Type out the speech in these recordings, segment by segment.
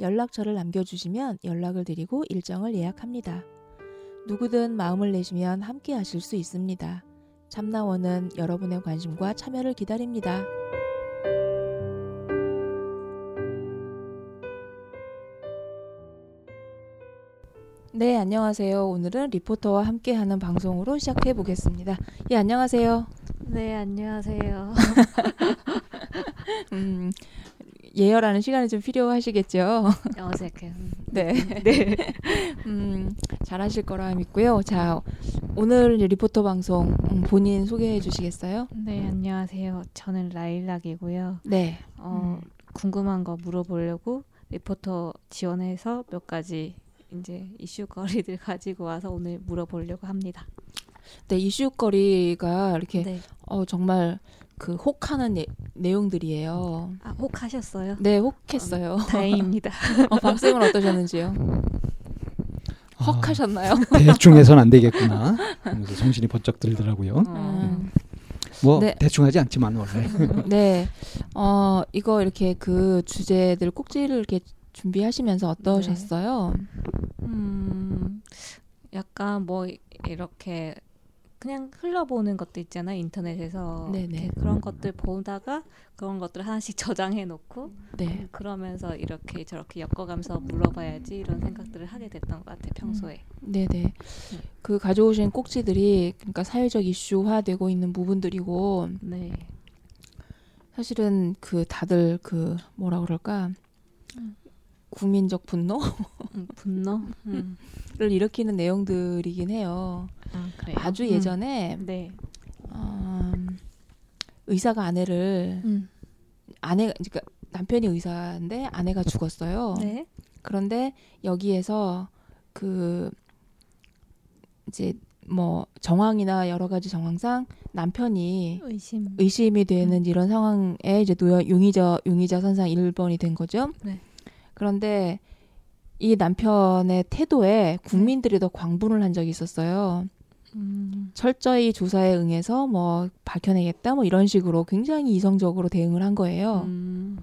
연락처를 남겨주시면 연락을 드리고 일정을 예약합니다. 누구든 마음을 내시면 함께 하실 수 있습니다. 참나원은 여러분의 관심과 참여를 기다립니다. 네, 안녕하세요. 오늘은 리포터와 함께하는 방송으로 시작해 보겠습니다. 예, 안녕하세요. 네, 안녕하세요. 음, 예열하는 시간이 좀 필요하시겠죠. 어색해. 네. 네. 음, 잘하실 거라 믿고요. 자, 오늘 리포터 방송 음, 본인 소개해 주시겠어요? 네, 안녕하세요. 저는 라일락이고요. 네. 어, 음. 궁금한 거 물어보려고 리포터 지원해서 몇 가지 이제 이슈거리들 가지고 와서 오늘 물어보려고 합니다. 네, 이슈거리가 이렇게 네. 어 정말 그 혹하는 예, 내용들이에요. 아, 혹하셨어요? 네, 혹했어요. 어, 다행입니다. 어, 박쌤은 어떠셨는지요? 아, 혹하셨나요? 대충 해선 안 되겠구나. 정신이 번쩍 들더라고요. 음. 뭐 네. 대충 하지 않지만 원래. 네. 어, 이거 이렇게 그 주제들 꼭지를 이렇게 준비하시면서 어떠셨어요? 네. 음. 약간 뭐 이렇게 그냥 흘러보는 것도 있잖아 인터넷에서 그런 것들 보다가 그런 것들 하나씩 저장해 놓고 네. 그러면서 이렇게 저렇게 엮어가면서 물어봐야지 이런 생각들을 하게 됐던 것 같아 평소에. 음. 네네. 네. 그 가져오신 꼭지들이 그러니까 사회적 이슈화되고 있는 부분들이고. 네. 사실은 그 다들 그 뭐라 그럴까 음. 국민적 분노, 음, 분노, 음. 를 일으키는 내용들이긴 해요. 아, 주 음. 예전에 음. 네. 어, 의사가 아내를 음. 아내 그러니까 남편이 의사인데 아내가 죽었어요. 네. 그런데 여기에서 그 이제 뭐 정황이나 여러 가지 정황상 남편이 의심 의심이 되는 음. 이런 상황에 이제 노여 용의자 용의자 선상 1번이 된 거죠. 네. 그런데 이 남편의 태도에 국민들이 더 광분을 한 적이 있었어요. 음. 철저히 조사에 응해서 뭐 밝혀내겠다 뭐 이런 식으로 굉장히 이성적으로 대응을 한 거예요. 음.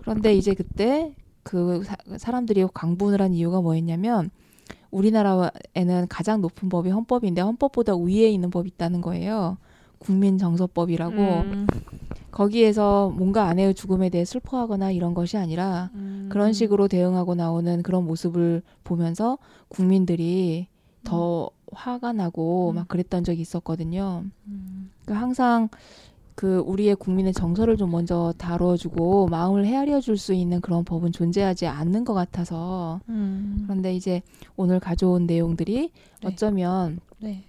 그런데 이제 그때 그 사, 람들이 광분을 한 이유가 뭐였냐면 우리나라에는 가장 높은 법이 헌법인데 헌법보다 위에 있는 법이 있다는 거예요. 국민정서법이라고. 음. 거기에서 뭔가 아내의 죽음에 대해 슬퍼하거나 이런 것이 아니라 음. 그런 식으로 대응하고 나오는 그런 모습을 보면서 국민들이 더 화가 나고 음. 막 그랬던 적이 있었거든요. 음. 그러니까 항상 그 우리의 국민의 정서를 좀 먼저 다뤄주고 마음을 헤아려 줄 수 있는 그런 법은 존재하지 않는 것 같아서 음. 그런데 이제 오늘 가져온 내용들이 네. 어쩌면 네.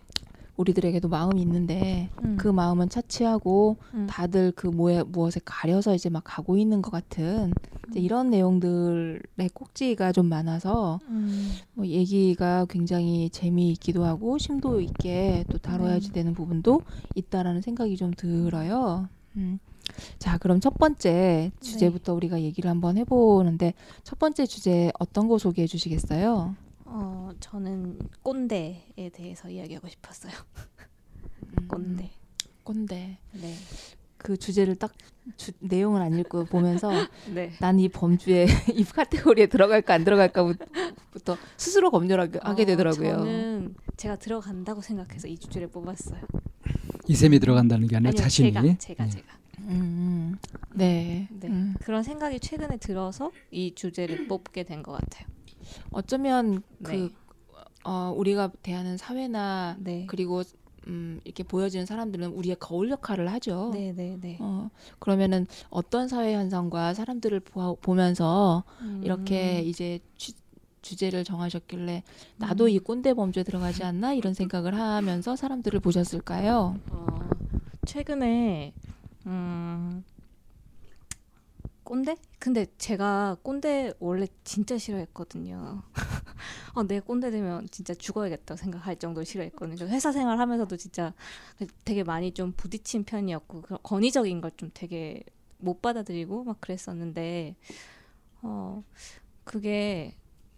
우리들에게도 마음이 있는데 음. 그 마음은 차치하고 음. 다들 그 뭐에 무엇에 가려서 이제 막 가고 있는 것 같은 이제 음. 이런 내용들의 꼭지가 좀 많아서 음. 뭐 얘기가 굉장히 재미있기도 하고 심도 있게 또 다뤄야지 네. 되는 부분도 있다라는 생각이 좀 들어요. 음. 자, 그럼 첫 번째 주제부터 네. 우리가 얘기를 한번 해보는데 첫 번째 주제 어떤 거 소개해 주시겠어요? 어, 저는 꼰대에 대해서 이야기하고 싶었어요. 음, 꼰대. 꼰대. 네. 그 주제를 딱 주, 내용을 안 읽고 보면서 네. 난이 범주에 이 카테고리에 들어갈까 안 들어갈까부터 스스로 검열하게 어, 되더라고요. 저는 제가 들어간다고 생각해서 이 주제를 뽑았어요. 이셈이 들어간다는 게 아니라 아니요, 자신이 제가 제가, 네. 제가. 음, 네. 네. 음. 그런 생각이 최근에 들어서 이 주제를 뽑게 된 것 같아요. 어쩌면 그, 네. 어, 우리가 대하는 사회나 네. 그리고 음, 이렇게 보여지는 사람들은 우리의 거울 역할을 하죠. 네, 네, 네. 어, 그러면은 어떤 사회 현상과 사람들을 보, 보면서 음. 이렇게 이제 취, 주제를 정하셨길래 나도 음. 이 꼰대 범죄에 들어가지 않나 이런 생각을 하면서 사람들을 보셨을까요? 어, 최근에 음, 꼰대? 근데 제가 꼰대 원래 진짜 싫어했거든요. 어, 내 꼰대 되면 진짜 죽어야겠다 생각할 정도로 싫어했거든요. 회사 생활하면서도 진짜 되게 많이 좀 부딪힌 편이었고 권위적인 걸 좀 되게 못 받아들이고 막 그랬었는데 어 그게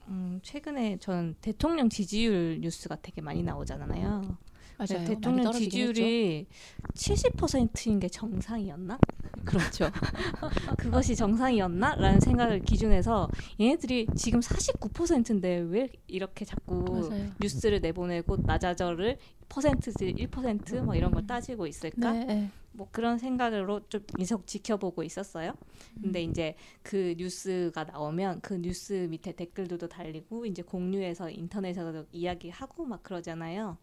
음, 최근에 전 대통령 지지율 뉴스가 되게 많이 나오잖아요. 맞아요. 대통령 지지율이 했죠. 70%인 게 정상이었나? 그렇죠. 그것이 정상이었나? 라는 생각을 기준해서 얘네들이 지금 49%인데 왜 이렇게 자꾸 맞아요. 뉴스를 내보내고 나자절을 퍼센트지 1%뭐 이런 걸 음. 따지고 있을까? 네, 네. 뭐 그런 생각으로 좀 계속 지켜보고 있었어요. 근데 음. 이제 그 뉴스가 나오면 그 뉴스 밑에 댓글들도 달리고 이제 공유해서 인터넷에서도 이야기하고 막 그러잖아요.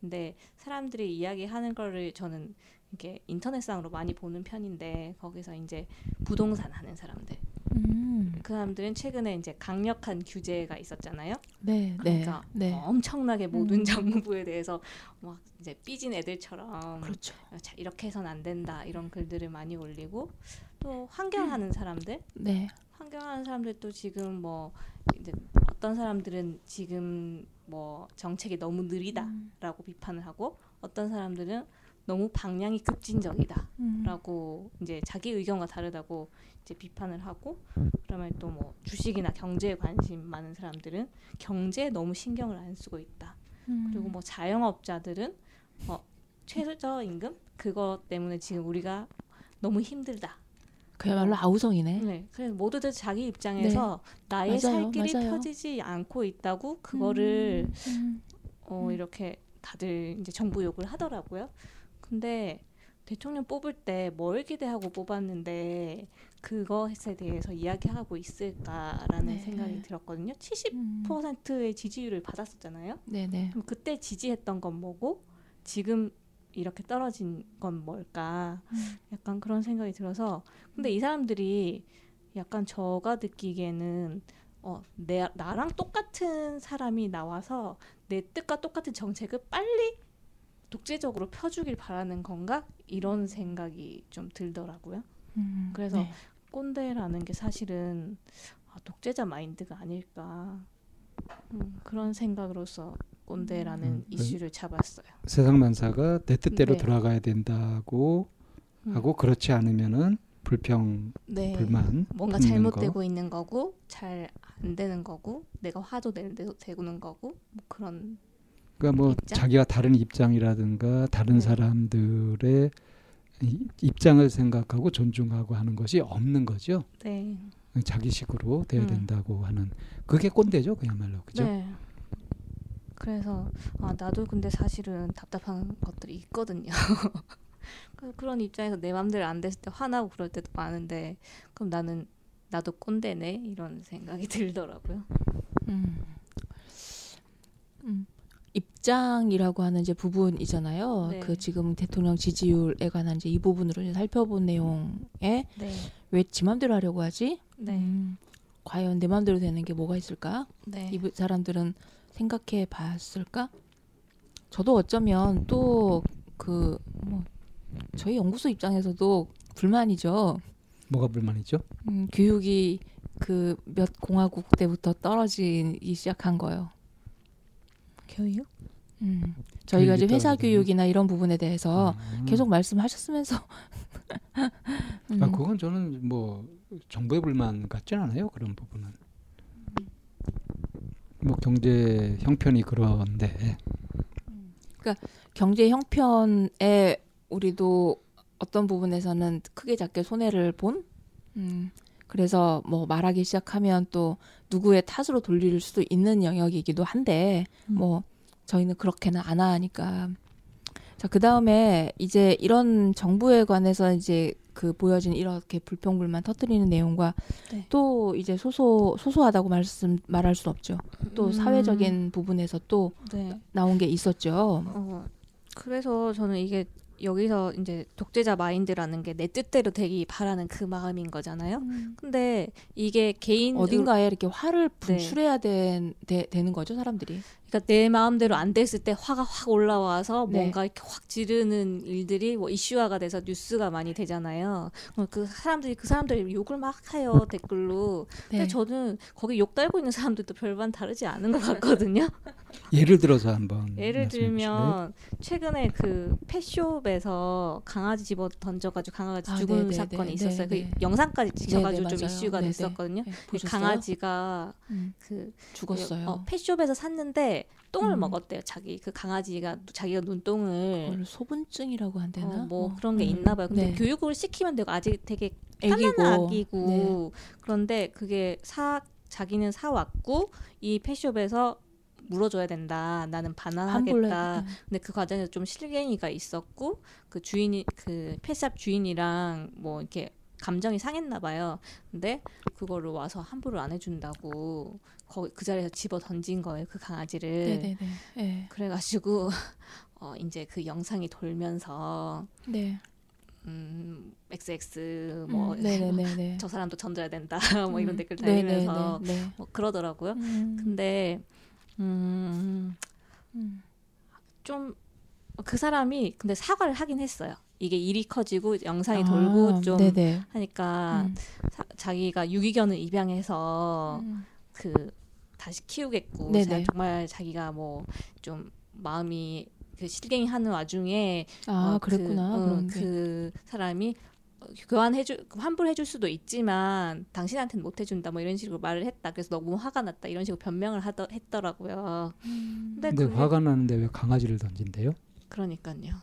근데 사람들이 이야기하는 거를 저는 이렇게 인터넷상으로 많이 보는 편인데 거기서 이제 부동산 하는 사람들 음. 그 사람들은 최근에 이제 강력한 규제가 있었잖아요. 네, 네 그러니까 네, 네. 엄청나게 모든 음. 정부에 대해서 막 이제 삐진 애들처럼 그렇죠. 자, 이렇게 해선 안 된다 이런 글들을 많이 올리고 또 환경하는 사람들, 네. 환경하는 사람들도 지금 뭐 이제 어떤 사람들은 지금 뭐 정책이 너무 느리다라고 음. 비판을 하고 어떤 사람들은 너무 방향이 급진적이다라고 음. 이제 자기 의견과 다르다고 이제 비판을 하고 그러면 또 뭐 주식이나 경제에 관심 많은 사람들은 경제에 너무 신경을 안 쓰고 있다. 음. 그리고 뭐 자영업자들은 어 최저 임금 그것 때문에 지금 우리가 너무 힘들다. 그야말로 아우성이네. 네. 그래서 모두들 자기 입장에서 네. 나의 맞아요, 살 길이 맞아요. 펴지지 않고 있다고 그거를 음, 음, 어 음. 이렇게 다들 이제 정부 욕을 하더라고요. 근데 대통령 뽑을 때 뭘 기대하고 뽑았는데 그것에 대해서 이야기하고 있을까라는 네. 생각이 들었거든요. 70%의 음. 지지율을 받았었잖아요. 네네. 네. 그럼 그때 지지했던 건 뭐고 지금 이렇게 떨어진 건 뭘까? 음. 약간 그런 생각이 들어서 근데 이 사람들이 약간 저가 느끼기에는 어, 내 나랑 똑같은 사람이 나와서 내 뜻과 똑같은 정책을 빨리 독재적으로 펴주길 바라는 건가 이런 생각이 좀 들더라고요. 음, 그래서 네. 꼰대라는 게 사실은 아, 독재자 마인드가 아닐까 음, 그런 생각으로서 꼰대라는 음, 그 이슈를 잡았어요. 세상 만사가 내 뜻대로 네. 돌아가야 된다고 음. 하고 그렇지 않으면은 불평, 네. 불만 뭔가 잘못되고 거. 있는 거고 잘 안 되는 거고 내가 화도 내도 되는 거고 뭐 그런 그러니까 뭐 입장? 자기와 다른 입장이라든가 다른 네. 사람들의 입장을 생각하고 존중하고 하는 것이 없는 거죠. 네. 자기식으로 돼야 음. 된다고 하는 그게 꼰대죠, 그야말로 그죠? 네. 그래서 아 나도 근데 사실은 답답한 것들이 있거든요. 그, 그런 입장에서 내 맘대로 안 됐을 때 화나고 그럴 때도 많은데 그럼 나는 나도 꼰대네 이런 생각이 들더라고요. 음. 음. 입장이라고 하는 이제 부분이잖아요. 네. 그 지금 대통령 지지율에 관한 이제 이 부분으로 살펴본 내용에 네. 왜지 맘대로 하려고 하지? 네. 음, 과연 내 맘대로 되는 게 뭐가 있을까? 네. 이 사람들은 생각해 봤을까? 저도 어쩌면 또 그 뭐 저희 연구소 입장에서도 불만이죠. 뭐가 불만이죠? 음, 교육이 그 몇 공화국 때부터 떨어지기 시작한 거요. 교육? 음. 저희가 이제 회사 교육이나 이런 부분에 대해서 음. 계속 말씀하셨으면서 음. 아 그건 저는 뭐 정부의 불만 같지는 않아요 그런 부분은 뭐 경제 형편이 그런데 그러니까 경제 형편에 우리도 어떤 부분에서는 크게 작게 손해를 본 음. 그래서 뭐 말하기 시작하면 또 누구의 탓으로 돌릴 수도 있는 영역이기도 한데 음. 뭐 저희는 그렇게는 안 하니까 자 그 다음에 이제 이런 정부에 관해서 이제 그 보여진 이렇게 불평불만 터뜨리는 내용과 네. 또 이제 소소 소소하다고 말씀 말할 수 없죠. 또 음. 사회적인 부분에서 또 네. 나온 게 있었죠. 어, 그래서 저는 이게 여기서 이제 독재자 마인드라는 게 내 뜻대로 되기 바라는 그 마음인 거잖아요. 음. 근데 이게 개인 어딘가에 이렇게 화를 네. 분출해야 네. 되, 는 거죠, 사람들이. 그러니까 내 마음대로 안 됐을 때 화가 확 올라와서 네. 뭔가 이렇게 확 지르는 일들이 뭐 이슈화가 돼서 뉴스가 많이 되잖아요. 그 사람들이 그 사람들이 욕을 막 해요 댓글로. 네. 근데 저는 거기 욕 달고 있는 사람들도 별반 다르지 않은 것 같거든요. 예를 들어서 한번 예를 들면 최근에 그 펫숍에서 강아지 집어 던져가지고 강아지 아, 죽은 네네네. 사건이 있었어요. 그 영상까지 찍혀가지고 좀 이슈가 됐었거든요. 그 강아지가 음. 그 죽었어요. 어, 펫숍에서 샀는데 똥을 음. 먹었대요. 자기 그 강아지가 자기가 눈똥을 소분증이라고 한대나 어, 뭐 어. 그런 게 음. 있나 봐요. 근데 네. 교육을 시키면 되고 아직 되게 애기고, 아기고 네. 그런데 그게 사 자기는 사 왔고 이 펫숍에서 물어줘야 된다. 나는 반환하겠다. 근데 그 과정에서 좀 실갱이가 있었고 그 주인이 그 펫샵 주인이랑 뭐 이렇게 감정이 상했나 봐요. 근데 그거를 와서 환불을 안 해준다고 거기 그 자리에서 집어 던진 거예요. 그 강아지를. 네네네. 네. 그래가지고 어 이제 그 영상이 돌면서 네. 음, XX 뭐, 음, 저 사람도 던져야 된다 뭐 이런 음, 댓글 달리면서 뭐 그러더라고요. 음. 근데 음, 음. 좀 그 사람이 근데 사과를 하긴 했어요. 이게 일이 커지고 영상이 아, 돌고 좀 네네. 하니까 음. 사, 자기가 유기견을 입양해서 음. 그 다시 키우겠고 정말 자기가 뭐 좀 마음이 그 실갱이 하는 와중에 아 어, 그랬구나 그, 어, 그 사람이 교환해주 환불해줄 수도 있지만 당신한테는 못 해준다 뭐 이런 식으로 말을 했다. 그래서 너무 화가 났다 이런 식으로 변명을 하더, 했더라고요. 음. 근데, 근데 화가 나는데 왜 강아지를 던진대요? 그러니까요.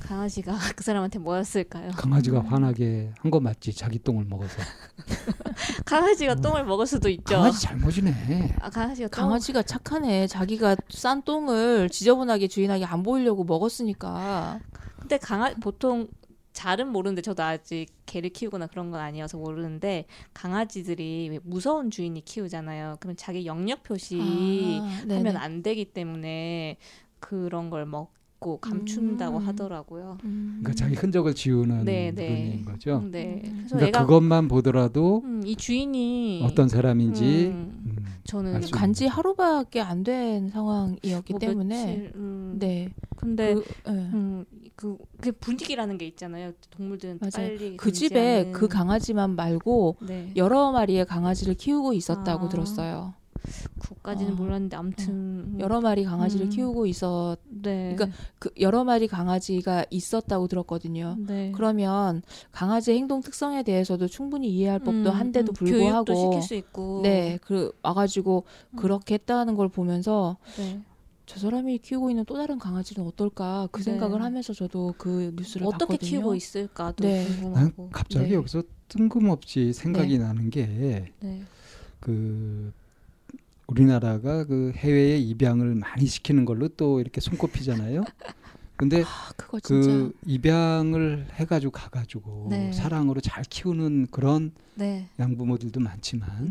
강아지가 그 사람한테 뭐였을까요? 강아지가 음. 화나게 한 거 맞지? 자기 똥을 먹어서. 강아지가 어. 똥을 먹을 수도 있죠. 강아지 잘못이네. 아, 강아지가 강아지가 착하네. 자기가 싼 똥을 지저분하게 주인에게 안 보이려고 먹었으니까. 근데 강아 보통 잘은 모르는데 저도 아직 개를 키우거나 그런 건 아니어서 모르는데 강아지들이 무서운 주인이 키우잖아요. 그러면 자기 영역 표시 아, 하면 안 되기 때문에 그런 걸 먹 고 감춘다고 음. 하더라고요. 음. 그러니까 자기 흔적을 지우는 네, 네. 거죠. 네. 음. 그러니까 그것만 보더라도 음, 이 주인이 어떤 사람인지 음. 음, 저는 간지 하루밖에 안 된 상황이었기 뭐 때문에 며칠, 네. 근데 그, 네. 그, 그 분위기라는 게 있잖아요. 동물들은 맞아요. 빨리 그 집에 그 강아지만 말고 네. 여러 마리의 강아지를 키우고 있었다고 아. 들었어요. 그까지는 어, 몰랐는데 아무튼 어. 여러 마리 강아지를 음. 키우고 있었. 네. 그러니까 그 여러 마리 강아지가 있었다고 들었거든요. 네. 그러면 강아지 행동 특성에 대해서도 충분히 이해할 법도 음, 한데도 음, 불구하고 시킬 수 있고. 네, 그 와가지고 음. 그렇게 했다는 걸 보면서. 네. 저 사람이 키우고 있는 또 다른 강아지는 어떨까 그 네. 생각을 하면서 저도 그 뉴스를 어떻게 봤거든요. 키우고 있을까도 네. 궁금하고. 갑자기 네. 여기서 뜬금없이 생각이 네. 나는 게그 네. 우리나라가 그 해외에 입양을 많이 시키는 걸로 또 이렇게 손꼽히잖아요. 근데 아, 그 입양을 해가지고 가가지고 네. 사랑으로 잘 키우는 그런 네. 양부모들도 많지만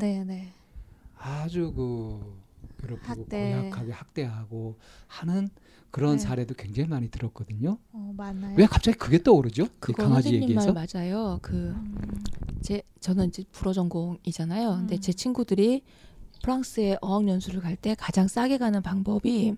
아주 그 괴롭히고 학대. 고약하게 학대하고 하는 그런 네. 사례도 굉장히 많이 들었거든요. 어, 많아요. 왜 갑자기 그게 떠오르죠? 그 강아지 얘기에서 맞아요. 그제 음. 저는 이제 불어 전공이잖아요. 음. 근데 제 친구들이 프랑스에 어학 연수를 갈 때 가장 싸게 가는 방법이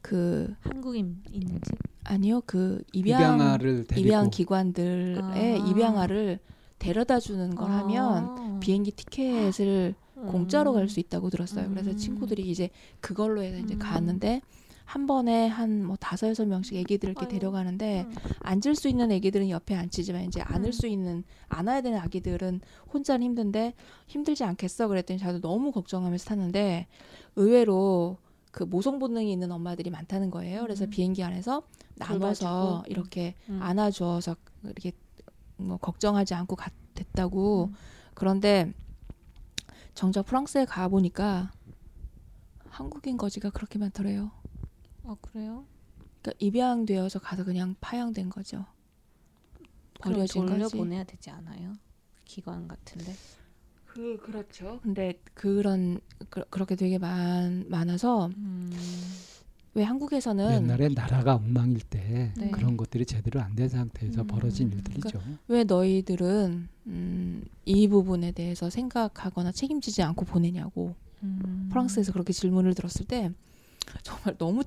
그 한국인 있는지 아니요 그 입양 입양 기관들의 아. 입양아를 데려다 주는 걸 아. 하면 비행기 티켓을 공짜로 갈 수 있다고 들었어요. 그래서 음. 친구들이 이제 그걸로 해서 이제 음. 갔는데 한 번에 한 뭐 다섯 여섯 명씩 애기들 이렇게 데려가는데 음. 앉을 수 있는 애기들은 옆에 앉히지만 이제 안을 수 있는 안아야 되는 아기들은 혼자는 힘든데 힘들지 않겠어? 그랬더니 저도 너무 걱정하면서 탔는데 의외로 그 모성 본능이 있는 엄마들이 많다는 거예요. 그래서 비행기 안에서 나눠서 이렇게 안아주어서 이렇게 뭐 걱정하지 않고 갔댔다고. 그런데 정작 프랑스에 가 보니까 한국인 거지가 그렇게 많더래요. 아 그래요? 그러니까 입양되어서 가서 그냥 파양된 거죠. 버려진 거지. 돌려보내야 되지 않아요? 기관 같은데. 그 그렇죠. 근데 그런 그, 렇게 되게 많 많아서 음. 왜 한국에서는 옛날에 나라가 엉망일 때 네. 그런 것들이 제대로 안 된 상태에서 음. 벌어진 일들이죠. 그러니까 왜 너희들은 음, 이 부분에 대해서 생각하거나 책임지지 않고 보내냐고. 음. 프랑스에서 그렇게 질문을 들었을 때 정말 너무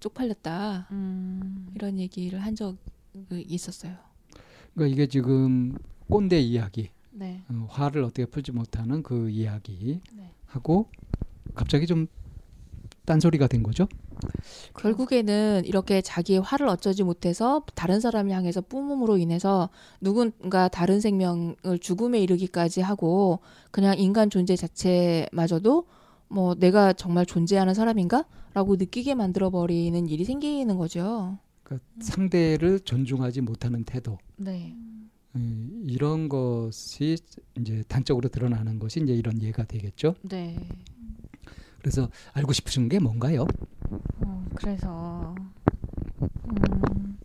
쪽팔렸다 음. 이런 얘기를 한 적이 있었어요. 그러니까 이게 지금 꼰대 이야기, 네. 어, 화를 어떻게 풀지 못하는 그 이야기 네. 하고 갑자기 좀 딴소리가 된 거죠. 결국에는 이렇게 자기의 화를 어쩌지 못해서 다른 사람을 향해서 뿜음으로 인해서 누군가 다른 생명을 죽음에 이르기까지 하고 그냥 인간 존재 자체마저도 뭐 내가 정말 존재하는 사람인가? 라고 느끼게 만들어 버리는 일이 생기는 거죠. 그러니까 상대를 존중하지 못하는 태도. 네. 음, 이런 것이 이제 단적으로 드러나는 것이 이제 이런 예가 되겠죠. 네. 그래서 알고 싶으신 게 뭔가요? 어, 그래서 음,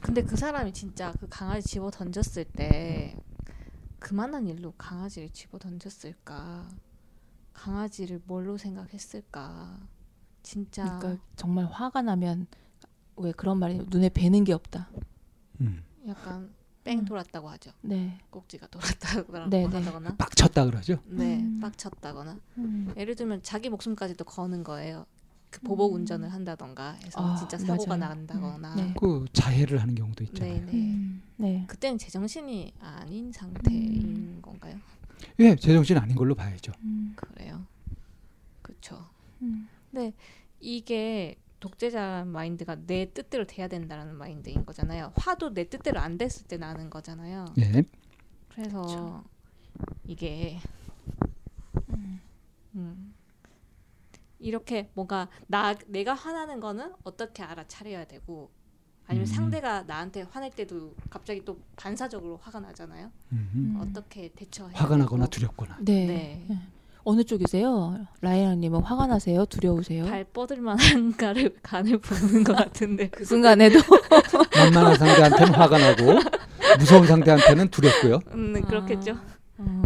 근데 그 사람이 진짜 그 강아지 집어 던졌을 때 그만한 일로 강아지를 집어 던졌을까? 강아지를 뭘로 생각했을까? 진짜 그러니까 정말 화가 나면 왜 그런 말이 눈에 뵈는 게 없다. 음. 약간 뺑 음. 돌았다고 하죠. 네. 꼭지가 돌았다거나 네, 네. 빡쳤다 그러죠. 네, 음. 빡쳤다거나. 음. 예를 들면 자기 목숨까지도 거는 거예요. 그 보복 음. 운전을 한다던가 해서 아, 진짜 사고가 맞아요. 난다거나. 네. 그 자해를 하는 경우도 있잖아요. 네, 네. 음. 네. 그때는 제정신이 아닌 상태인 건가요? 예, 제정신 아닌 걸로 봐야죠. 그래요. 그렇죠. 근데 이게 독재자 마인드가 내 뜻대로 돼야 된다라는 마인드인 거잖아요. 화도 내 뜻대로 안 됐을 때 나는 거잖아요. 예. 그래서 그쵸. 이게 음, 음. 이렇게 뭔가 나 내가 화나는 거는 어떻게 알아차려야 되고 아니면 음. 상대가 나한테 화낼 때도 갑자기 또 반사적으로 화가 나잖아요. 음. 어떻게 대처해야 화가 나거나 두렵거나. 네. 네. 네. 어느 쪽이세요? 라이언님은 화가 나세요? 두려우세요? 발 뻗을 만한가를 간을 보는 것 같은데 그 순간에도 만만한 상대한테는 화가 나고 무서운 상대한테는 두렵고요. 음, 네, 그렇겠죠. 아,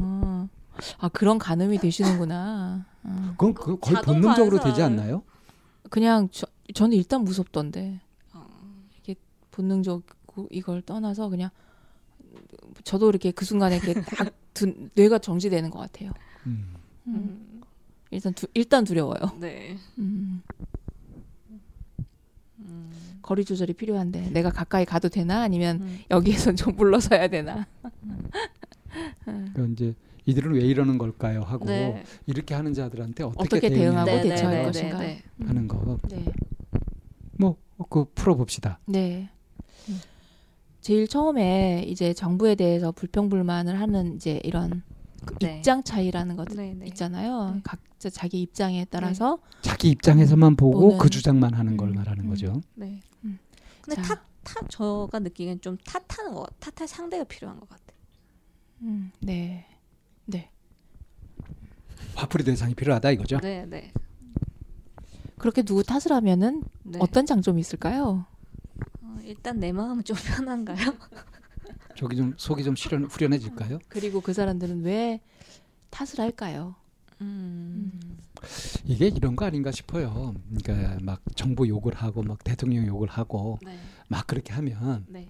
아, 그런 가늠이 되시는구나. 아. 그건 그 거의 본능적으로 되지 않나요? 그냥 저, 저는 일단 무섭던데 어. 이게 본능적 이걸 떠나서 그냥 저도 이렇게 그 순간에 이렇게 딱 두, 뇌가 정지되는 것 같아요. 음. 음. 일단 두, 일단 두려워요. 네. 음. 음. 거리 조절이 필요한데 내가 가까이 가도 되나 아니면 음. 여기에서 좀 물러서야 되나. 그러니까 이제 이들은 왜 이러는 걸까요? 하고 네. 이렇게 하는 자들한테 어떻게, 어떻게 대응하고 네, 대처할 네, 네 것인가 네. 하는 거. 네. 뭐그 풀어봅시다. 네. 제일 처음에 이제 정부에 대해서 불평 불만을 하는 이제 이런 그 네. 입장 차이라는 것 네, 네. 있잖아요. 네. 각자 자기 입장에 따라서 네. 자기 입장에서만 보고 보는, 그 주장만 하는 걸 음, 말하는 음, 거죠. 네. 음. 근데 탓, 탓 저가 느끼기엔 좀 탓하는 것, 탓할 상대가 필요한 것 같아. 음, 네, 네. 화풀이 대상이 필요하다 이거죠. 네, 네. 그렇게 누구 탓을 하면은 네. 어떤 장점이 있을까요? 어, 일단 내 마음은 좀 편한가요? 저기 좀 속이 좀 실현, 후련해질까요? 그리고 그 사람들은 왜 탓을 할까요? 음. 이게 이런 거 아닌가 싶어요. 그러니까 막 정부 욕을 하고 막 대통령 욕을 하고 네. 막 그렇게 하면 네.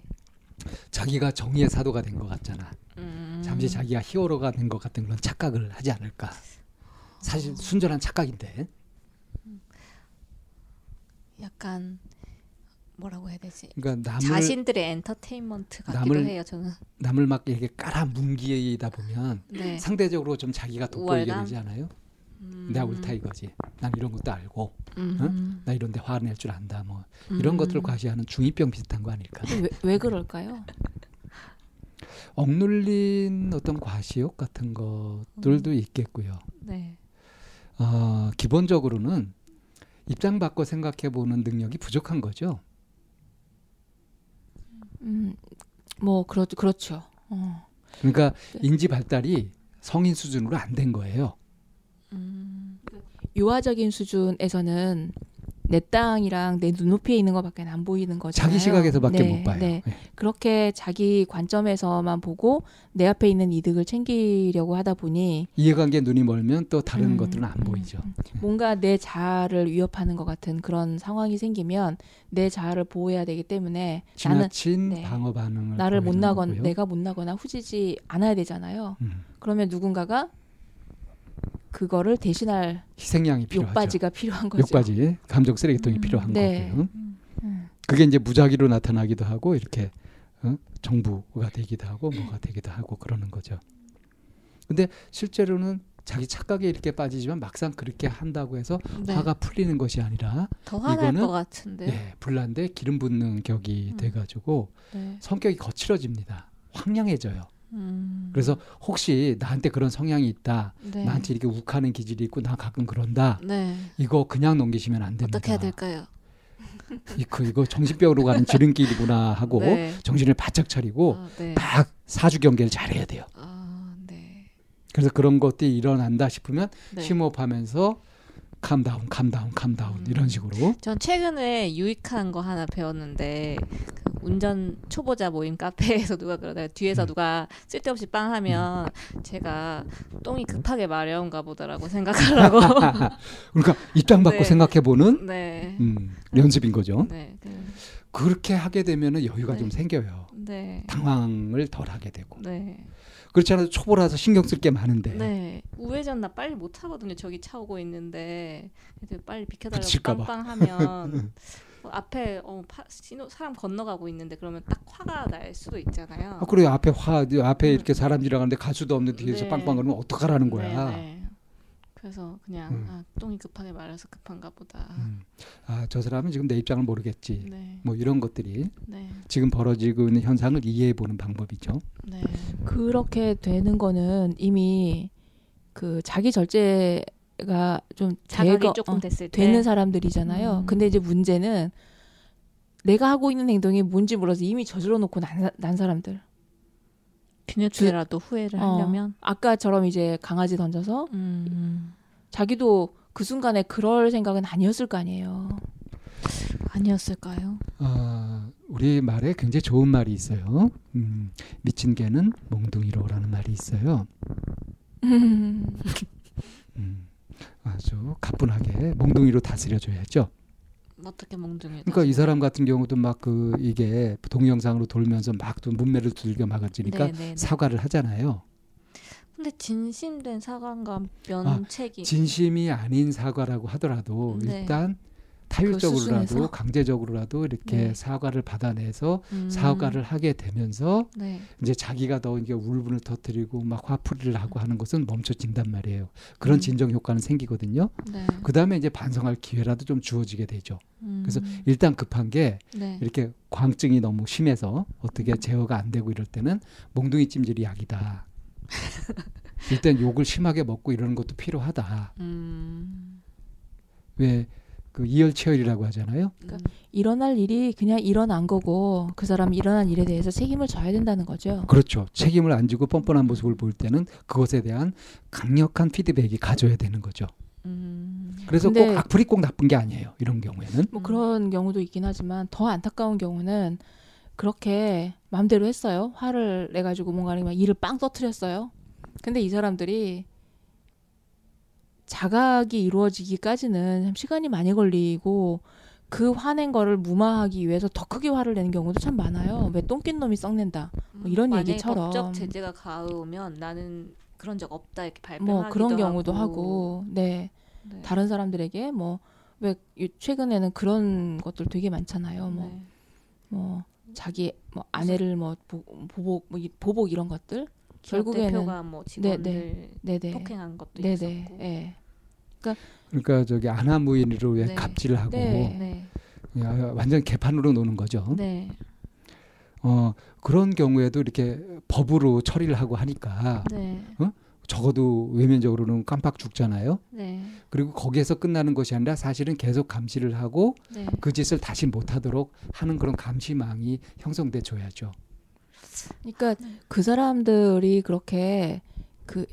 자기가 정의의 사도가 된 것 같잖아. 음. 잠시 자기가 히어로가 된 것 같은 그런 착각을 하지 않을까. 사실 어. 순전한 착각인데. 약간 뭐라고 해야 되지? 그러니까 남을, 자신들의 엔터테인먼트 같기도 남을, 해요. 저는 남을 막 이렇게 깔아 뭉기다 보면 네. 상대적으로 좀 자기가 돋보이게 되지 않아요? 음. 내가 옳다 이거지. 난 이런 것도 알고, 음. 어? 나 이런데 화낼 줄 안다. 뭐 이런 음. 것들을 과시하는 중이병 비슷한 거 아닐까? 왜, 왜 그럴까요? 억눌린 어떤 과시욕 같은 것들도 음. 있겠고요. 네. 어, 기본적으로는 입장 바꿔 생각해 보는 능력이 부족한 거죠. 음, 뭐 그렇 그렇죠. 어. 그러니까 네. 인지 발달이 성인 수준으로 안 된 거예요. 음, 유아적인 수준에서는 내 땅이랑 내 눈높이에 있는 것밖에 안 보이는 거죠. 자기 시각에서밖에 네, 못 봐요. 네. 네. 그렇게 자기 관점에서만 보고 내 앞에 있는 이득을 챙기려고 하다 보니 이해관계 눈이 멀면 또 다른 음, 것들은 안 음, 보이죠. 음. 뭔가 내 자아를 위협하는 것 같은 그런 상황이 생기면 내 자아를 보호해야 되기 때문에 지나친 나는, 네, 방어 반응을 나를 못 나거나 내가 못 나거나 후지지 않아야 되잖아요. 음. 그러면 누군가가 그거를 대신할 희생양이 필요하죠. 욕바지가 필요한 거죠. 욕바지, 감정 쓰레기통이 음, 필요한 네. 거고요. 음. 그게 이제 무작위로 나타나기도 하고 이렇게 어? 정부가 되기도 하고 뭐가 되기도 하고 그러는 거죠. 근데 실제로는 자기 착각에 이렇게 빠지지만 막상 그렇게 한다고 해서 네. 화가 풀리는 것이 아니라 더 화날 것 같은데. 예, 불난데 기름 붓는 격이 음. 돼가지고 네. 성격이 거칠어집니다. 황량해져요. 음. 그래서 혹시 나한테 그런 성향이 있다, 네. 나한테 이렇게 욱하는 기질이 있고 나 가끔 그런다. 네. 이거 그냥 넘기시면 안 됩니다. 어떻게 해야 될까요? 이거 이거 정신병으로 가는 지름길이구나 하고 네. 정신을 바짝 차리고 어, 네. 딱 사주 경계를 잘해야 돼요. 아, 네. 그래서 그런 것들이 일어난다 싶으면 네. 심호흡하면서 캄다운, 캄다운, 캄다운 음. 이런 식으로. 전 최근에 유익한 거 하나 배웠는데 그 운전 초보자 모임 카페에서 누가 그러다 뒤에서 음. 누가 쓸데없이 빵 하면 음. 제가 똥이 급하게 마려운가 보다라고 생각하라고. 그러니까 입장 받고 네. 생각해 보는 네. 음, 연습인 거죠. 네. 네. 그렇게 하게 되면은 여유가 좀 네. 생겨요. 네. 당황을 덜 하게 되고. 네. 그렇지 않아도 초보라서 신경 쓸 게 많은데. 네. 우회전 나 빨리 못 하거든요. 저기 차 오고 있는데 빨리 비켜달라고 빵빵하면 어, 앞에 어, 파, 신호, 사람 건너가고 있는데 그러면 딱 화가 날 수도 있잖아요. 아, 그래 앞에 화 앞에 음. 이렇게 사람 지나가는데 가수도 없는 뒤에서 네. 빵빵 그러면 어떡하라는 거야. 네, 네. 그래서 그냥 음. 아, 똥이 급하게 말해서 급한가 보다. 음. 아저 사람은 지금 내 입장을 모르겠지. 네. 뭐 이런 것들이 네. 지금 벌어지고 있는 현상을 이해해 보는 방법이죠. 네. 그렇게 되는 거는 이미 그 자기 절제가 좀 자각이 제거, 조금 어, 됐을 어, 되는 사람들이잖아요. 음. 근데 이제 문제는 내가 하고 있는 행동이 뭔지 몰라서 이미 저질러 놓고 난, 난 사람들. 뒤늦게라도 후회를 어, 하려면 아까처럼 이제 강아지 던져서 음. 자기도 그 순간에 그럴 생각은 아니었을 거 아니에요. 아니었을까요? 어, 우리 말에 굉장히 좋은 말이 있어요. 음, 미친 개는 몽둥이로라는 말이 있어요. 음, 아주 가뿐하게 몽둥이로 다스려줘야죠. 어떻게 몽둥이? 그러니까 이 사람 같은 경우도 막 그 이게 동영상으로 돌면서 막또 문매를 두들겨 막아지니까 네네네. 네, 네. 사과를 하잖아요. 근데 진심된 사과인가 면책이 아, 진심이 아닌 사과라고 하더라도 네. 일단 타율적으로라도 강제적으로라도 이렇게 네. 사과를 받아내서 음. 사과를 하게 되면서 네. 이제 자기가 더 이게 울분을 터뜨리고 막 화풀이를 하고 하는 것은 멈춰진단 말이에요. 그런 음. 진정 효과는 생기거든요. 네. 그 다음에 이제 반성할 기회라도 좀 주어지게 되죠. 음. 그래서 일단 급한 게 네. 이렇게 광증이 너무 심해서 어떻게 음. 제어가 안 되고 이럴 때는 몽둥이 찜질이 약이다. 일단 욕을 심하게 먹고 이러는 것도 필요하다. 음. 왜 그 이열치열이라고 하잖아요. 그러니까 일어날 일이 그냥 일어난 거고 그 사람이 일어난 일에 대해서 책임을 져야 된다는 거죠. 그렇죠. 책임을 안 지고 뻔뻔한 모습을 볼 때는 그것에 대한 강력한 피드백이 가져야 되는 거죠. 음. 그래서 꼭 악플이 꼭 나쁜 게 아니에요. 이런 경우에는. 뭐 그런 경우도 있긴 하지만 더 안타까운 경우는 그렇게 마음대로 했어요. 화를 내 가지고 뭔가 일을 빵 터트렸어요. 근데 이 사람들이 자각이 이루어지기까지는 참 시간이 많이 걸리고 그 화낸 거를 무마하기 위해서 더 크게 화를 내는 경우도 참 많아요. 왜 똥낀 놈이 썩낸다. 뭐 이런 얘기처럼. 법적 제재가 가오면 나는 그런 적 없다 이렇게 발표하기도 뭐 그런 경우도 하고, 하고 네. 네. 다른 사람들에게 뭐 왜 최근에는 그런 것들 되게 많잖아요. 뭐 네. 뭐 자기 뭐 아내를 뭐 보, 보복 뭐 보복 이런 것들 결국에는 대표가 뭐 직원들 네네. 네네. 폭행한 것도 네네. 있었고. 네. 그러니까, 그러니까 저기 아나무인으로 네. 갑질을 하고 네. 네. 완전 개판으로 노는 거죠. 네. 어 그런 경우에도 이렇게 법으로 처리를 하고 하니까 네. 어? 적어도 외면적으로는 깜빡 죽잖아요. 네. 그리고 거기에서 끝나는 것이 아니라 사실은 계속 감시를 하고 네. 그 짓을 다시 못하도록 하는 그런 감시망이 형성돼 줘야죠. 그러니까 네. 그 사람들이 그렇게 그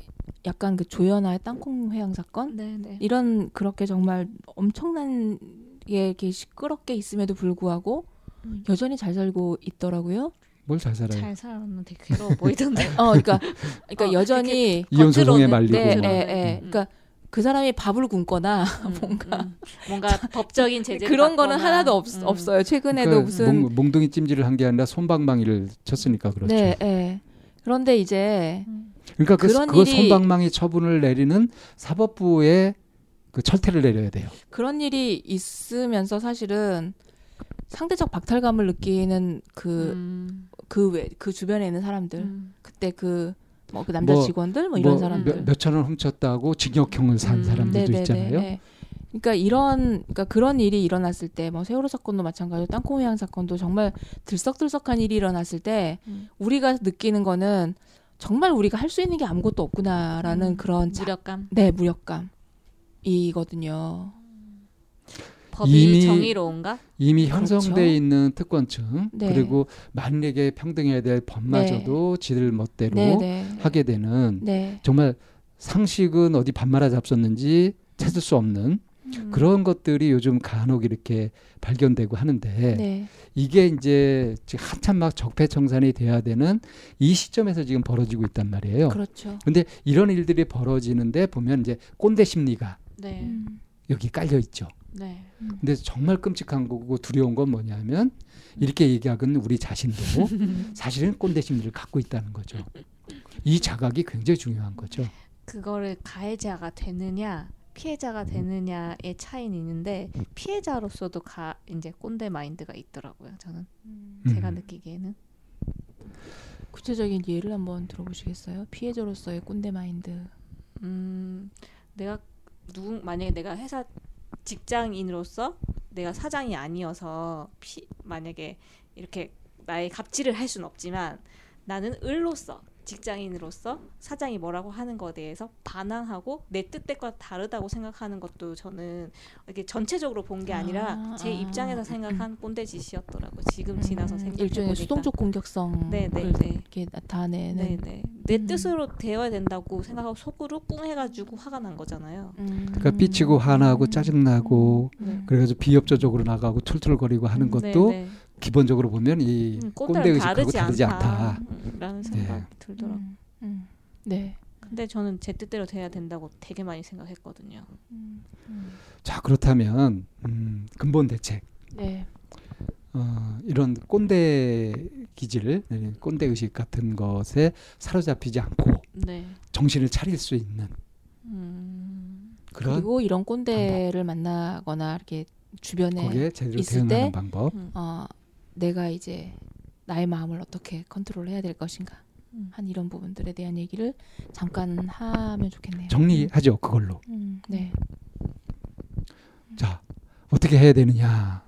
약간 그 조연아의 땅콩 회항 사건 네네. 네. 이런 그렇게 정말 엄청난 게 이렇게 시끄럽게 있음에도 불구하고 음. 여전히 잘 살고 있더라고요. 뭘 잘 살아요? 잘 살았는데 괴로워 보이던데. 어, 그러니까 그러니까 어, 여전히 이혼 소송에 말리고. 네, 네, 네. 음. 그러니까 그 사람이 밥을 굶거나 음, 뭔가 음. 뭔가 법적인 제재 그런 거는 하나도 없, 음. 없어요. 최근에도 그러니까 무슨 몽, 몽둥이 찜질을 한 게 아니라 손방망이를 쳤으니까 그렇죠. 네, 네. 그런데 이제 음. 그러니까 그, 그 손방망이 처분을 내리는 사법부의 그 철퇴를 내려야 돼요. 그런 일이 있으면서 사실은 상대적 박탈감을 느끼는 그 그 외그 음. 그 주변에 있는 사람들 음. 그때 그 뭐 그 남자 뭐, 직원들 뭐 이런 뭐 사람들 몇 천 원 훔쳤다고 징역형을 산 음. 사람들도 네네네. 있잖아요. 네. 그러니까 이런 그러니까 그런 일이 일어났을 때 뭐 세월호 사건도 마찬가지로 땅콩 회항 사건도 정말 들썩들썩한 일이 일어났을 때 음. 우리가 느끼는 거는 정말 우리가 할 수 있는 게 아무것도 없구나라는 음. 그런 무력감. 네, 무력감 이거든요. 법이 이미, 정의로운가? 이미 그렇죠. 형성돼 있는 특권층 네. 그리고 만약에 평등해야 될 법마저도 네. 지들 멋대로 네, 네. 하게 되는 네. 정말 상식은 어디 반말아 잡섰는지 찾을 수 없는 음. 그런 것들이 요즘 간혹 이렇게 발견되고 하는데 네. 이게 이제 지금 한참 막 적폐청산이 돼야 되는 이 시점에서 지금 벌어지고 있단 말이에요. 그렇죠. 근데 이런 일들이 벌어지는데 보면 이제 꼰대 심리가 네. 음. 여기 깔려 있죠. 네. 음. 근데 정말 끔찍한 거고 두려운 건 뭐냐면 이렇게 얘기하는 우리 자신도 사실은 꼰대 심리를 갖고 있다는 거죠. 이 자각이 굉장히 중요한 거죠. 그거를 가해자가 되느냐 피해자가 되느냐의 차이는 있는데 피해자로서도 가 이제 꼰대 마인드가 있더라고요. 저는 음. 제가 느끼기에는 구체적인 예를 한번 들어보시겠어요? 피해자로서의 꼰대 마인드. 음, 내가 누구 만약에 내가 회사 직장인으로서 내가 사장이 아니어서 피, 만약에 이렇게 나의 갑질을 할 수는 없지만 나는 을로서 직장인으로서 사장이 뭐라고 하는 것에 대해서 반항하고 내 뜻과 다르다고 생각하는 것도 저는 이렇게 전체적으로 본 게 아니라 아, 제 아. 입장에서 생각한 꼰대 짓이었더라고 지금 지나서 음, 생각해 일종의 수동적 공격성 네, 네, 네. 이렇게 나타내는 네, 네. 내 음. 뜻으로 되어야 된다고 생각하고 속으로 꿍 해가지고 화가 난 거잖아요. 음. 그러니까 삐치고 화나고 짜증나고 음. 네. 그래가지고 비협조적으로 나가고 툴툴거리고 하는 음. 것도 네, 네. 기본적으로 보면 이 음, 꼰대 의식하고 다르지, 않다. 라는 생각이 네. 들더라고. 음, 음. 네. 근데 저는 제 뜻대로 돼야 된다고 되게 많이 생각했거든요. 음, 음. 자 그렇다면 음, 근본 대책. 네. 어, 이런 꼰대 기질, 네, 꼰대 의식 같은 것에 사로잡히지 않고 네. 정신을 차릴 수 있는 그런 그리고 이런 꼰대를 방법. 만나거나 이렇게 주변에 있을 때 방법. 어, 내가 이제 나의 마음을 어떻게 컨트롤해야 될 것인가 음. 한 이런 부분들에 대한 얘기를 잠깐 하면 좋겠네요. 정리하죠 그걸로. 음, 네. 자 어떻게 해야 되느냐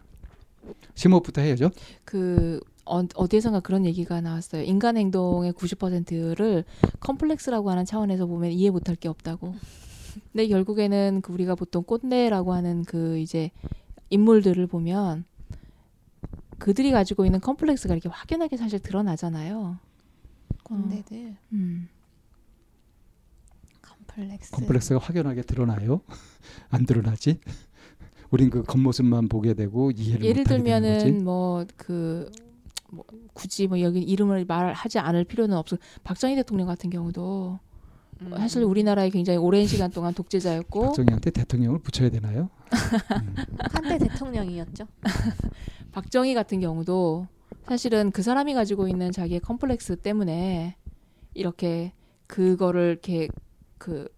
심호부터 해야죠. 그 어, 어디에선가 그런 얘기가 나왔어요. 인간 행동의 90%를 컴플렉스라고 하는 차원에서 보면 이해 못할 게 없다고. 근데 결국에는 그 우리가 보통 꼰대라고 하는 그 이제 인물들을 보면 그들이 가지고 있는 컴플렉스가 이렇게 확연하게 사실 드러나잖아요. 꼰대들. 어. 음. 컴플렉스. 컴플렉스가 확연하게 드러나요? 안 드러나지? 우린 그 겉모습만 보게 되고 이해를 예를 들면은 뭐그 뭐 굳이 뭐 여기 이름을 말하지 않을 필요는 없어. 박정희 대통령 같은 경우도 음. 사실 우리나라에 굉장히 오랜 시간 동안 독재자였고 박정희한테 대통령을 붙여야 되나요? 음. 한때 대통령이었죠. 박정희 같은 경우도 사실은 그 사람이 가지고 있는 자기의 컴플렉스 때문에 이렇게 그거를 이렇게 그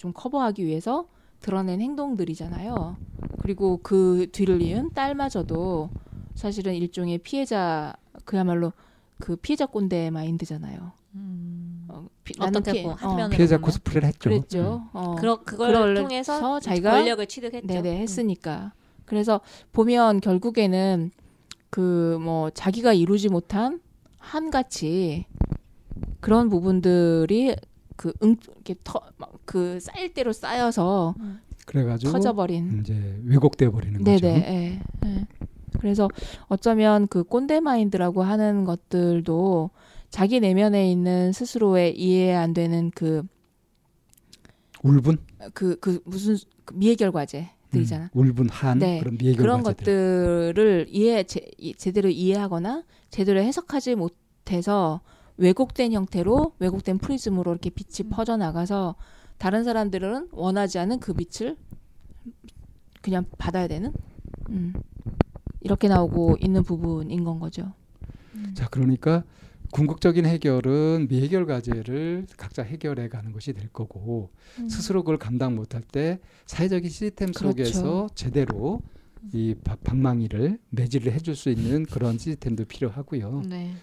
좀 커버하기 위해서 드러낸 행동들이잖아요. 그리고 그 뒤를 이은 딸마저도 사실은 일종의 피해자 그야말로 그 피해자 꼰대 마인드잖아요. 음. 어, 피, 어떻게 피, 어, 피해자 코스프레를 했죠. 그랬죠. 음. 어, 그러, 그걸 통해서 자기가 권력을 취득했죠. 네네 음. 했으니까. 음. 그래서 보면 결국에는 그 뭐 자기가 이루지 못한 한같이 그런 부분들이 그 응, 이렇게 터, 그 쌓일 대로 쌓여서 음. 그래가지고 터져버린 이제 왜곡돼 버리는 거죠. 네네. 예, 예. 그래서 어쩌면 그 꼰대 마인드라고 하는 것들도 자기 내면에 있는 스스로의 이해 안 되는 그 울분 그그 그 무슨 그 미해결 과제 들이잖아. 음, 울분 한 네. 그런 미해결 그런 것들을 이해 제, 제대로 이해하거나 제대로 해석하지 못해서 왜곡된 형태로 왜곡된 프리즘으로 이렇게 빛이 음. 퍼져 나가서 다른 사람들은 원하지 않은 그 빛을 그냥 받아야 되는 음. 이렇게 나오고 있는 부분인 건 거죠. 음. 자, 그러니까 궁극적인 해결은 미해결 과제를 각자 해결해 가는 것이 될 거고 음. 스스로 그걸 감당 못할 때 사회적인 시스템 속에서 그렇죠. 제대로 이 방망이를 매질을 해줄 수 있는 그런 시스템도 필요하고요. 네.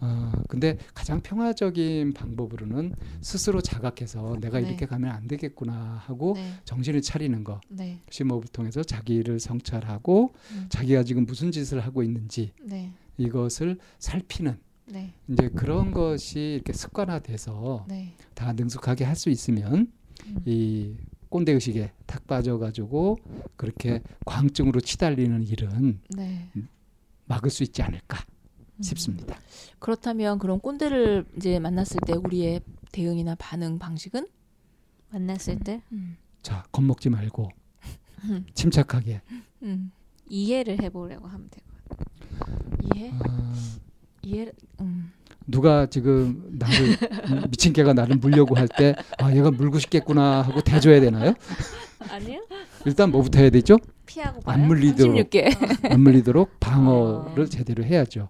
어, 근데 가장 평화적인 방법으로는 스스로 자각해서 내가 네. 이렇게 가면 안 되겠구나 하고 네. 정신을 차리는 것. 네. 심호흡을 통해서 자기를 성찰하고 음. 자기가 지금 무슨 짓을 하고 있는지 네. 이것을 살피는 네. 이제 그런 것이 이렇게 습관화돼서 네. 다 능숙하게 할 수 있으면 음. 이 꼰대 의식에 탁 빠져가지고 그렇게 광증으로 치달리는 일은 막을 수 있지 않을까. 싶습니다. 그렇다면 그런 꼰대를 이제 만났을 때 우리의 대응이나 반응 방식은 만났을 때 음. 자, 겁먹지 말고 음. 침착하게 음. 이해를 해보려고 하면 되고 이해? 아, 이해? 음. 누가 지금 나를 미친 개가 나를 물려고 할 때 아 얘가 물고 싶겠구나 하고 대줘야 되나요? 아니요. 일단 뭐부터 해야 되죠? 피하고 안 물리도록 안 물리도록 방어를 어. 제대로 해야죠.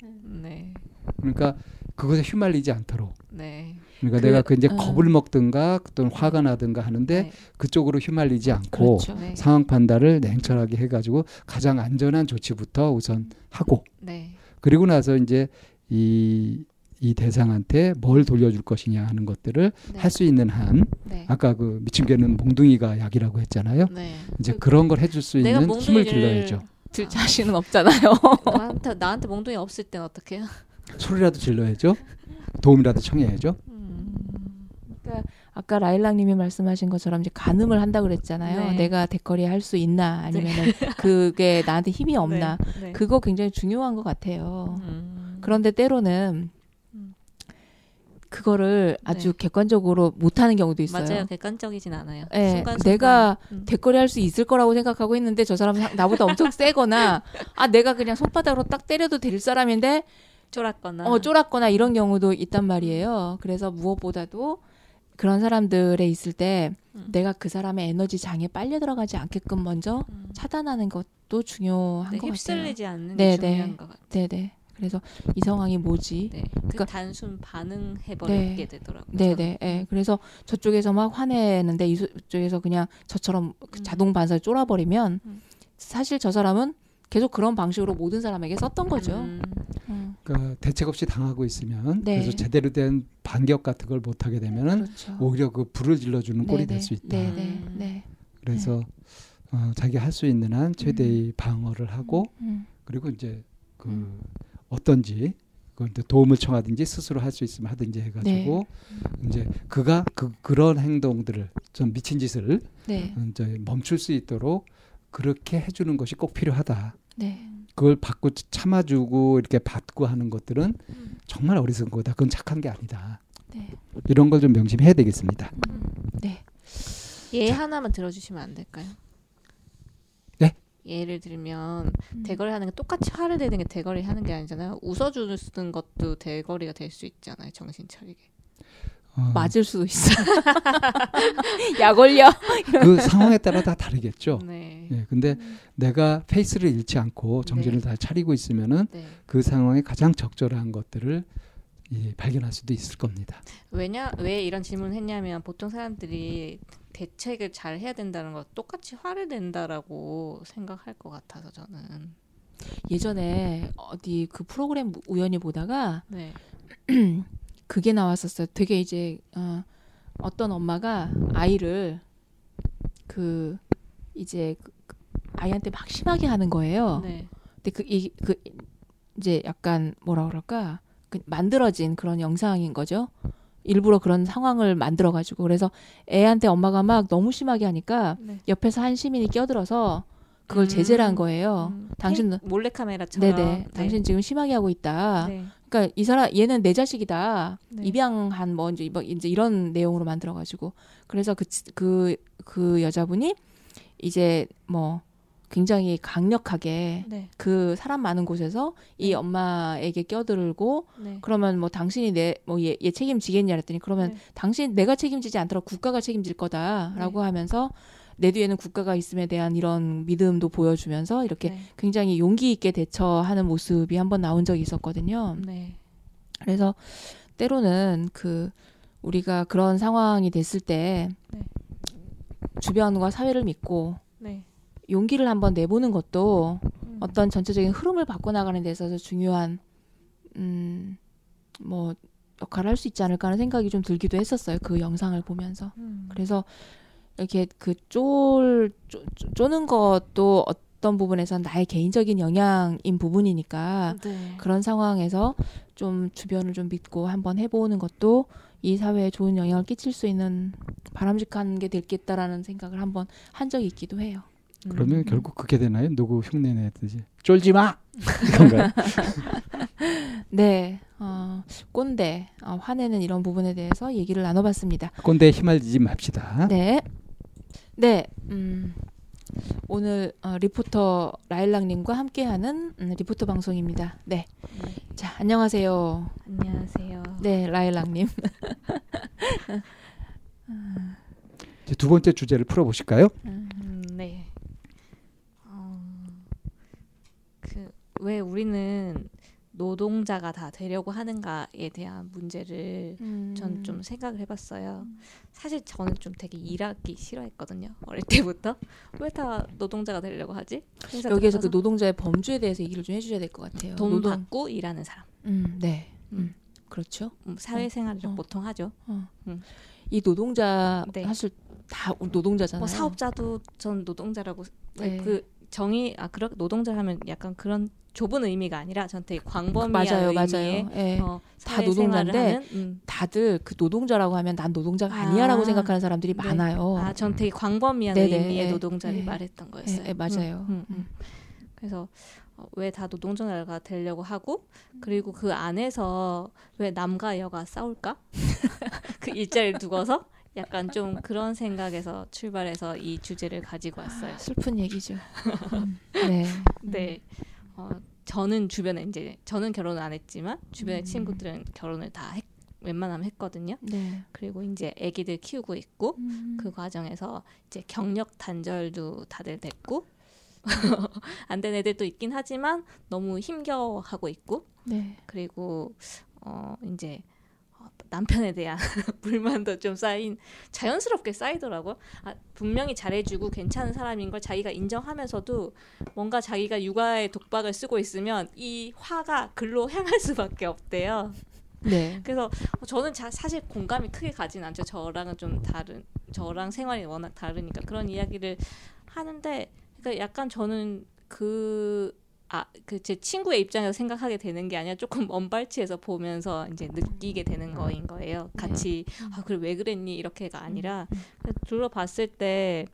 그러니까 그것에 휘말리지 않도록. 네. 그러니까 그, 내가 그 이제 어. 겁을 먹든가 또는 화가 나든가 하는데 네. 그쪽으로 휘말리지 않고 그렇죠. 네. 상황 판단을 냉철하게 해가지고 가장 안전한 조치부터 우선 하고 네. 그리고 나서 이제 이, 이 대상한테 뭘 돌려줄 것이냐 하는 것들을 네. 할수 있는 한 네. 아까 그 미친 개는 몽둥이가 약이라고 했잖아요. 네. 이제 그, 런걸 해줄 수 있는 힘을 길러야죠. 들 자신은 없잖아요. 나한테 나한테 몽둥이 없을 땐 어떻게요? 소리라도 질러야죠. 도움이라도 청해야죠. 음, 그러니까 아까 라일락님이 말씀하신 것처럼 이제 가늠을 한다 그랬잖아요. 네. 내가 대거리 할 수 있나 아니면 은 네. 그게 나한테 힘이 없나 네. 네. 그거 굉장히 중요한 것 같아요. 음. 그런데 때로는 음. 그거를 아주 네. 객관적으로 못하는 경우도 있어요. 맞아요. 객관적이진 않아요. 네. 순간, 순간. 내가 음. 대거리 할 수 있을 거라고 생각하고 있는데 저 사람은 나보다 엄청 세거나 아 내가 그냥 손바닥으로 딱 때려도 될 사람인데 쫄았거나 어 쫄았거나 이런 경우도 있단 말이에요. 그래서 무엇보다도 그런 사람들에 있을 때 음. 내가 그 사람의 에너지 장에 빨려 들어가지 않게끔 먼저 음. 차단하는 것도 중요한 네, 것 같아요. 휩쓸리지 않는 게 네, 네. 중요한 것 같아요. 네네. 그래서 이 상황이 뭐지? 네, 그 그러니까 단순 반응해 버리게 네, 되더라고요. 네 네. 네. 그래서 저쪽에서 막 화내는데 이쪽에서 그냥 저처럼 음. 자동 반사를 쫄아 버리면 음. 사실 저 사람은 계속 그런 방식으로 모든 사람에게 썼던 거죠. 음. 음. 그러니까 대책 없이 당하고 있으면 네. 그래서 제대로 된 반격 같은 걸 못 하게 되면은 그렇죠. 오히려 그 불을 질러 주는 꼴이 될 수 있다. 네네. 네. 그래서 어, 자기 할 수 있는 한 최대의 음. 방어를 하고. 그리고 이제 그 음. 어떤지 그 도움을 청하든지 스스로 할 수 있으면 하든지 해가지고 네. 이제 그가 그 그런 행동들을 좀 미친 짓을 네. 이제 멈출 수 있도록 그렇게 해주는 것이 꼭 필요하다. 네. 그걸 받고 참아주고 이렇게 받고 하는 것들은 음. 정말 어리석은 거다. 그건 착한 게 아니다. 네. 이런 걸 좀 명심해야 되겠습니다. 음. 네. 예 자. 하나만 들어주시면 안 될까요? 네. 예를 들면 음. 대거리 하는 게 똑같이 화를 내는 게 대거리 하는 게 아니잖아요. 웃어주는 것도 대거리가 될 수 있잖아요. 정신 차리게. 어. 맞을 수도 있어. 약 올려. 그 상황에 따라 다 다르겠죠. 네. 네. 근데 음. 내가 페이스를 잃지 않고 정신을 네. 다 차리고 있으면은 네. 그 상황에 가장 적절한 것들을 예, 발견할 수도 있을 겁니다. 왜냐 왜 이런 질문을 했냐면 보통 사람들이 대책을 잘 해야 된다는 거 똑같이 화를 낸다라고 생각할 것 같아서 저는 예전에 어디 그 프로그램 우연히 보다가 네. 그게 나왔었어요. 되게 이제 어, 어떤 엄마가 아이를 그 이제 그, 그 아이한테 막 심하게 하는 거예요. 네. 근데 그, 이, 그 이제 약간 뭐라 그럴까 그 만들어진 그런 영상인 거죠. 일부러 그런 상황을 만들어 가지고 그래서 애한테 엄마가 막 너무 심하게 하니까 네. 옆에서 한 시민이 끼어들어서 그걸 음, 제재를 한 거예요. 음, 당신 몰래 카메라처럼. 네네. 네. 당신 지금 심하게 하고 있다. 네. 그러니까 이 사람 얘는 내 자식이다. 네. 입양한 뭐 이제 뭐 이제 이런 내용으로 만들어 가지고 그래서 그 그그 그 여자분이 이제 뭐 굉장히 강력하게 네. 그 사람 많은 곳에서 이 네. 엄마에게 껴들고 네. 그러면 뭐 당신이 내 뭐얘 얘 책임지겠냐 그랬더니 그러면 네. 당신 내가 책임지지 않더라도 국가가 책임질 거다라고 네. 하면서 내 뒤에는 국가가 있음에 대한 이런 믿음도 보여주면서 이렇게 네. 굉장히 용기 있게 대처하는 모습이 한번 나온 적이 있었거든요. 네. 그래서 때로는 그 우리가 그런 상황이 됐을 때 네. 주변과 사회를 믿고 네. 용기를 한번 내보는 것도 음. 어떤 전체적인 흐름을 바꿔나가는 데 있어서 중요한 음 뭐 역할을 할 수 있지 않을까 하는 생각이 좀 들기도 했었어요. 그 영상을 보면서. 음. 그래서 이렇게 그 쫄, 쪼는 것도 어떤 부분에선 나의 개인적인 영향인 부분이니까 네. 그런 상황에서 좀 주변을 좀 믿고 한번 해보는 것도 이 사회에 좋은 영향을 끼칠 수 있는 바람직한 게 됐겠다라는 생각을 한번 한 적이 있기도 해요. 그러면 음. 결국 그게 되나요? 누구 흉내 내듯이 쫄지 마 이건가요? 네, 어, 꼰대 어, 화내는 이런 부분에 대해서 얘기를 나눠봤습니다. 꼰대 휘말리지 맙시다. 네, 네, 음, 오늘 어, 리포터 라일락님과 함께하는 음, 리포터 방송입니다. 네. 네. 자, 안녕하세요. 안녕하세요. 네, 라일락님. 이제 두 번째 주제를 풀어보실까요? 음, 네. 어, 그 왜 우리는 노동자가 다 되려고 하는가에 대한 문제를 음. 전좀 생각을 해봤어요. 사실 저는 좀 되게 일하기 싫어했거든요. 어릴 때부터 왜 다 노동자가 되려고 하지? 여기에서 그 노동자의 범주에 대해서 얘기를 좀 해주셔야 될 것 같아요. 돈 노동... 받고 일하는 사람. 음, 네. 음. 음. 그렇죠. 음, 사회생활을 어. 보통 하죠. 어. 음. 이 노동자 네. 사실 다 노동자잖아요. 뭐 사업자도 전 노동자라고 네. 그 정의 아 그런 노동자 하면 약간 그런 좁은 의미가 아니라 저한테 광범위한 맞아요, 의미의 맞아요. 예. 어, 다 노동자인데 하는, 음. 다들 그 노동자라고 하면 난 노동자가 아, 니야라고 생각하는 사람들이 네. 많아요. 아, 전 되게 광범위한 네네, 의미의 예, 노동자를 예, 말했던 거였어요. 예, 맞아요. 음, 음, 음. 그래서 어, 왜다 노동자가 되려고 하고 그리고 그 안에서 왜 남과 여가 싸울까? 그 일자리를 두고서 약간 좀 그런 생각에서 출발해서 이 주제를 가지고 왔어요. 아, 슬픈 얘기죠. 음. 네. 네. 어, 저는 주변에 이제 저는 결혼을 안 했지만 주변의 음. 친구들은 결혼을 다 했, 웬만하면 했거든요. 네. 그리고 이제 아기들 키우고 있고 음. 그 과정에서 이제 경력 단절도 다들 됐고 안 된 애들도 있긴 하지만 너무 힘겨워하고 있고 네. 그리고 어 이제 남편에 대한 불만도 좀 쌓인 자연스럽게 쌓이더라고. 아, 분명히 잘해주고 괜찮은 사람인 걸 자기가 인정하면서도 뭔가 자기가 육아의 독박을 쓰고 있으면 이 화가 글로 향할 수밖에 없대요. 네. 그래서 저는 자, 사실 공감이 크게 가진 않죠. 저랑은 좀 다른 저랑 생활이 워낙 다르니까 그런 이야기를 하는데 그러니까 약간 저는 그 아, 그 제 친구의 입장에서 생각하게 되는 게 아니라 조금 먼발치에서 보면서 이제 느끼게 되는 음. 거인 거예요. 같이 네. 아, 그래 왜 그랬니 이렇게가 아니라 음. 둘러봤을 때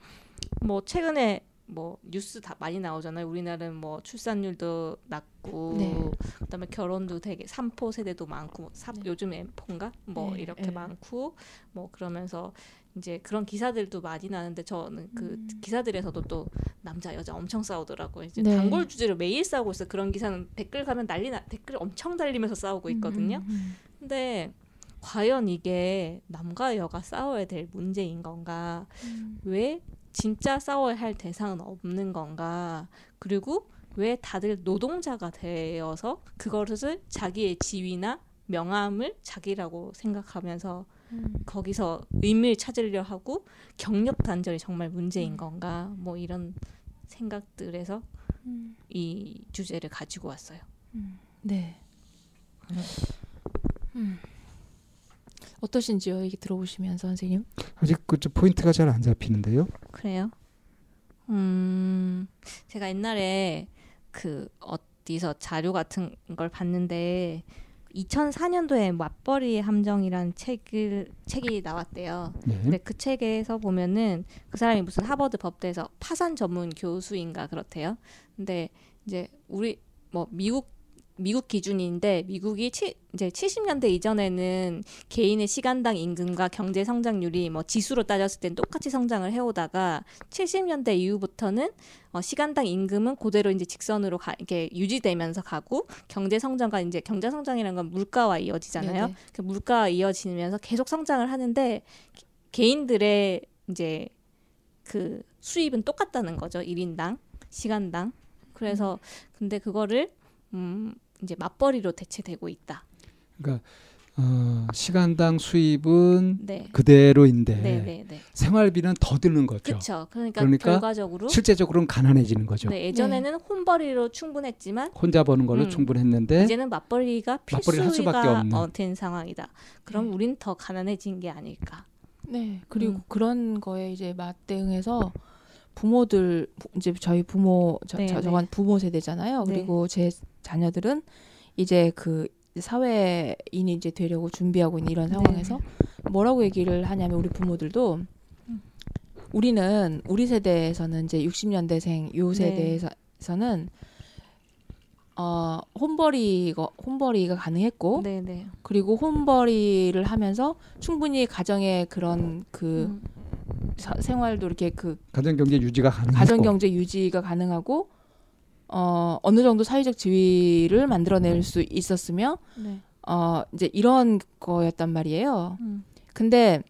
뭐 최근에 뭐 뉴스 다 많이 나오잖아요. 우리나라는 뭐 출산율도 낮고 네. 그다음에 결혼도 되게 삼포 세대도 많고 뭐 사, 네. 요즘 엠포인가 뭐 네. 이렇게 네. 많고 뭐 그러면서 이제 그런 기사들도 많이 나는데 저는 그 음. 기사들에서도 또 남자 여자 엄청 싸우더라고요. 이제 네. 단골 주제로 매일 싸우고 있어. 그런 기사는 댓글 가면 난리 나 댓글 엄청 달리면서 싸우고 있거든요. 음, 음, 음. 근데 과연 이게 남과 여가 싸워야 될 문제인 건가? 음. 왜 진짜 싸워야 할 대상은 없는 건가? 그리고 왜 다들 노동자가 되어서 그것을 자기의 지위나 명함을 자기라고 생각하면서 음. 거기서 의미를 찾으려 하고 경력 단절이 정말 문제인 음. 건가 뭐 이런 생각들에서 음. 이 주제를 가지고 왔어요. 음. 네. 음. 어떠신지요? 얘기 들어보시면서 선생님? 아직 그 포인트가 잘 안 잡히는데요. 그래요? 음, 제가 옛날에 그 어디서 자료 같은 걸 봤는데 2004년도에 맞벌이 함정이라는 책을 책이 나왔대요. 네. 근데 그 책에서 보면은 그 사람이 무슨 하버드 법대에서 파산 전문 교수인가 그렇대요. 근데 이제 우리 뭐 미국 미국 기준인데 미국이 치, 이제 70년대 이전에는 개인의 시간당 임금과 경제 성장률이 뭐 지수로 따졌을 땐 똑같이 성장을 해오다가 70년대 이후부터는 어, 시간당 임금은 그대로 이제 직선으로 가, 이렇게 유지되면서 가고 경제 성장과 이제 경제 성장이라는 건 물가와 이어지잖아요. 그 물가와 이어지면서 계속 성장을 하는데 개인들의 이제 그 수입은 똑같다는 거죠. 1인당 시간당. 그래서 음. 근데 그거를 음 이제 맞벌이로 대체되고 있다. 그러니까 어, 시간당 수입은 네. 그대로인데 네, 네, 네. 생활비는 더 드는 거죠. 그렇죠. 그러니까, 그러니까, 결과적으로 실제적으로는 가난해지는 거죠. 네, 예전에는 네. 혼벌이로 충분했지만 혼자 버는 걸로 음, 충분했는데 이제는 맞벌이가 필수가 어, 된 상황이다. 그럼 네. 우린 더 가난해진 게 아닐까. 네, 그리고 음. 그런 거에 이제 맞대응해서 부모들 이제 저희 부모 저, 저, 저건 부모 세대잖아요. 그리고 제 자녀들은 이제 그 사회인이 이제 되려고 준비하고 있는 이런 상황에서 네. 뭐라고 얘기를 하냐면 우리 부모들도 우리는 우리 세대에서는 이제 60년대생 요 네. 세대에서는 어 홈벌이가 홈벌이가 가능했고 네네. 네. 그리고 홈벌이를 하면서 충분히 가정의 그런 그 음. 사, 생활도 이렇게 그 가정 경제 유지가 가능 가정 경제 유지가 가능하고 어, 어느 정도 사회적 지위를 만들어낼 수 있었으며, 네. 어, 이제 이런 거였단 말이에요. 음. 근데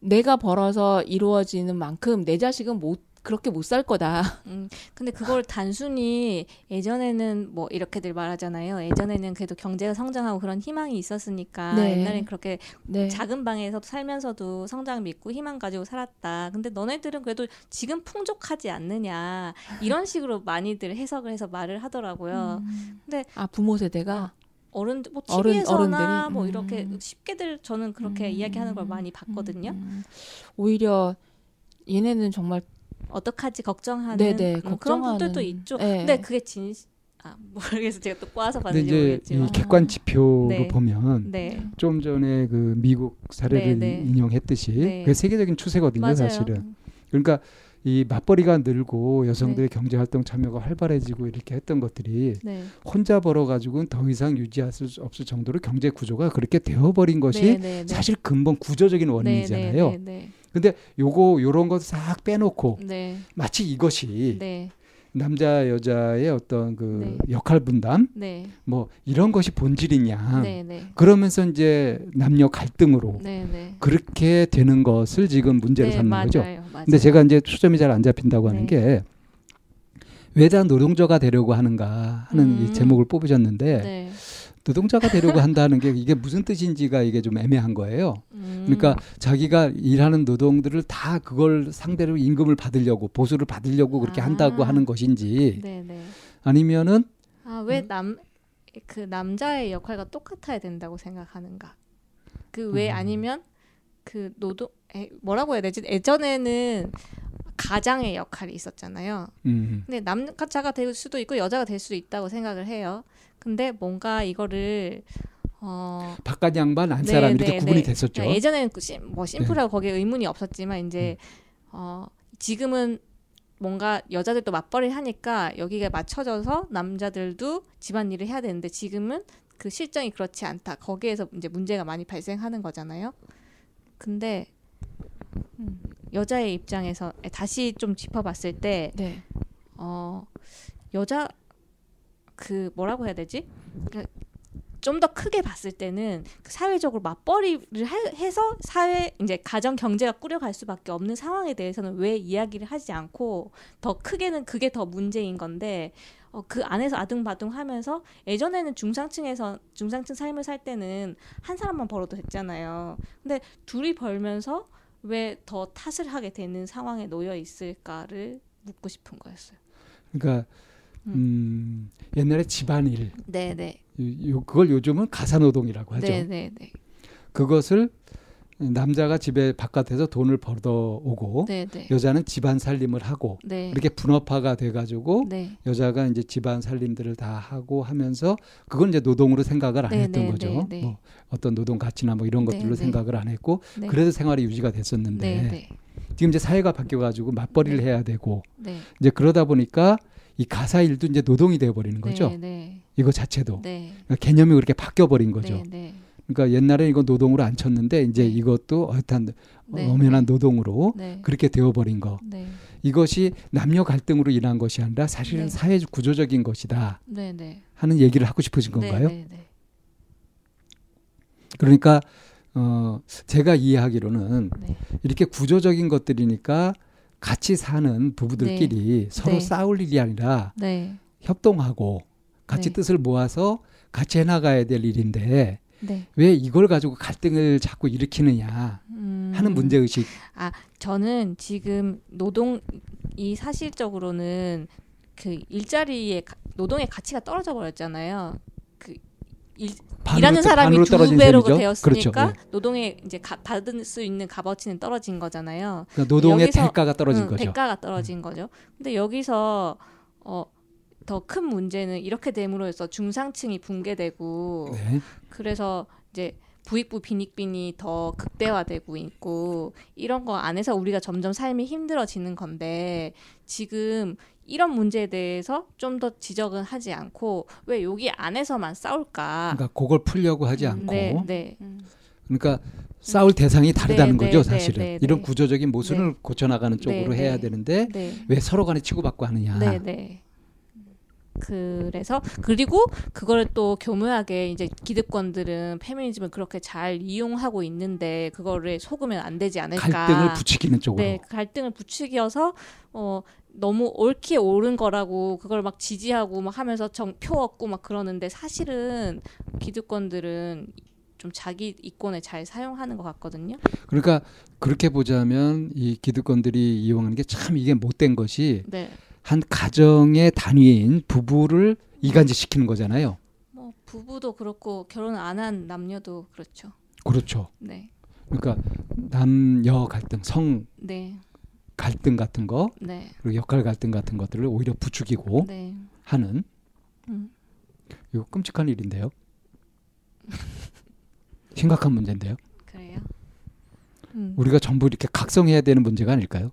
내가 벌어서 이루어지는 만큼 내 자식은 못 그렇게 못 살 거다. 음, 근데 그걸 단순히 예전에는 뭐 이렇게들 말하잖아요. 예전에는 그래도 경제가 성장하고 그런 희망이 있었으니까 네. 옛날엔 그렇게 네. 작은 방에서 살면서도 성장 믿고 희망 가지고 살았다. 근데 너네들은 그래도 지금 풍족하지 않느냐 이런 식으로 많이들 해석을 해서 말을 하더라고요. 음. 근데 아 부모 세대가 어른 뭐 TV에서나 어른, 뭐 이렇게 음. 쉽게들 저는 그렇게 음. 이야기하는 걸 많이 봤거든요. 음. 오히려 얘네는 정말 어떡하지 걱정하는 네네, 음, 그런 분들도 있죠. 네. 근데 그게 진 아, 모르겠어 제가 또 꼬아서 봤는지 모르겠지만 이 객관 지표로 네. 보면 네. 좀 전에 그 미국 사례를 네, 네. 인용했듯이 네. 그게 세계적인 추세거든요, 맞아요. 사실은. 그러니까 이 맞벌이가 늘고 여성들의 네. 경제 활동 참여가 활발해지고 이렇게 했던 것들이 네. 혼자 벌어 가지고는 더 이상 유지할 수 없을 정도로 경제 구조가 그렇게 되어 버린 것이 네, 네, 네. 사실 근본 구조적인 원인이잖아요. 근데 요거 요런 것싹 빼놓고 네. 마치 이것이 네. 남자 여자의 어떤 그 네. 역할 분담 네. 뭐 이런 것이 본질이냐 네, 네. 그러면서 이제 남녀 갈등으로 네, 그렇게 되는 것을 지금 문제로 삼는 맞아요, 거죠. 맞아요. 근데 제가 이제 초점이 잘 안 잡힌다고 하는 게 왜 다 노동자가 되려고 하는가 하는 음. 이 제목을 뽑으셨는데 노동자가 되려고 한다는 게 이게 무슨 뜻인지가 이게 좀 애매한 거예요. 음. 그러니까 자기가 일하는 노동들을 다 그걸 상대로 임금을 받으려고 보수를 받으려고 그렇게 아. 한다고 하는 것인지 네네. 아니면은 아 왜 남 그 남자의 역할과 똑같아야 된다고 생각하는가? 그왜 음. 아니면 그 노동 에, 뭐라고 해야 되지? 예전에는 가장의 역할이 있었잖아요. 음. 근데 남자가 될 수도 있고 여자가 될 수도 있다고 생각을 해요. 근데 뭔가 이거를 어 바깥 양반 안 사람 네, 이렇게 네, 구분이 네. 됐었죠. 예전에는 그뭐 심플하고 네. 거기에 의문이 없었지만 이제 음. 어 지금은 뭔가 여자들도 맞벌이 하니까 여기가 맞춰져서 남자들도 집안일을 해야 되는데 지금은 그 실정이 그렇지 않다. 거기에서 이제 문제가 많이 발생하는 거잖아요. 근데 음, 여자의 입장에서 다시 좀 짚어봤을 때, 네. 어, 여자 그 뭐라고 해야 되지? 그러니까 좀더 크게 봤을 때는 그 사회적으로 맞벌이를 해서 사회 이제 가정 경제가 꾸려갈 수밖에 없는 상황에 대해서는 왜 이야기를 하지 않고 더 크게는 그게 더 문제인 건데 어, 그 안에서 아둥바둥하면서 예전에는 중상층에서 중상층 삶을 살 때는 한 사람만 벌어도 됐잖아요. 근데 둘이 벌면서 왜 더 탓을 하게 되는 상황에 놓여 있을까를 묻고 싶은 거였어요. 그러니까 음, 음 옛날에 집안일. 네네. 요, 그걸 요즘은 가사노동이라고 하죠. 네네네. 그것을 남자가 집에 바깥에서 돈을 벌어 오고 네네. 여자는 집안 살림을 하고 네. 이렇게 분업화가 돼가지고 네. 여자가 이제 집안 살림들을 다 하고 하면서 그건 이제 노동으로 생각을 안 네네. 했던 거죠. 뭐 어떤 노동 가치나 뭐 이런 것들로 생각을 안 했고 네. 그래서 생활이 유지가 됐었는데 지금 이제 사회가 바뀌어가지고 맞벌이를 네. 해야 되고 네. 이제 그러다 보니까 이 가사 일도 이제 노동이 되어 버리는 거죠. 네, 네. 이거 자체도 네. 그러니까 개념이 그렇게 바뀌어 버린 거죠. 네, 네. 그러니까 옛날에 이거 노동으로 안 쳤는데 이제 네. 이것도 어떤 엄연한 노동으로 그렇게 되어 버린 거. 이것이 남녀 갈등으로 인한 것이 아니라 사실은 사회 구조적인 것이다. 하는 얘기를 하고 싶으신 건가요? 그러니까 어 제가 이해하기로는 이렇게 구조적인 것들이니까 같이 사는 부부들끼리 네. 서로 네. 싸울 일이 아니라 네. 협동하고 같이 네. 뜻을 모아서 같이 해나가야 될 일인데 네. 왜 이걸 가지고 갈등을 자꾸 일으키느냐 음. 하는 문제 의식. 아 저는 지금 노동 이 사실적으로는 그 일자리의 노동의 가치가 떨어져 버렸잖아요. 그 일, 일하는 사람이 두 배로 되었으니까 그렇죠. 네. 노동의 이제 가, 받을 수 있는 값어치는 떨어진 거잖아요. 그러니까 노동의 여기서, 대가가 떨어진 응, 거죠. 대가가 떨어진 음. 거죠. 근데 여기서 어, 더 큰 문제는 이렇게 됨으로써 중상층이 붕괴되고 네. 그래서 이제 부익부 빈익빈이 더 극대화되고 있고 이런 거 안에서 우리가 점점 삶이 힘들어지는 건데 지금 이런 문제에 대해서 좀 더 지적은 하지 않고 왜 여기 안에서만 싸울까? 그러니까 그걸 풀려고 하지 음, 않고. 네, 네. 그러니까 싸울 대상이 다르다는 네, 네 거죠, 네, 사실은. 네, 이런 구조적인 모순을 고쳐나가는 쪽으로 해야 되는데 왜 서로 간에 치고받고 하느냐. 그래서 그리고 그걸 또 교묘하게 이제 기득권들은 페미니즘을 그렇게 잘 이용하고 있는데 그거를 속으면 안 되지 않을까 갈등을 부추기는 쪽으로 네 갈등을 부추겨서 어 너무 옳게 옳은 거라고 그걸 막 지지하고 막 하면서 정표 얻고 막 그러는데 사실은 기득권들은 좀 자기 이권에 잘 사용하는 것 같거든요. 그러니까 그렇게 보자면 이 기득권들이 이용하는 게 참 이게 못된 것이 네. 한 가정의 단위인 부부를 이간질시키는 거잖아요. 뭐 부부도 그렇고 결혼 안 한 남녀도 그렇죠. 그렇죠. 네. 그러니까 남녀 갈등, 성 네. 갈등 같은 거, 네. 그리고 역할 갈등 같은 것들을 오히려 부추기고 네. 하는 음. 이거 끔찍한 일인데요. 심각한 문제인데요. 그래요? 음. 우리가 전부 이렇게 각성해야 되는 문제가 아닐까요?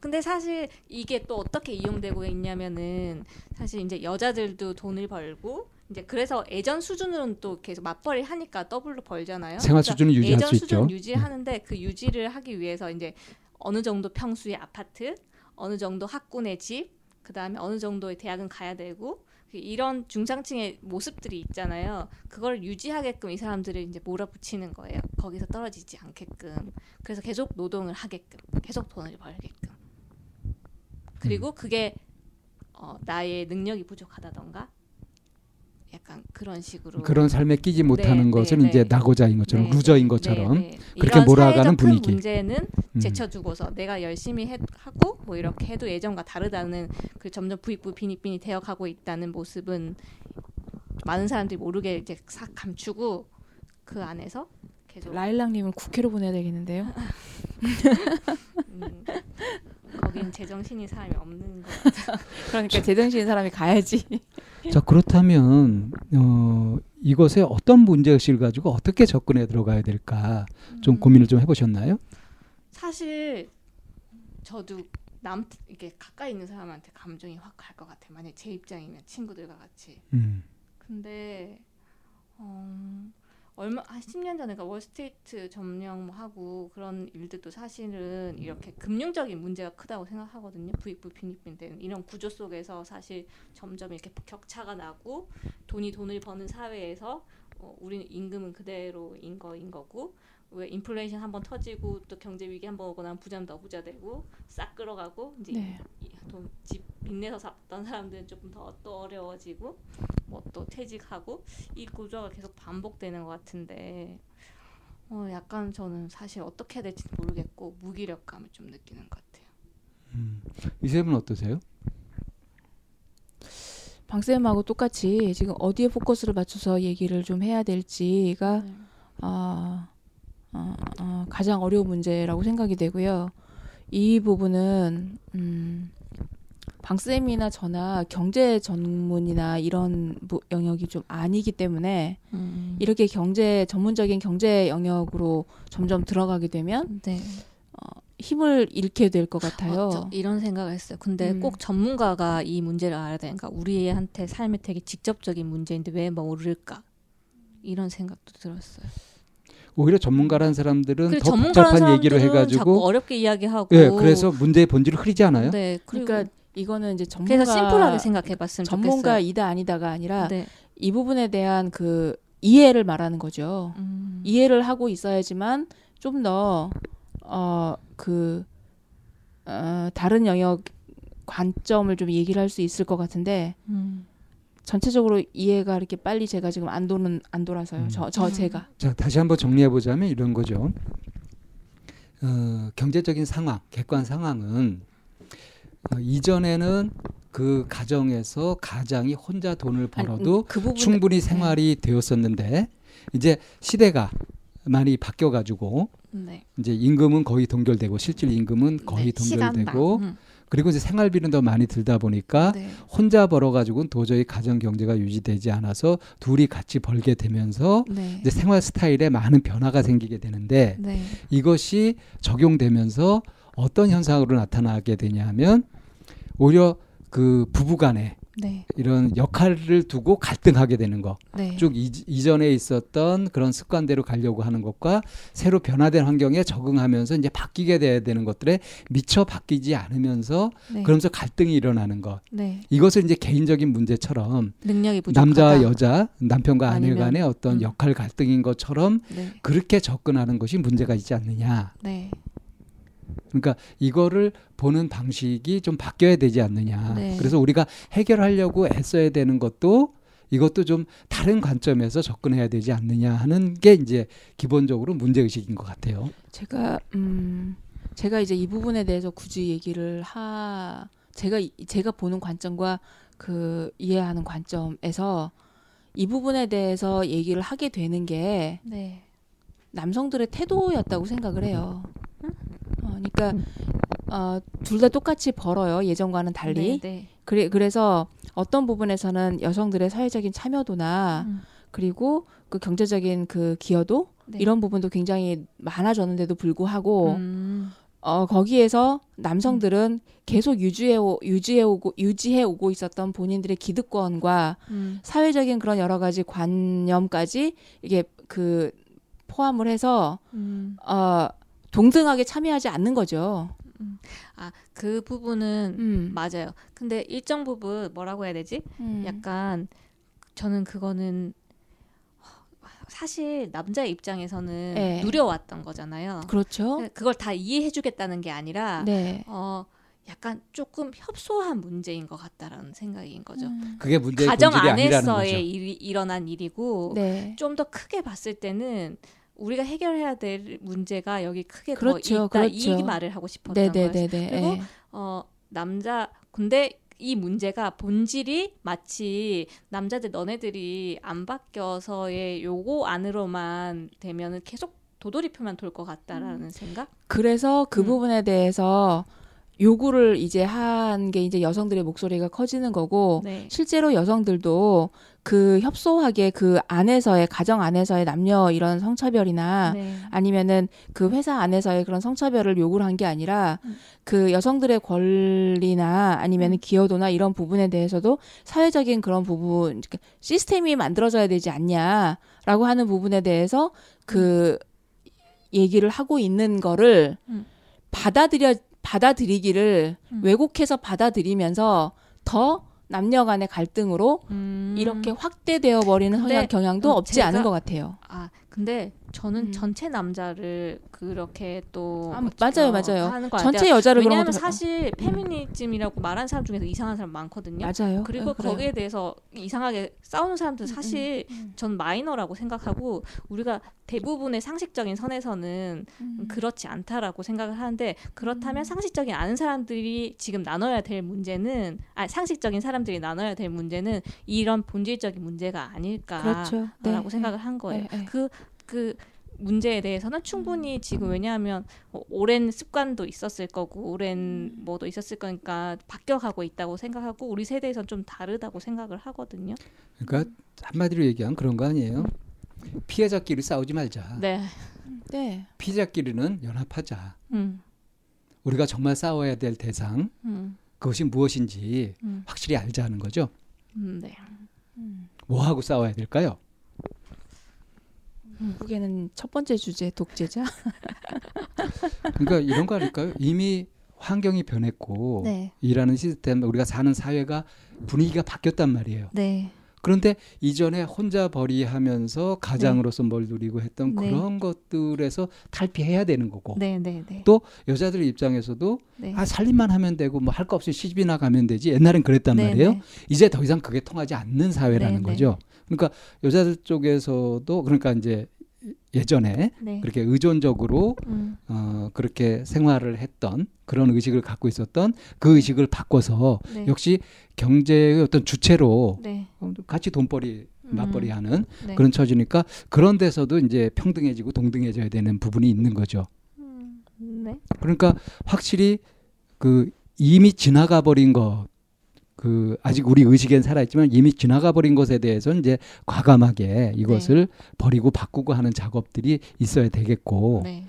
근데 사실 이게 또 어떻게 이용되고 있냐면은 사실 이제 여자들도 돈을 벌고 이제 그래서 예전 수준으로는 또 계속 맞벌이 하니까 더블로 벌잖아요. 생활 그러니까 수준을 유지할 수 있죠. 유지하는데 그 유지를 하기 위해서 이제 어느 정도 평수의 아파트, 어느 정도 학군의 집, 그 다음에 어느 정도의 대학은 가야 되고 그 이런 중상층의 모습들이 있잖아요. 그걸 유지하게끔 이 사람들을 이제 몰아붙이는 거예요. 거기서 떨어지지 않게끔. 그래서 계속 노동을 하게끔, 계속 돈을 벌게끔. 그리고 음. 그게 어, 나의 능력이 부족하다던가 약간 그런 식으로 그런 삶에 끼지 못하는 네, 것은 네, 이제 네. 나고자인 것처럼 네, 루저인 네, 것처럼 네, 그렇게 몰아가는 분위기. 문제는 음. 제쳐두고서 내가 열심히 해, 하고 뭐 이렇게 해도 예전과 다르다는 그 점점 부익부 빈익빈이 되어가고 있다는 모습은 많은 사람들이 모르게 이제 싹 감추고 그 안에서 계속 라일락님을 국회로 보내야 되겠는데요. 음, 거긴 제정신인 사람이 없는 거. 그러니까 제정신인 사람이 가야지. 자 그렇다면 어, 이것에 어떤 문제의식을 가지고 어떻게 접근해 들어가야 될까 좀 음. 고민을 좀 해보셨나요? 사실 저도 남 이게 가까이 있는 사람한테 감정이 확 갈 것 같아. 만약 제 입장이면 친구들과 같이. 음. 근데 어, 얼마 한 10년 전에 그 월스트리트 점령하고 그런 일들도 사실은 이렇게 금융적인 문제가 크다고 생각하거든요. 부익부 빈익빈 때 이런 구조 속에서 사실 점점 이렇게 격차가 나고 돈이 돈을 버는 사회에서 어, 우리는 임금은 그대로인 거인 거고 왜 인플레이션 한번 터지고 또 경제 위기 한번 오고 나면 부자는 더 부자 되고 싹 끌어가고 이제 네. 돈 집 빚내서 샀던 사람들은 조금 더 또 어려워지고 뭐 또 퇴직하고 이 구조가 계속 반복되는 것 같은데 어 약간 저는 사실 어떻게 해야 될지 모르겠고 무기력감을 좀 느끼는 것 같아요. 음. 이세분 어떠세요? 방쌤하고 똑같이 지금 어디에 포커스를 맞춰서 얘기를 좀 해야 될지가 네. 아 어, 어, 가장 어려운 문제라고 생각이 되고요. 이 부분은 음, 방쌤이나 저나 경제 전문이나 이런 영역이 좀 아니기 때문에 음. 이렇게 경제 전문적인 경제 영역으로 점점 들어가게 되면 네. 어, 힘을 잃게 될 것 같아요. 어, 이런 생각을 했어요. 근데 음. 꼭 전문가가 이 문제를 알아야 되니까 우리한테 삶에 되게 직접적인 문제인데 왜 모를까 이런 생각도 들었어요. 오히려 전문가라는 사람들은 더 복잡한 얘기를 해가지고 어렵게 이야기하고 예, 그래서 문제의 본질을 흐리지 않아요. 네, 그러니까 이거는 이제 전문가 그래서 심플하게 생각해봤으면 전문가이다 아니다가 아니라 네. 이 부분에 대한 그 이해를 말하는 거죠. 음. 이해를 하고 있어야지만 좀 더 어그 어, 다른 영역 관점을 좀 얘기를 할 수 있을 것 같은데 음. 전체적으로 이해가 이렇게 빨리 제가 지금 안 도는 안 돌아서요. 저저 음. 저 음. 제가. 자 다시 한번 정리해 보자면 이런 거죠. 어, 경제적인 상황, 객관 상황은 어, 이전에는 그 가정에서 가장이 혼자 돈을 벌어도 아니, 그 충분히 네. 생활이 네. 되었었는데 이제 시대가 많이 바뀌어 가지고 네. 이제 임금은 거의 동결되고 실질 임금은 거의 네, 동결되고 음. 그리고 이제 생활비는 더 많이 들다 보니까 네. 혼자 벌어 가지고는 도저히 가정 경제가 유지되지 않아서 둘이 같이 벌게 되면서 네. 이제 생활 스타일에 많은 변화가 생기게 되는데 네. 이것이 적용되면서 어떤 현상으로 나타나게 되냐면 오히려 그 부부간에 네. 이런 역할을 두고 갈등하게 되는 거. 네. 쭉 이, 전에 있었던 그런 습관대로 가려고 하는 것과 새로 변화된 환경에 적응하면서 이제 바뀌게 돼야 되는 것들에 미처 바뀌지 않으면서 네. 그러면서 갈등이 일어나는 것. 네. 이것을 이제 개인적인 문제처럼 남자와 여자, 남편과 아내 간의 어떤 음. 역할 갈등인 것처럼 네. 그렇게 접근하는 것이 문제가 있지 않느냐. 네. 그러니까 이거를 보는 방식이 좀 바뀌어야 되지 않느냐. 네. 그래서 우리가 해결하려고 애써야 되는 것도 이것도 좀 다른 관점에서 접근해야 되지 않느냐 하는 게 이제 기본적으로 문제 의식인 것 같아요. 제가 음 제가 이제 이 부분에 대해서 굳이 얘기를 하 제가 제가 보는 관점과 그 이해하는 관점에서 이 부분에 대해서 얘기를 하게 되는 게 네. 남성들의 태도였다고 생각을 해요. 어, 그러니까 어, 둘 다 똑같이 벌어요. 예전과는 달리. 네, 네. 그래 그래서 어떤 부분에서는 여성들의 사회적인 참여도나 음. 그리고 그 경제적인 그 기여도 네. 이런 부분도 굉장히 많아졌는데도 불구하고 음. 어 거기에서 남성들은 계속 유지해 오, 유지해 오고 유지해 오고 있었던 본인들의 기득권과 음. 사회적인 그런 여러 가지 관념까지 이게 그 포함을 해서 음. 어 동등하게 참여하지 않는 거죠. 음. 아, 그 부분은 음. 맞아요. 근데 일정 부분 뭐라고 해야 되지? 음. 약간 저는 그거는 사실 남자 입장에서는 네. 누려왔던 거잖아요. 그렇죠. 그걸 다 이해해주겠다는 게 아니라 네. 어 약간 조금 협소한 문제인 것 같다라는 생각인 거죠. 음. 그게 문제 가정 안에서의 일이, 일어난 일이고 네. 좀더 크게 봤을 때는 우리가 해결해야 될 문제가 여기 크게 그렇죠, 더 있다 그렇죠. 이 말을 하고 싶었던 네네네네. 거예요. 그리고 예. 어 남자 근데 이 문제가 본질이 마치 남자들 너네들이 안 바뀌어서의 요거 안으로만 되면은 계속 도돌이표만 돌 것 같다라는 음. 생각? 그래서 그 음. 부분에 대해서 요구를 이제 한 게 이제 여성들의 목소리가 커지는 거고 네. 실제로 여성들도 그 협소하게 그 안에서의 가정 안에서의 남녀 이런 성차별이나 네. 아니면은 그 회사 안에서의 그런 성차별을 요구를 한 게 아니라 음. 그 여성들의 권리나 아니면은 음. 기여도나 이런 부분에 대해서도 사회적인 그런 부분 시스템이 만들어져야 되지 않냐라고 하는 부분에 대해서 그 음. 얘기를 하고 있는 거를 음. 받아들여 받아들이기를 음. 왜곡해서 받아들이면서 더 남녀 간의 갈등으로 음. 이렇게 확대되어 버리는 성향 경향도 음, 없지 않은 것 같아요. 아, 근데 저는 음. 전체 남자를 그렇게 또 아, 맞아요, 맞아요. 하는 거 전체 여자를 왜냐하면 사실 페미니즘이라고 말하는 사람 중에서 이상한 사람 많거든요. 맞아요. 그리고 네, 거기에 대해서 이상하게 싸우는 사람들 음, 사실 음, 음. 전 마이너라고 생각하고 우리가 대부분의 상식적인 선에서는 음. 그렇지 않다라고 생각을 하는데 그렇다면 음. 상식적인 아는 사람들이 지금 나눠야 될 문제는 아 상식적인 사람들이 나눠야 될 문제는 이런 본질적인 문제가 아닐까라고 그렇죠. 네. 생각을 한 거예요. 네, 네. 그 그 문제에 대해서는 충분히 지금 왜냐하면 뭐 오랜 습관도 있었을 거고 오랜 뭐도 있었을 거니까 바뀌어가고 있다고 생각하고 우리 세대에선 좀 다르다고 생각을 하거든요. 그러니까 한마디로 얘기하면 그런 거 아니에요? 피해자끼리 싸우지 말자. 네. 네. 피해자끼리는 연합하자. 음. 우리가 정말 싸워야 될 대상 음. 그것이 무엇인지 음. 확실히 알자는 거죠. 음, 네. 뭐 하고 싸워야 될까요? 한국에는 첫 번째 주제 독재자. 그러니까 이런 거 아닐까요? 이미 환경이 변했고 네. 일하는 시스템 우리가 사는 사회가 분위기가 바뀌었단 말이에요. 네. 그런데 이전에 혼자 벌이하면서 가장으로서 네. 뭘 누리고 했던 네. 그런 것들에서 탈피해야 되는 거고 네, 네, 네. 또 여자들 입장에서도 네. 아 살림만 하면 되고 뭐 할 거 없이 시집이나 가면 되지 옛날엔 그랬단 네, 말이에요 이제 더 이상 그게 통하지 않는 사회라는 거죠 그러니까 여자들 쪽에서도 그러니까 이제 예전에 네. 그렇게 의존적으로 음. 어, 그렇게 생활을 했던 그런 의식을 갖고 있었던 그 의식을 바꿔서 네. 역시 경제의 어떤 주체로 네. 어, 같이 돈벌이 음. 맞벌이 하는 네. 그런 처지니까 그런 데서도 이제 평등해지고 동등해져야 되는 부분이 있는 거죠. 음. 네. 그러니까 확실히 그 이미 지나가 버린 것 그 아직 우리 의식엔 살아있지만 이미 지나가 버린 것에 대해서 이제 과감하게 이것을 네. 버리고 바꾸고 하는 작업들이 있어야 되겠고 네.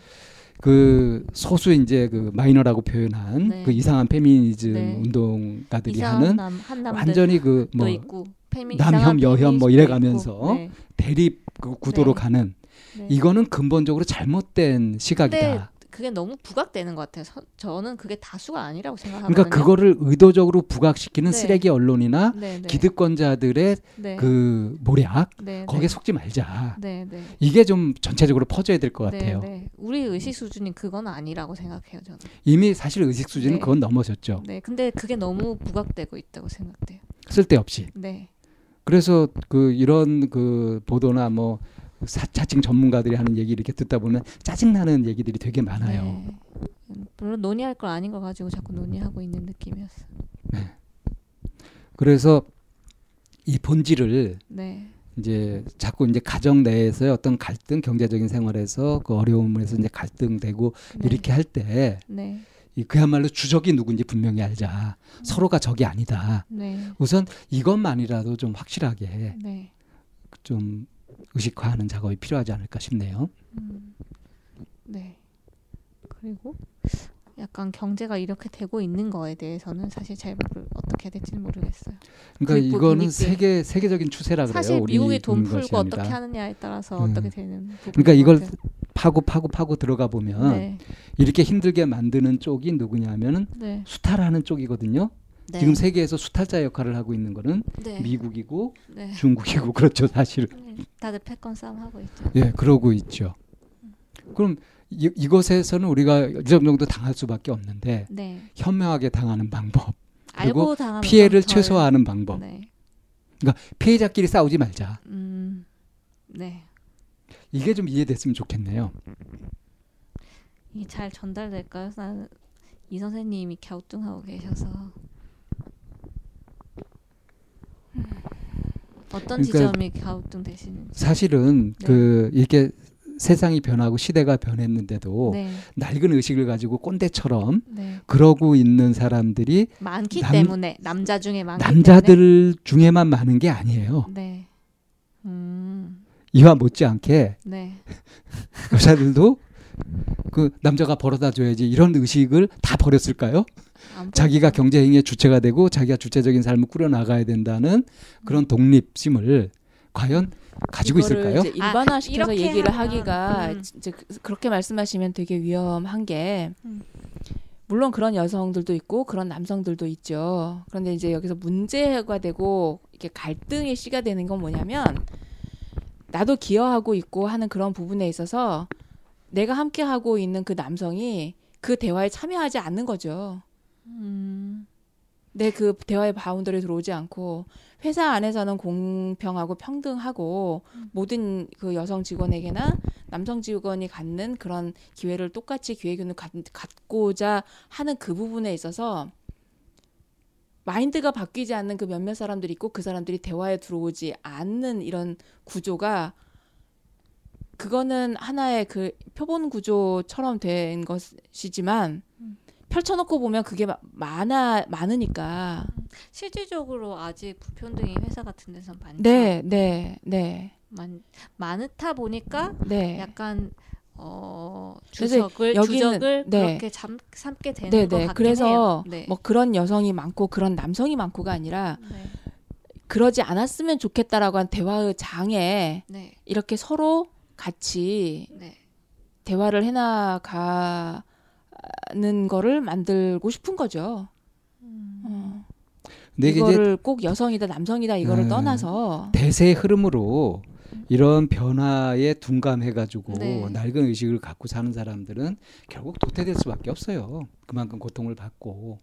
그 소수 이제 그 마이너라고 표현한 네. 그 이상한 페미니즘 네. 운동가들이 하는 남, 완전히 그 뭐 남혐 여혐 뭐 이래 가면서 네. 대립 그 구도로 네. 가는 이거는 근본적으로 잘못된 시각이다. 그게 너무 부각되는 것 같아요. 서, 저는 그게 다수가 아니라고 생각하거든요. 그러니까 그거를 의도적으로 부각시키는 네. 쓰레기 언론이나 네, 네. 기득권자들의 네. 그 모략 네, 거기에 네. 속지 말자. 이게 좀 전체적으로 퍼져야 될 것 같아요. 우리 의식 수준이 그건 아니라고 생각해요. 저는 이미 사실 의식 수준은 그건 넘어졌죠. 네, 근데 그게 너무 부각되고 있다고 생각돼요. 쓸데없이. 네. 그래서 그 이런 그 보도나 뭐 사차증 전문가들이 하는 얘기 이렇게 듣다 보면 짜증나는 얘기들이 되게 많아요. 네. 물론 논의할 걸 아닌 거 가지고 자꾸 논의하고 있는 느낌이었어. 네. 그래서 이 본질을 네. 이제 자꾸 이제 가정 내에서의 어떤 갈등, 경제적인 생활에서 그 어려움에서 이제 갈등되고 네. 이렇게 할 때. 네. 이 그야말로 주적이 누군지 분명히 알자. 음. 서로가 적이 아니다. 네. 우선 이것만이라도 좀 확실하게 네. 좀 의식화하는 작업이 필요하지 않을까 싶네요. 음, 네. 그리고 약간 경제가 이렇게 되고 있는 거에 대해서는 사실 잘 모르, 어떻게 해야 될지는 모르겠어요. 그러니까 이거는 세계 세계적인 추세라 그래요. 사실 미국이 돈 풀고 어떻게 하느냐에 따라서 음. 어떻게 되는. 그러니까 이걸. 파고 파고 파고 들어가 보면 네. 이렇게 힘들게 만드는 쪽이 누구냐면은 네. 수탈하는 쪽이거든요. 네. 지금 세계에서 수탈자 역할을 하고 있는 거는 네. 미국이고 네. 중국이고 그렇죠 사실. 네. 다들 패권 싸움 하고 있죠. 예, 그러고 있죠. 음. 그럼 이, 이것에서는 우리가 이 정도 당할 수밖에 없는데 네. 현명하게 당하는 방법 그리고 피해를 최소화하는 방법. 네. 그러니까 피해자끼리 싸우지 말자. 음, 네. 이게 좀 이해됐으면 좋겠네요. 이게 잘 전달될까요? 이 선생님이 갸우뚱하고 계셔서. 어떤 그러니까 지점이 갸우뚱되시는지 사실은 네. 그 이렇게 세상이 변하고 시대가 변했는데도 네. 낡은 의식을 가지고 꼰대처럼 네. 그러고 있는 사람들이 많기 남, 때문에 남자 중에 많기 남자들 때문에? 중에만 많은 게 아니에요. 네. 음. 이와 못지않게 네. 여자들도 그 남자가 벌어다 줘야지 이런 의식을 다 버렸을까요? 자기가 경제 행위의 주체가 되고 자기가 주체적인 삶을 꾸려 나가야 된다는 그런 독립심을 과연 가지고 있을까요? 이제 일반화시켜서 아, 얘기를 하면, 하기가 음. 이제 그, 그렇게 말씀하시면 되게 위험한 게 음. 물론 그런 여성들도 있고 그런 남성들도 있죠. 그런데 이제 여기서 문제가 되고 이렇게 갈등의 씨가 되는 건 뭐냐면 나도 기여하고 있고 하는 그런 부분에 있어서 내가 함께 하고 있는 그 남성이 그 대화에 참여하지 않는 거죠. 음. 내그 대화의 바운더리에 들어오지 않고 회사 안에서는 공평하고 평등하고 음. 모든 그 여성 직원에게나 남성 직원이 갖는 그런 기회를 똑같이 기회균을 갖고자 하는 그 부분에 있어서 마인드가 바뀌지 않는 그 몇몇 사람들이 있고 그 사람들이 대화에 들어오지 않는 이런 구조가 그거는 하나의 그 표본 구조처럼 된 것이지만 음. 펼쳐놓고 보면 그게 많아 많으니까 실질적으로 아직 불평등이 회사 같은 데서 많죠. 네, 네, 네. 많 많다 보니까 네. 약간 어 여기는, 주적을 네. 그렇게 잠, 삼게 되는 네, 것 네. 같긴 그래서 해요. 네. 뭐 그런 여성이 많고 그런 남성이 많고가 아니라 네. 그러지 않았으면 좋겠다라고 한 대화의 장에 네. 이렇게 서로 같이 네. 대화를 해나가 는 거를 만들고 싶은 거죠. 음. 어. 근데 이거를 꼭 여성이다 남성이다 이거를 네. 떠나서 대세의 흐름으로 이런 변화에 둔감해가지고 네. 낡은 의식을 갖고 사는 사람들은 결국 도태될 수밖에 없어요. 그만큼 고통을 받고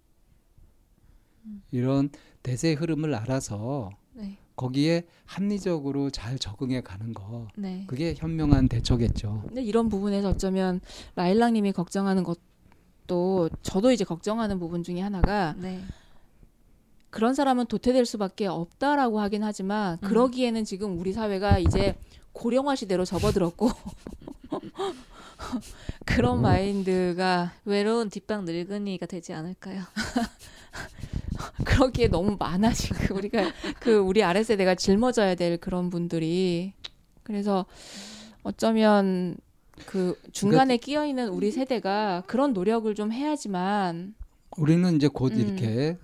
음. 이런 대세의 흐름을 알아서 네. 거기에 합리적으로 잘 적응해 가는 거 네. 그게 현명한 대처겠죠. 근데 이런 부분에서 어쩌면 라일락님이 걱정하는 것 도 저도 이제 걱정하는 부분 중에 하나가 네. 그런 사람은 도태될 수밖에 없다라고 하긴 하지만 음. 그러기에는 지금 우리 사회가 이제 고령화 시대로 접어들었고 그런 음. 마인드가 외로운 뒷방 늙은이가 되지 않을까요? 그러기에 너무 많아 지금 우리가 그 우리 아래 세대가 짊어져야 될 그런 분들이 그래서 어쩌면 그 중간에 그러니까, 끼어 있는 우리 세대가 그런 노력을 좀 해야지만 우리는 이제 곧 음. 이렇게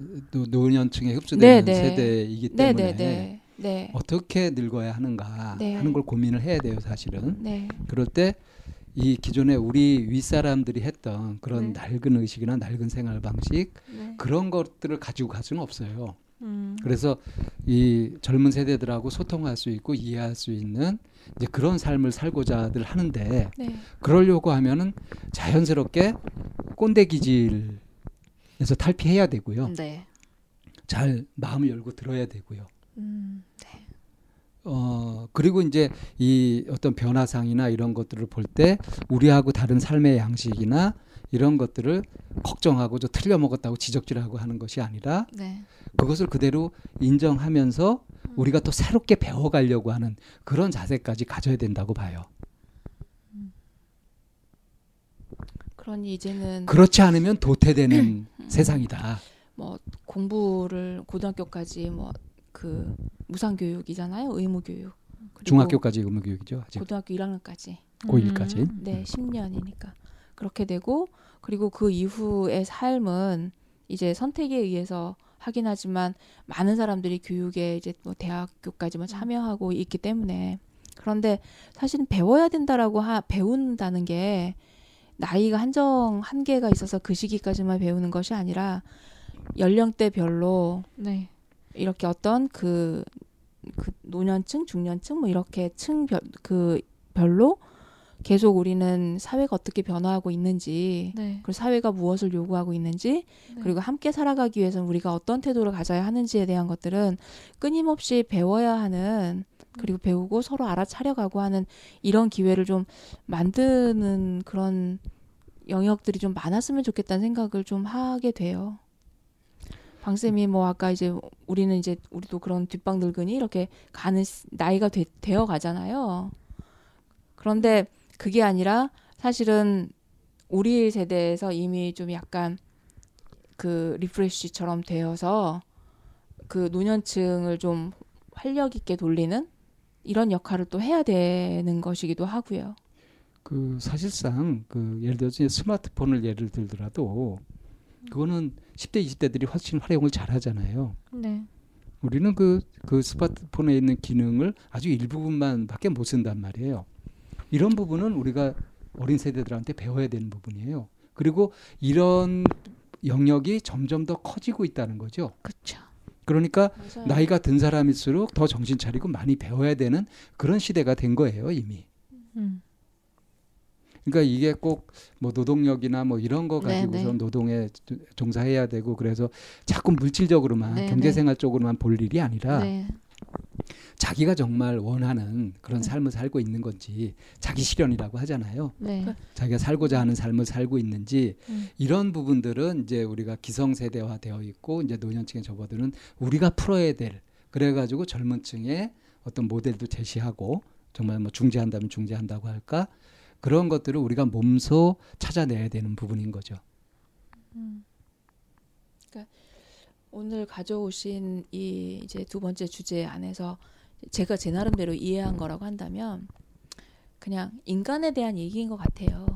노, 년층에 흡수되는 네네. 세대이기 때문에 네네네. 네. 어떻게 늙어야 하는가 네. 하는 걸 고민을 해야 돼요, 사실은. 네. 그럴 때 이 기존에 우리 윗사람들이 했던 그런 네. 낡은 의식이나 낡은 생활 방식 네. 그런 것들을 가지고 갈 수는 없어요. 음. 그래서 이 젊은 세대들하고 소통할 수 있고 이해할 수 있는 이제 그런 삶을 살고자들 하는데 네. 그러려고 하면은 자연스럽게 꼰대 기질 그래서 탈피해야 되고요. 네. 잘 마음을 열고 들어야 되고요. 음, 네. 어 그리고 이제 이 어떤 변화상이나 이런 것들을 볼 때 우리하고 다른 삶의 양식이나 이런 것들을 걱정하고 저 틀려 먹었다고 지적질하고 하는 것이 아니라 네. 그것을 그대로 인정하면서 음. 우리가 또 새롭게 배워가려고 하는 그런 자세까지 가져야 된다고 봐요. 그러니 이제는 그렇지 않으면 도태되는 음. 세상이다. 뭐 공부를 고등학교까지 뭐 그 무상 교육이잖아요. 의무 교육. 중학교까지 의무 교육이죠. 아직. 고등학교 1학년까지. 고1까지. 음. 네, 10년이니까. 그렇게 되고 그리고 그 이후의 삶은 이제 선택에 의해서 하긴 하지만 많은 사람들이 교육에 이제 뭐 대학교까지만 뭐 참여하고 있기 때문에 그런데 사실은 배워야 된다라고 하, 배운다는 게 나이가 한정 한계가 있어서 그 시기까지만 배우는 것이 아니라 연령대별로 네. 이렇게 어떤 그, 그 노년층, 중년층 뭐 이렇게 층별 그 별로 계속 우리는 사회가 어떻게 변화하고 있는지, 네. 그리고 사회가 무엇을 요구하고 있는지, 네. 그리고 함께 살아가기 위해서는 우리가 어떤 태도를 가져야 하는지에 대한 것들은 끊임없이 배워야 하는 그리고 배우고 서로 알아차려가고 하는 이런 기회를 좀 만드는 그런 영역들이 좀 많았으면 좋겠다는 생각을 좀 하게 돼요. 방쌤이 뭐 아까 이제 우리는 이제 우리도 그런 뒷방 늙은이 이렇게 가는 나이가 되, 되어 가잖아요. 그런데 그게 아니라 사실은 우리 세대에서 이미 좀 약간 그 리프레쉬처럼 되어서 그 노년층을 좀 활력 있게 돌리는 이런 역할을 또 해야 되는 것이기도 하고요. 그 사실상 그 예를 들어서 스마트폰을 예를 들더라도 그거는 10대 20대들이 훨씬 활용을 잘 하잖아요. 네. 우리는 그, 그 스마트폰에 있는 기능을 아주 일부분만 밖에 못 쓴단 말이에요. 이런 부분은 우리가 어린 세대들한테 배워야 되는 부분이에요. 그리고 이런 영역이 점점 더 커지고 있다는 거죠. 그렇죠. 그러니까 맞아요. 나이가 든 사람일수록 더 정신 차리고 많이 배워야 되는 그런 시대가 된 거예요, 이미. 음. 그러니까 이게 꼭 뭐 노동력이나 뭐 이런 거 가지고서 네네. 노동에 종사해야 되고 그래서 자꾸 물질적으로만 네네. 경제생활 쪽으로만 볼 일이 아니라 네. 자기가 정말 원하는 그런 네. 삶을 살고 있는 건지 자기 실현이라고 하잖아요. 네. 자기가 살고자 하는 삶을 살고 있는지 음. 이런 부분들은 이제 우리가 기성세대화 되어 있고 이제 노년층에 접어드는 우리가 풀어야 될 그래가지고 젊은 층에 어떤 모델도 제시하고 정말 뭐 중재한다면 중재한다고 할까 그런 것들을 우리가 몸소 찾아내야 되는 부분인 거죠. 음. 그러니까 오늘 가져오신 이 이제 두 번째 주제 안에서 제가 제 나름대로 이해한 거라고 한다면 그냥 인간에 대한 얘기인 것 같아요.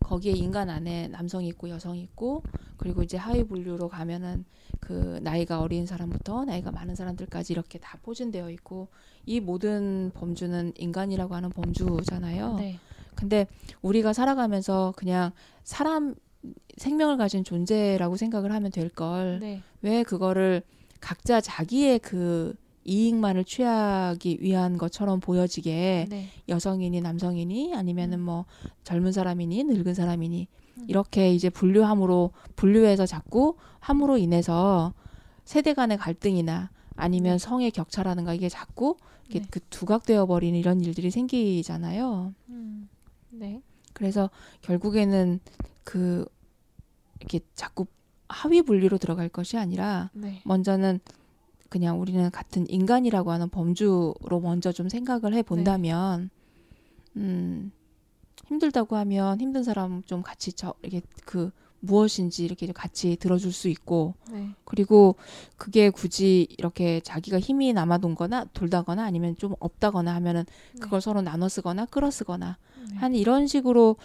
거기에 인간 안에 남성이 있고 여성이 있고 그리고 이제 하위 분류로 가면은 그 나이가 어린 사람부터 나이가 많은 사람들까지 이렇게 다 포진되어 있고 이 모든 범주는 인간이라고 하는 범주잖아요. 네. 근데 우리가 살아가면서 그냥 사람 생명을 가진 존재라고 생각을 하면 될 걸. 네. 왜 그거를 각자 자기의 그 이익만을 취하기 위한 것처럼 보여지게 네. 여성이니 남성이니 아니면은 뭐 젊은 사람이니 늙은 사람이니 음. 이렇게 이제 분류함으로 분류해서 자꾸 함으로 인해서 세대 간의 갈등이나 아니면 네. 성의 격차라든가 이게 자꾸 이게 네. 그 두각되어 버리는 이런 일들이 생기잖아요. 음. 네. 그래서 결국에는 그 이렇게 자꾸 하위 분류로 들어갈 것이 아니라 네. 먼저는 그냥 우리는 같은 인간이라고 하는 범주로 먼저 좀 생각을 해 본다면 네. 음 힘들다고 하면 힘든 사람 좀 같이 저 이렇게 그 무엇인지 이렇게 같이 들어줄 수 있고 네. 그리고 그게 굳이 이렇게 자기가 힘이 남아돈거나 돌다거나 아니면 좀 없다거나 하면은 네. 그걸 서로 나눠 쓰거나 끌어 쓰거나 네. 한 이런 식으로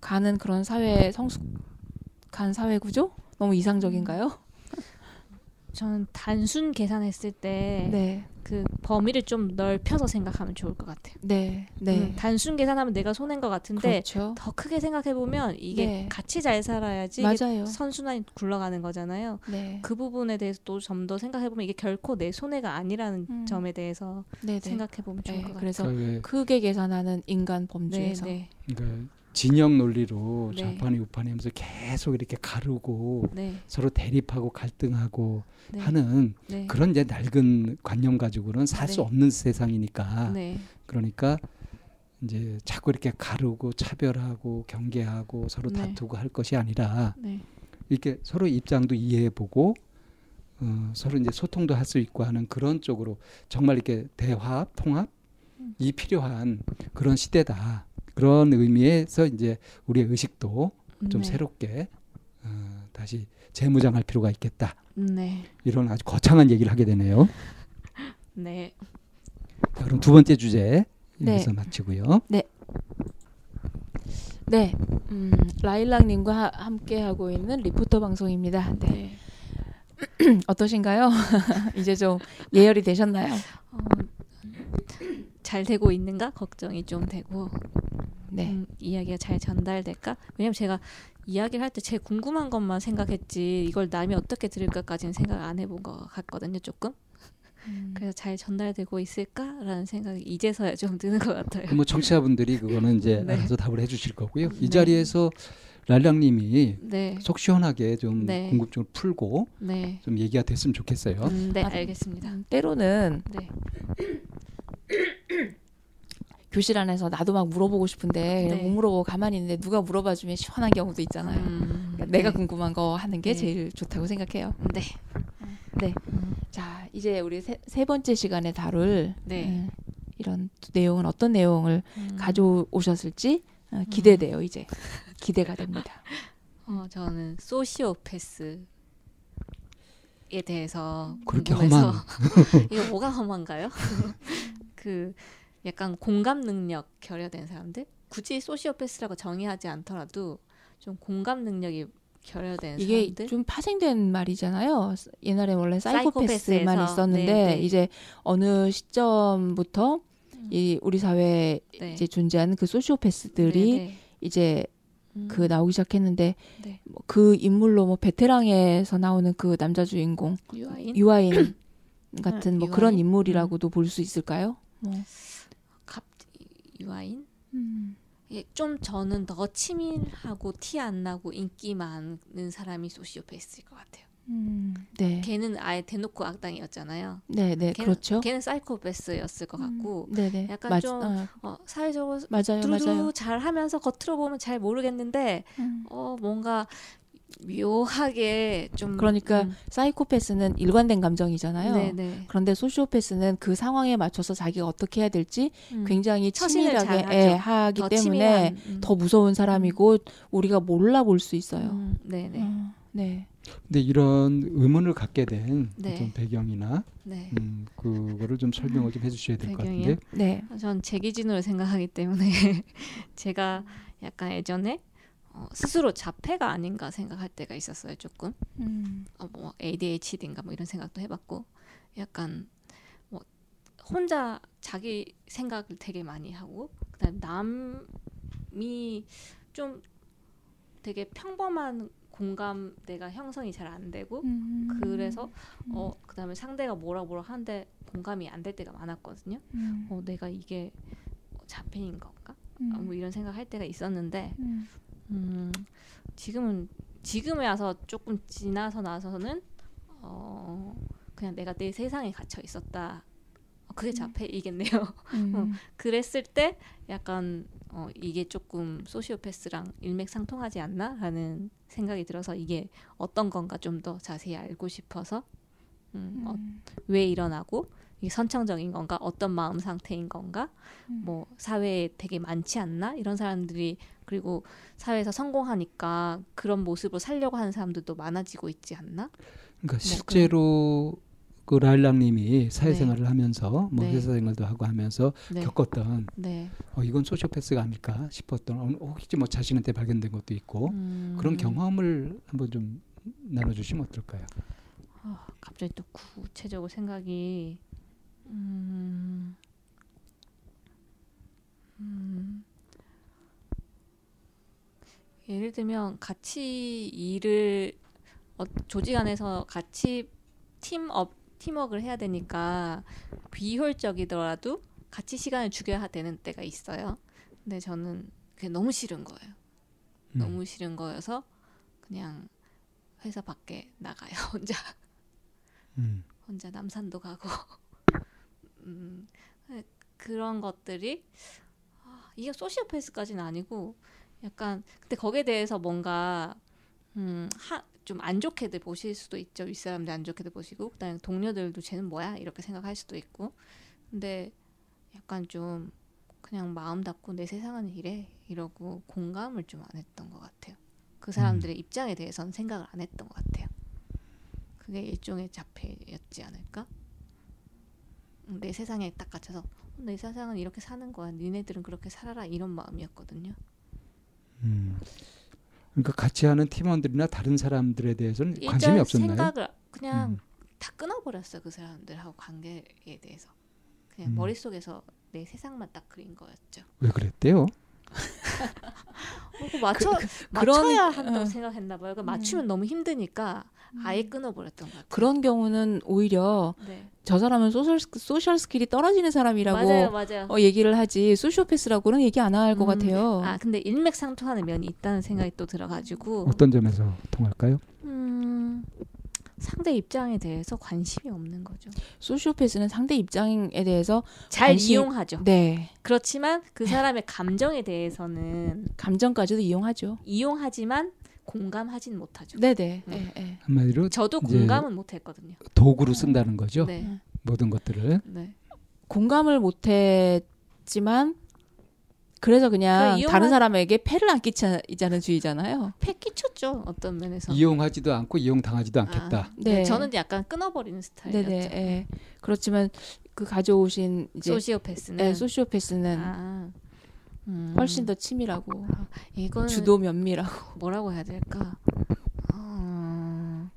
가는 그런 사회 성숙한 사회 구조 너무 이상적인가요? 음. 저는 단순 계산했을 때그 네. 범위를 좀 넓혀서 생각하면 좋을 것 같아요. 네, 네. 음, 단순 계산하면 내가 손해인 것 같은데 그렇죠. 더 크게 생각해 보면 이게 네. 같이 잘 살아야지 선순환이 굴러가는 거잖아요. 네. 그 부분에 대해서 또 좀 더 생각해 보면 이게 결코 내 손해가 아니라는 음. 점에 대해서 생각해 보면 좋을 네, 것 같아요. 그래서 크게 계산하는 인간 범주에서. 네, 네. 그러니까 진영 논리로 네. 좌판이 우판이 하면서 계속 이렇게 가르고 네. 서로 대립하고 갈등하고 네. 하는 네. 그런 이제 낡은 관념 가지고는 살수 네. 없는 세상이니까 네. 그러니까 이제 자꾸 이렇게 가르고 차별하고 경계하고 서로 다투고 할 것이 아니라 이렇게 서로 입장도 이해해보고 어, 서로 이제 소통도 할 수 있고 하는 그런 쪽으로 정말 이렇게 대화 통합이 음. 필요한 그런 시대다. 그런 의미에서 이제 우리의 의식도 좀 네. 새롭게 어, 다시 재무장할 필요가 있겠다. 네. 이런 아주 거창한 얘기를 하게 되네요. 네. 자, 그럼 두 번째 주제 네. 여기서 마치고요. 네. 네, 음, 라일락님과 함께 하고 있는 리포터 방송입니다. 네. 네. 어떠신가요? 이제 좀 예열이 되셨나요? 어, 잘 되고 있는가 걱정이 좀 되고 네. 음, 이야기가 잘 전달될까? 왜냐면 제가 이야기를 할 때 제일 궁금한 것만 생각했지 이걸 남이 어떻게 들을까까지는 생각 안 해본 것 같거든요, 조금. 음. 그래서 잘 전달되고 있을까라는 생각이 이제서야 좀 드는 것 같아요. 뭐 청취자분들이 그거는 이제 네. 알아서 답을 해주실 거고요. 이 네. 자리에서 랄랑님이 네. 속 시원하게 좀 네. 궁금증을 풀고 네. 좀 얘기가 됐으면 좋겠어요. 음, 네, 알겠습니다. 음, 때로는 네. 교실 안에서 나도 막 물어보고 싶은데 네. 못 물어보고 가만히 있는데 누가 물어봐주면 시원한 경우도 있잖아요. 음, 그러니까 내가 네. 궁금한 거 하는 게 네. 제일 좋다고 생각해요. 네. 네. 음. 자, 이제 우리 세, 세 번째 시간에 다룰 네. 음, 이런 내용은 어떤 내용을 음. 가져오셨을지 어, 기대돼요, 이제. 기대가 됩니다. 어, 저는 소시오패스 에 대해서 그렇게 험한 이거 뭐가 험한가요? 그 약간 공감 능력 결여된 사람들 굳이 소시오패스라고 정의하지 않더라도 좀 공감 능력이 결여된 이게 사람들? 좀 파생된 말이잖아요. 옛날에 원래 사이코패스만 있었는데 네네. 네. 이제 어느 시점부터 음. 이 우리 사회에 네. 이제 존재하는 그 소시오패스들이 네네. 네. 이제 음. 그 나오기 시작했는데 네. 뭐그 인물로 뭐 베테랑에서 나오는 그 남자 주인공 유아인, 유아인 같은 아, 뭐 유아인? 그런 인물이라고도 음. 볼수 있을까요? 뭐. 유아인. 음. 예, 좀 저는 더 치밀하고 티 안 나고 인기 많은 사람이 소시오패스일 것 같아요. 음, 네. 걔는 아예 대놓고 악당이었잖아요. 네, 네, 걔는, 그렇죠. 걔는 사이코패스였을 것 같고, 음, 네, 네. 약간 맞, 좀 어. 어, 사회적으로 맞아요, 맞아요. 잘 하면서 겉으로 보면 잘 모르겠는데, 음. 어 뭔가 묘하게 좀 그러니까 음. 사이코패스는 일관된 감정이잖아요. 네네. 네. 그런데 소시오패스는 그 상황에 맞춰서 자기가 어떻게 해야 될지 음. 굉장히 치밀하게 예, 하기 더 때문에 음. 더 무서운 사람이고 음. 우리가 몰라볼 수 있어요. 음. 네네. 어, 네. 근데 이런 의문을 갖게 된 네. 배경이나 네. 음, 그거를 좀 설명을 좀 해주셔야 될 것 같은데. 네. 전제 기준으로 생각하기 때문에 제가 약간 예전에 어, 스스로 자폐가 아닌가 생각할 때가 있었어요 조금 음. 어, 뭐 ADHD인가 뭐 이런 생각도 해봤고 약간 뭐 혼자 자기 생각을 되게 많이 하고 그다음 남이 좀 되게 평범한 공감 내가 형성이 잘 안 되고 음. 그래서 어 그다음에 상대가 뭐라 뭐라 하는데 공감이 안 될 때가 많았거든요. 음. 어 내가 이게 자폐인 건가? 음. 뭐 이런 생각할 때가 있었는데 음. 음, 지금은 지금에 와서 조금 지나서 나서는 어 그냥 내가 내 세상에 갇혀 있었다. 어, 그게 음. 자폐이겠네요. 음. 어, 그랬을 때 약간 어, 이게 조금 소시오패스랑 일맥상통하지 않나라는 생각이 들어서 이게 어떤 건가 좀 더 자세히 알고 싶어서 음, 어, 음. 왜 일어나고 이게 선천적인 건가 어떤 마음 상태인 건가 음. 뭐 사회에 되게 많지 않나 이런 사람들이 그리고 사회에서 성공하니까 그런 모습을 살려고 하는 사람들도 많아지고 있지 않나? 그러니까 뭐 실제로 그 라일락님이 사회생활을 네. 하면서 뭐 네. 회사생활도 하고 하면서 네. 겪었던 네. 어, 이건 소시오패스가 아닐까 싶었던 어, 혹시 뭐 자신한테 발견된 것도 있고 음. 그런 경험을 한번 좀 나눠주시면 어떨까요? 어, 갑자기 또 구체적으로 생각이 음, 음, 예를 들면 같이 일을 어, 조직 안에서 같이 팀업 팀워크를 해야 되니까 비효율적이더라도 같이 시간을 죽여야 되는 때가 있어요. 근데 저는 그게 너무 싫은 거예요. 음. 너무 싫은 거여서 그냥 회사 밖에 나가요 혼자. 음. 혼자 남산도 가고 음, 그런 것들이 아, 이게 소시오패스까지는 아니고 약간 근데 거기에 대해서 뭔가 음, 좀안 좋게들 보실 수도 있죠. 윗사람들 안 좋게들 보시고 그다음에 동료들도 쟤는 뭐야 이렇게 생각할 수도 있고 근데 약간 좀 그냥 마음 닫고 내 세상은 이래 이러고 공감을 좀 안 했던 것 같아요. 그 사람들의 음. 입장에 대해서는 생각을 안 했던 것 같아요. 그게 일종의 자폐였지 않을까? 내 세상에 딱 갇혀서 내 세상은 이렇게 사는 거야. 니네들은 그렇게 살아라 이런 마음이었거든요. 음. 그러니까 같이 하는 팀원들이나 다른 사람들에 대해서는 관심이 없었나요? 생각을 그냥 음. 다 끊어버렸어 그 사람들하고 관계에 대해서 그냥 음. 머릿속에서 내 세상만 딱 그린 거였죠. 왜 그랬대요? 어, 맞춰 그, 그, 맞춰야 한다고 어. 생각했나 봐요. 그러니까 맞추면 음. 너무 힘드니까 아예 음. 끊어버렸던 것 같아요. 그런 경우는 오히려 네. 저 사람은 social, social skill이 떨어지는 사람이라고 맞아요, 맞아요. 어, 얘기를 하지 소시오패스라고는 얘기 안 할것 음. 같아요. 아 근데 일맥상통하는 면이 있다는 생각이 또 들어가지고 어떤 점에서 통할까요? 음, 상대 입장에 대해서 관심이 없는 거죠. 소시오패스는 상대 입장에 대해서 잘 관심... 이용하죠. 네. 그렇지만 그 사람의 감정에 대해서는 감정까지도 이용하죠. 이용하지만 공감하진 못하죠. 네네. 네. 네. 한마디로 저도 공감은 못했거든요. 도구로 쓴다는 거죠. 네. 모든 것들을. 네. 공감을 못했지만 그래서 그냥 그 다른 사람에게 폐를 안 끼치자는 주의잖아요. 폐 끼쳤죠 어떤 면에서. 이용하지도 않고 이용 당하지도 않겠다. 아, 네. 네. 저는 약간 끊어버리는 스타일이었죠. 네네. 네. 그렇지만 그 가져오신 이제 소시오패스는 네, 소시오패스는 아. 음. 훨씬 더 치밀하고 아, 이건 주도 면밀하고 뭐라고 해야 될까? 어,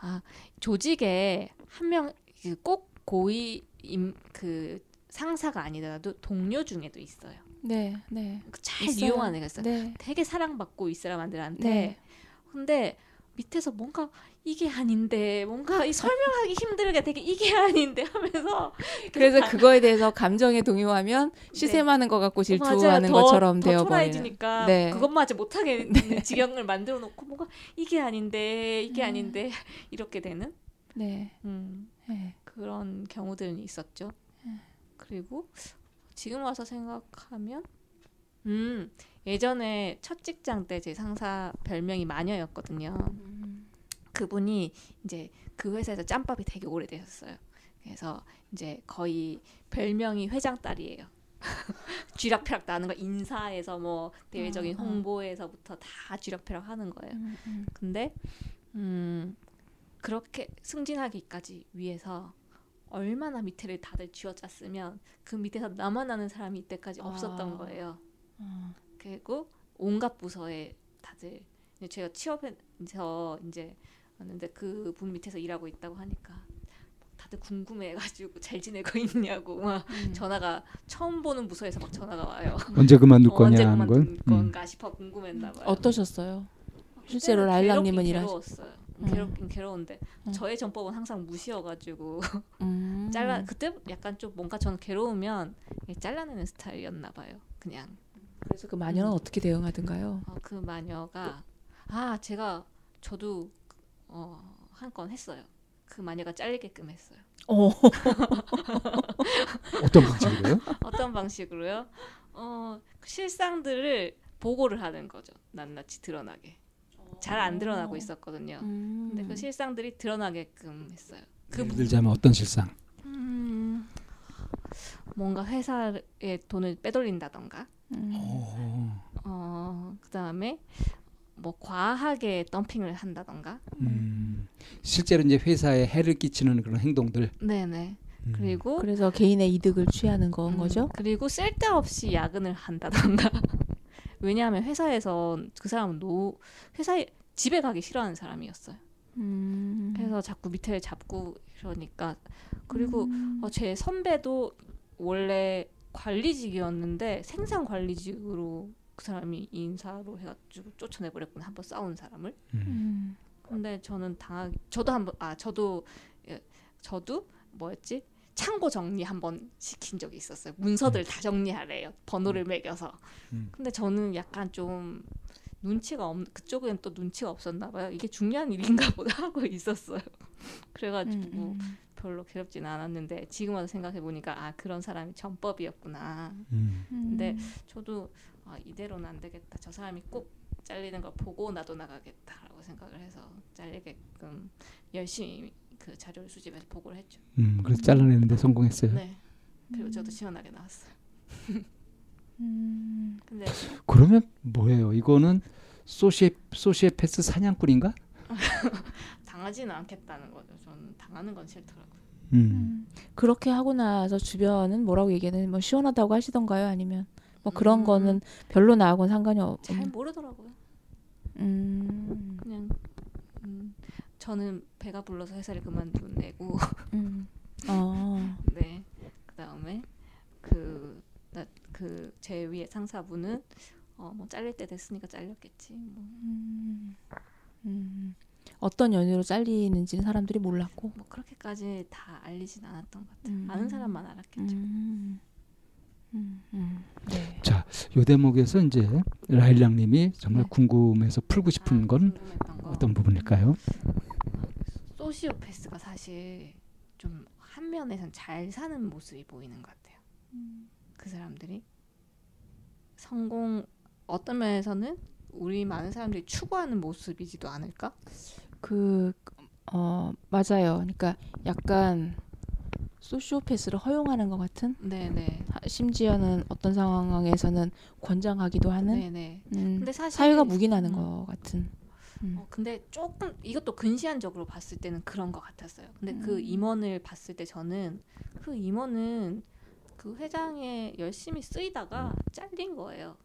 아 조직에 한 명 꼭 고위 임, 그 상사가 아니더라도 동료 중에도 있어요. 네, 네. 그잘 있어요. 이용하는 애가 있어요. 네. 되게 사랑받고 이 사람들한테. 네. 근데 밑에서 뭔가 이게 아닌데 뭔가 이 설명하기 힘들게 되게 이게 아닌데 하면서 그래서 다, 그거에 대해서 감정에 동요하면 시샘하는 네. 것 같고 질투하는 맞아요. 것처럼 되어 버리니까 네. 그것마저 못하게 네. 지경을 만들어 놓고 뭔가 이게 아닌데 이게 음. 아닌데 이렇게 되는 네. 음, 네. 그런 경우들이 있었죠. 네. 그리고 지금 와서 생각하면 음 예전에 첫 직장 때 제 상사 별명이 마녀였거든요. 음. 그분이 이제 그 회사에서 짬밥이 되게 오래되셨어요. 그래서 이제 거의 별명이 회장 딸이에요. 쥐락펴락 나는 거 인사에서 뭐 대외적인 어, 어. 홍보에서부터 다 쥐락펴락 하는 거예요. 음, 음. 근데 음 그렇게 승진하기까지 위해서 얼마나 밑에를 다들 쥐어짰으면 그 밑에서 나만 아는 사람이 이때까지 없었던 아. 거예요. 아. 그리고 온갖 부서에 다들 제가 취업해서 이제 왔는데 그 분 밑에서 일하고 있다고 하니까 다들 궁금해가지고 잘 지내고 있냐고 막 음. 전화가 처음 보는 부서에서 막 전화가 와요. 언제 그만둘 어, 거냐 언제 그만둘 건가 음. 싶어 궁금했나 봐요. 어떠셨어요? 실제로 라일락님은. 괴로웠어요. 음. 괴롭긴 괴로운데 음. 저의 전법은 항상 무시여가지고 음. 잘라 그때 약간 좀 뭔가 저는 괴로우면 잘라내는 스타일이었나 봐요. 그냥. 그래서 그 마녀는 음. 어떻게 대응하던가요? 어, 그 마녀가 아 제가 저도 어, 한 건 했어요. 그 마녀가 잘리게끔 했어요. 어. 어떤 방식으로요? 어떤 방식으로요? 어, 실상들을 보고를 하는 거죠. 낱낱이 드러나게. 잘 안 드러나고 있었거든요. 음. 근데 그 실상들이 드러나게끔 했어요. 그 예를 들자면 어떤 실상? 음, 뭔가 회사에 돈을 빼돌린다던가. 음. 어, 그 다음에 뭐 과하게 덤핑을 한다던가. 음, 실제로 이제 회사에 해를 끼치는 그런 행동들. 네네. 음. 그리고 그래서 개인의 이득을 취하는 건 음, 거죠. 그리고 쓸데없이 야근을 한다던가. 왜냐하면 회사에서 그 사람은 노 회사에 집에 가기 싫어하는 사람이었어요. 음. 그래서 자꾸 밑에 잡고 이러니까 그리고 음. 어, 제 선배도 원래 관리직이었는데 생산 관리직으로 그 사람이 인사로 해가지고 쫓아내버렸구나 한 번 싸운 사람을. 음. 근데 저는 당하기 저도 한번 아 저도 예, 저도 뭐였지 창고 정리 한번 시킨 적이 있었어요. 문서들 음. 다 정리하래요. 번호를 음. 매겨서. 음. 근데 저는 약간 좀 눈치가 없 그쪽엔 또 눈치가 없었나 봐요. 이게 중요한 일인가 보다 하고 있었어요. 그래가지고 음, 음. 별로 괴롭지는 않았는데 지금 와서 생각해 보니까 아 그런 사람이 전법이었구나. 음. 근데 저도 아, 이대로는 안 되겠다. 저 사람이 꼭 잘리는 걸 보고 나도 나가겠다라고 생각을 해서 잘리게끔 열심히 그 자료를 수집해서 보고를 했죠. 음, 그래서 잘라내는데 성공했어요. 네. 그리고 저도 시원하게 나왔어요. 음. 근데 그러면 뭐예요? 이거는 소시에 소시에패스 사냥꾼인가? 당하지는 않겠다는 거죠. 저는 당하는 건 싫더라고요. 음. 음. 그렇게 하고 나서 주변은 뭐라고 얘기하는 뭐 시원하다고 하시던가요? 아니면 뭐 그런 음. 거는 별로 나하고는 상관이 없. 잘 모르더라고요. 음. 그냥 음, 저는 배가 불러서 회사를 그만두내고. 음. 어. 네. 그다음에 그 그제 위에 상사분은 어뭐 잘릴 때 됐으니까 잘렸겠지. 뭐. 음, 음. 어떤 연유로 잘리는지는 사람들이 몰랐고. 뭐 그렇게까지 다 알리진 않았던 것 같아요. 음. 아는 사람만 알았겠죠. 음. 음, 음. 네. 자, 요 대목에서 이제 라일랑님이 정말 네. 궁금해서 풀고 싶은 아, 건 어떤 부분일까요? 소시오패스가 사실 좀 한 면에선 잘 사는 모습이 보이는 것 같아요. 음. 그 사람들이 성공 어떤 면에서는 우리 많은 사람들이 추구하는 모습이지도 않을까? 그 어 맞아요. 그러니까 약간 소시오패스를 허용하는 것 같은. 네네. 심지어는 어떤 상황에서는 권장하기도 하는. 네네. 음, 근데 사실 사회가 묵인하는 음. 것 같은. 음. 어, 근데 조금 이것도 근시안적으로 봤을 때는 그런 것 같았어요. 근데 그 음. 그 임원을 봤을 때 저는 그 임원은 그 회장에 열심히 쓰이다가 잘린 거예요.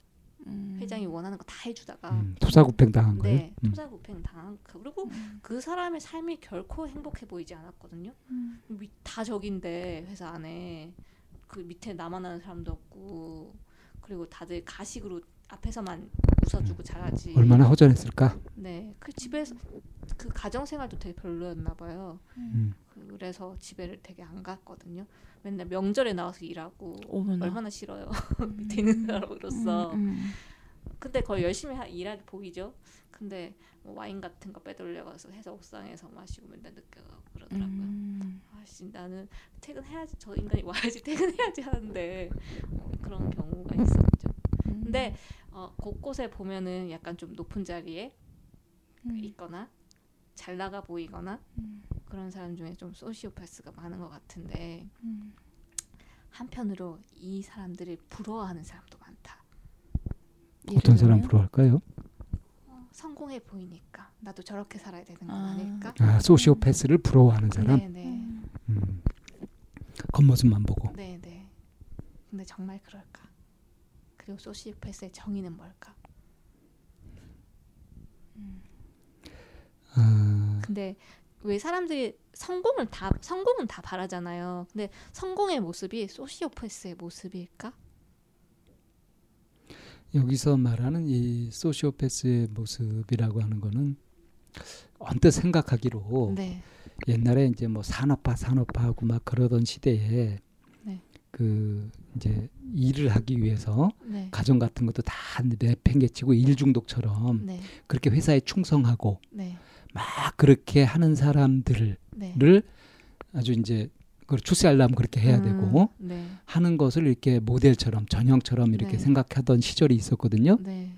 음. 회장이 원하는 거 다 해주다가 음, 토사구팽 당한 거예요. 네, 음. 토사구팽 당한 그리고 음. 그 사람의 삶이 결코 행복해 보이지 않았거든요. 음. 다 적인데 회사 안에 그 밑에 나만 하는 사람도 없고 그리고 다들 가식으로 앞에서만 웃어주고 잘하지. 얼마나 허전했을까? 네, 그 집에서 그 가정 생활도 되게 별로였나 봐요. 그래서 집에를 되게 안 갔거든요. 맨날 명절에 나와서 일하고 어머나. 얼마나 싫어요. 밑에 있는 사람으로서. 음, 음. 근데 거의 열심히 하, 일하게 보이죠. 근데 뭐 와인 같은 거 빼돌려가서 해서 옥상에서 마시고 맨날 늦게 가고 그러더라고요. 음. 아씨 나는 퇴근해야지 저 인간이 와야지 퇴근해야지 하는데 어, 그런 경우가 있었죠. 음. 근데 어, 곳곳에 보면은 약간 좀 높은 자리에 음. 있거나 잘 나가 보이거나 음. 그런 사람 중에 좀 소시오패스가 많은 것 같은데 음. 한편으로 이 사람들을 부러워하는 사람도 많다. 어떤 사람 부러워할까요? 어, 성공해 보이니까 나도 저렇게 살아야 되는 건 아. 닐까 아, 소시오패스를 부러워하는 사람. 네네. 네. 음. 겉모습만 보고. 네네. 네. 근데 정말 그럴까? 그리고 소시오패스의 정의는 뭘까? 음. 아. 근데 왜 사람들이 성공을 다 성공은 다 바라잖아요. 근데 성공의 모습이 소시오패스의 모습일까? 여기서 말하는 이 소시오패스의 모습이라고 하는 거는 언뜻 생각하기로 네. 옛날에 이제 뭐 산업화 산업화하고 막 그러던 시대에 네. 그 이제 일을 하기 위해서 네. 가정 같은 것도 다 내팽개치고 일 중독처럼 네. 그렇게 회사에 충성하고 네. 막 그렇게 하는 사람들을 네. 아주 이제 그걸 출세하려면 그렇게 해야 음, 되고 네. 하는 것을 이렇게 모델처럼 전형처럼 이렇게 네. 생각하던 시절이 있었거든요. 네.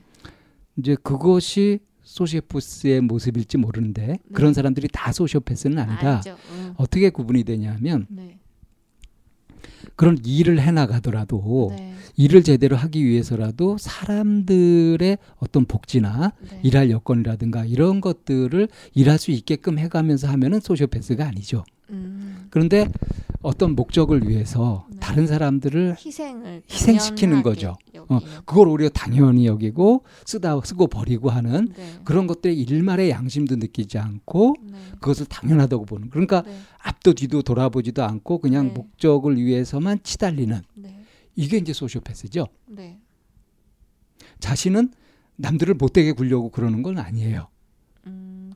이제 그것이 소시오패스의 모습일지 모르는데 네. 그런 사람들이 다 소시오패스는 아니다. 음. 어떻게 구분이 되냐면 네. 그런 일을 해나가더라도 네. 일을 제대로 하기 위해서라도 사람들의 어떤 복지나 네. 일할 여건이라든가 이런 것들을 일할 수 있게끔 해가면서 하면은 소시오패스가 아니죠. 음. 그런데 어떤 목적을 위해서 네. 다른 사람들을 희생을 희생시키는 거죠. 어, 그걸 오히려 당연히 여기고 쓰다 쓰고 버리고 하는 네. 그런 것들의 일말의 양심도 느끼지 않고 네. 그것을 당연하다고 보는. 그러니까 네. 앞도 뒤도 돌아보지도 않고 그냥 네. 목적을 위해서만 치달리는 네. 이게 이제 소시오패스죠. 자신은 남들을 못되게 굴려고 그러는 건 아니에요.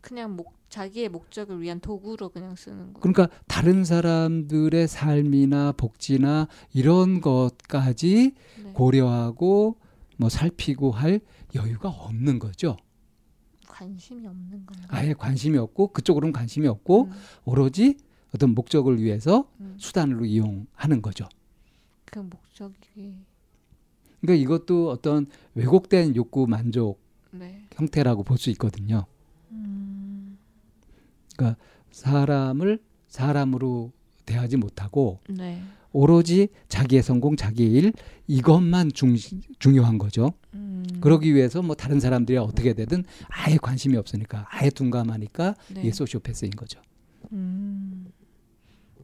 음, 그냥 목 자기의 목적을 위한 도구로 그냥 쓰는 거. 그러니까 다른 사람들의 삶이나 복지나 이런 것까지 네. 고려하고 뭐 살피고 할 여유가 없는 거죠. 관심이 없는 건가요? 아예 관심이 없고 그쪽으로는 관심이 없고 음. 오로지 어떤 목적을 위해서 음. 수단으로 이용하는 거죠. 그 목적이 그러니까 이것도 어떤 왜곡된 욕구 만족 네. 형태라고 볼 수 있거든요. 그러니까 사람을 사람으로 대하지 못하고 네. 오로지 자기의 성공, 자기의 일 이것만 중, 중요한 거죠. 음. 그러기 위해서 뭐 다른 사람들이 어떻게 되든 아예 관심이 없으니까 아예 둔감하니까 네. 이게 소시오패스인 거죠. 음.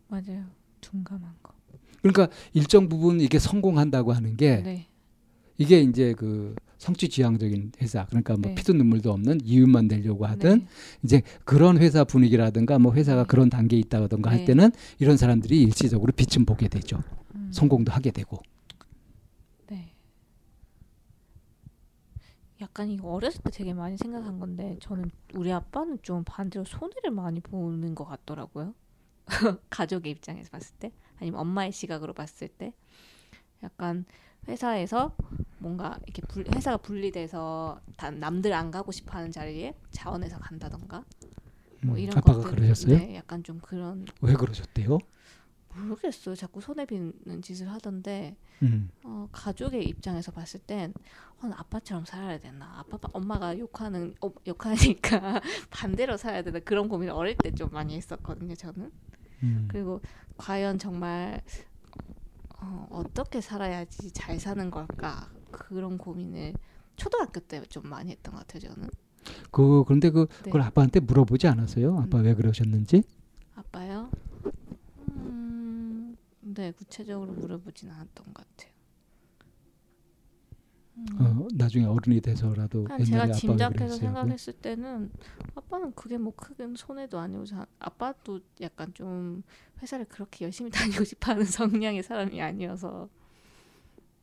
맞아요. 둔감한 거. 그러니까 일정 부분 이게 성공한다고 하는 게 네. 이게 이제 그 성취 지향적인 회사 그러니까 뭐 네. 피도 눈물도 없는 이윤만 내려고 하든 네. 이제 그런 회사 분위기라든가 뭐 회사가 네. 그런 단계에 있다던가 할 네. 때는 이런 사람들이 일시적으로 빛은 보게 되죠. 음. 성공도 하게 되고. 네. 약간 이거 어렸을 때 되게 많이 생각한 건데 저는 우리 아빠는 좀 반대로 손해를 많이 보는 것 같더라고요. 가족의 입장에서 봤을 때 아니면 엄마의 시각으로 봤을 때 약간 회사에서 뭔가 이렇게 불, 회사가 분리돼서 남들 안 가고 싶어하는 자리에 자원해서 간다던가 뭐 음, 이런 아빠가 것들, 그러셨어요? 네, 약간 좀 그런 왜 그러셨대요? 모르겠어요. 자꾸 손해 비는 짓을 하던데 음. 어, 가족의 입장에서 봤을 땐 어, 아빠처럼 살아야 되나? 아빠 엄마가 욕하는 어, 욕하니까 반대로 살아야 되나? 그런 고민을 어릴 때 좀 많이 했었거든요. 저는. 음. 그리고 과연 정말 어, 어떻게 살아야지 잘 사는 걸까 그런 고민을 초등학교 때 좀 많이 했던 것 같아요 저는. 그 그런데 그 네. 그걸 아빠한테 물어보지 않았어요? 아빠 음. 왜 그러셨는지? 아빠요? 음, 네 구체적으로 물어보진 않았던 것 같아요. 음. 어, 나중에 어른이 돼서라도 제가 짐작해서 생각했을 때는 아빠는 그게 뭐 크게 손해도 아니고 아빠도 약간 좀 회사를 그렇게 열심히 다니고 싶어하는 성향의 사람이 아니어서.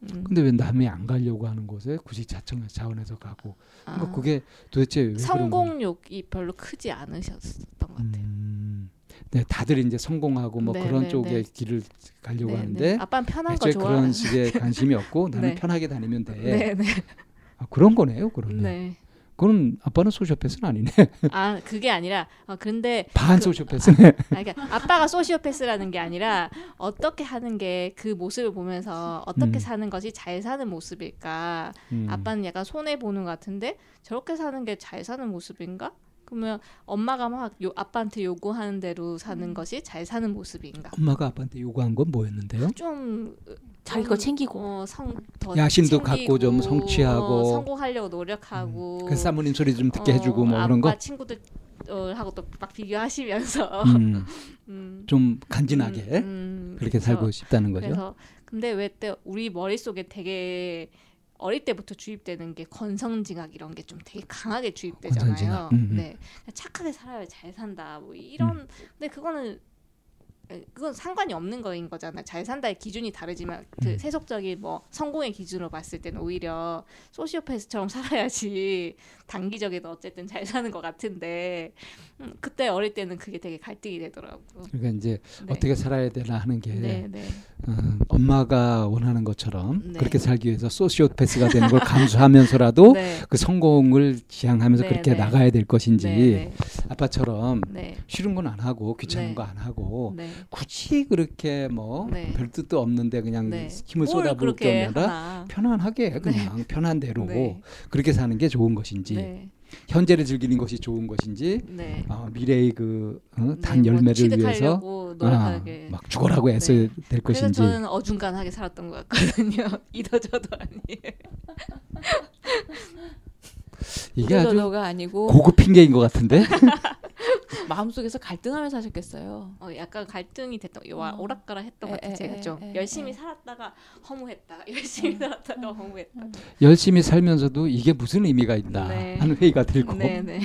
음. 근데 왜 남이 안 가려고 하는 곳에 굳이 자청 자원해서 가고? 그러니까 아. 그게 도대체 왜 성공욕이 별로 크지 않으셨던 것 같아요. 음. 네, 다들 이제 성공하고 뭐 네, 그런 네, 쪽의 네. 길을 가려고 네, 하는데 네. 아빠는 편한 거 좋아. 그런 식의 관심이 없고 나는 편하게 다니면 돼. 아, 그런 거네요, 그러면. 네. 그럼 아빠는 소시오패스는 아니네. 아 그게 아니라 어, 근데 반 그, 소시오패스네. 아, 그러니까 아빠가 소시오패스라는 게 아니라 어떻게 하는 게 그 모습을 보면서 어떻게 음. 사는 것이 잘 사는 모습일까. 음. 아빠는 약간 손해 보는 것 같은데 저렇게 사는 게 잘 사는 모습인가? 그러면 엄마가 막 요, 아빠한테 요구하는 대로 사는 음. 것이 잘 사는 모습인가? 엄마가 아빠한테 요구한 건 뭐였는데요? 좀 자기 거 챙기고 어, 성, 야심도 갖고 좀 성취하고 어, 성공하려고 노력하고 음. 그 사모님 소리 좀 듣게 어, 해주고 뭐 그런 거 친구들 어, 하고 또 막 비교하시면서 음, 음. 좀 간지나게 음, 음. 그렇게 그래서, 살고 싶다는 거죠. 그래서 근데 왜 때 우리 머릿 속에 되게 어릴 때부터 주입되는 게 건성징악 이런 게 좀 되게 강하게 주입되잖아요. 음, 네, 착하게 살아야 잘 산다. 뭐 이런. 근데 그거는 그건 상관이 없는 거인 거잖아. 잘 산다의 기준이 다르지만 그 음. 세속적인 뭐 성공의 기준으로 봤을 때는 오히려 소시오패스처럼 살아야지 단기적에도 어쨌든 잘 사는 것 같은데 음, 그때 어릴 때는 그게 되게 갈등이 되더라고. 그러니까 이제 네. 어떻게 살아야 되나 하는 게 네, 네. 음, 엄마가 원하는 것처럼 네. 그렇게 살기 위해서 소시오패스가 되는 걸 감수하면서라도 네. 그 성공을 지향하면서 네, 그렇게 나가야 될 것인지 아빠처럼 싫은 건 안 하고 귀찮은 거 안 하고 굳이 그렇게 뭐 별 뜻도 없는데 그냥 힘을 쏟아부을 게 아니라 편안하게 그냥 편한 대로 그렇게 사는 게 좋은 것인지 네. 현재를 즐기는 것이 좋은 것인지 네. 어, 미래의 그단 네, 뭐 열매를 뭐 위해서 아, 막 죽어라고 애써 네. 될 것인지. 저는 어중간하게 살았던 것 같거든요. 이더저도 아니에요 이게 아주 아니고 고급 핑계인 것 같은데 마음속에서 갈등하면서 하셨겠어요. 어, 약간 갈등이 됐던 와 어. 오락가락 했던 것 같아요. 제가 좀 에, 열심히 에. 살았다가 허무했다. 열심히 살았다가 허무했다. 열심히 살면서도 이게 무슨 의미가 있나 네. 하는 회의가 들고. 네, 네.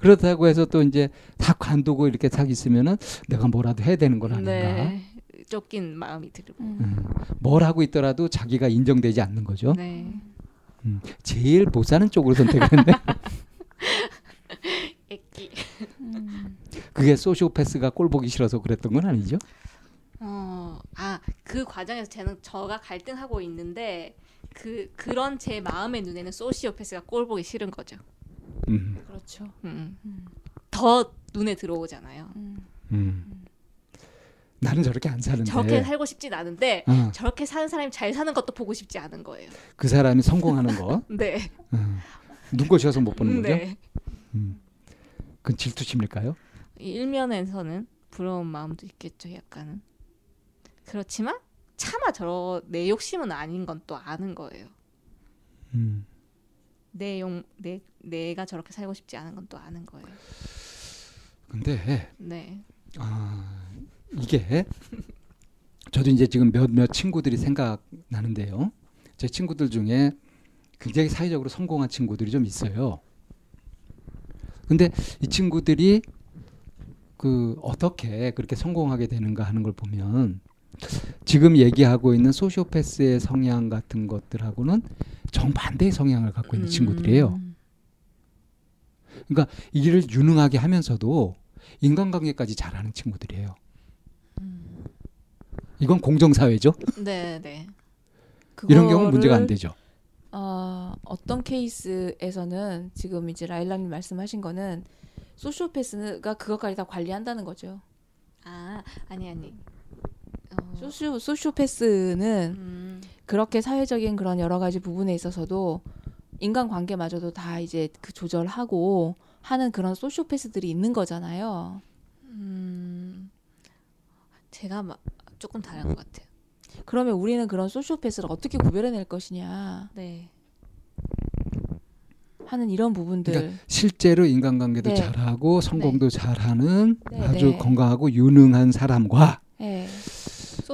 그렇다고 해서 또 이제 다 관두고 이렇게 딱 있으면은 내가 뭐라도 해야 되는 건 아닌가. 네. 쫓긴 마음이 들고. 음. 음. 뭘 하고 있더라도 자기가 인정되지 않는 거죠. 네. 음. 제일 못 사는 쪽으로 선택했는데. 애기. 음. 그게 소시오패스가 꼴 보기 싫어서 그랬던 건 아니죠? 어, 아, 그 과정에서 저는 저가 갈등하고 있는데 그 그런 제 마음의 눈에는 소시오패스가 꼴 보기 싫은 거죠. 음. 그렇죠. 음. 음. 더 눈에 들어오잖아요. 음. 음. 나는 저렇게 안 사는데 저렇게 살고 싶진 않은데 어. 저렇게 사는 사람이 잘 사는 것도 보고 싶지 않은 거예요. 그 사람이 성공하는 거. 네. 어. 눈꽃이어서 못 보는 거죠. 네. 음. 그건 질투심일까요? 일면에서는 부러운 마음도 있겠죠, 약간은. 그렇지만 차마 저내 욕심은 아닌 건 또 아는 거예요. 음. 내 용 내 내가 저렇게 살고 싶지 않은 건 또 아는 거예요. 근데 네. 아 이게 저도 이제 지금 몇몇 친구들이 생각나는데요. 제 친구들 중에 굉장히 사회적으로 성공한 친구들이 좀 있어요. 근데 이 친구들이 그 어떻게 그렇게 성공하게 되는가 하는 걸 보면 지금 얘기하고 있는 소시오패스의 성향 같은 것들하고는 정반대의 성향을 갖고 있는 음. 친구들이에요. 그러니까 일을 유능하게 하면서도 인간관계까지 잘하는 친구들이에요. 음. 이건 공정사회죠. 네, 네. 이런 경우 문제가 안 되죠. 어, 어떤 케이스에서는 지금 이제 라일락님 말씀하신 거는 소시오패스가 그것까지 다 관리한다는 거죠. 아 아니 아니. 어. 소시오 소시오패스는 음. 그렇게 사회적인 그런 여러 가지 부분에 있어서도 인간 관계마저도 다 이제 그 조절하고 하는 그런 소시오패스들이 있는 거잖아요. 음, 제가 막 조금 다른 것 같아요. 그러면 우리는 그런 소시오패스를 어떻게 구별해낼 것이냐. 네. 하는 이런 부분들. 그러니까 실제로 인간관계도 네. 잘하고 성공도 네. 잘하는 네. 아주 네. 건강하고 유능한 사람과 네.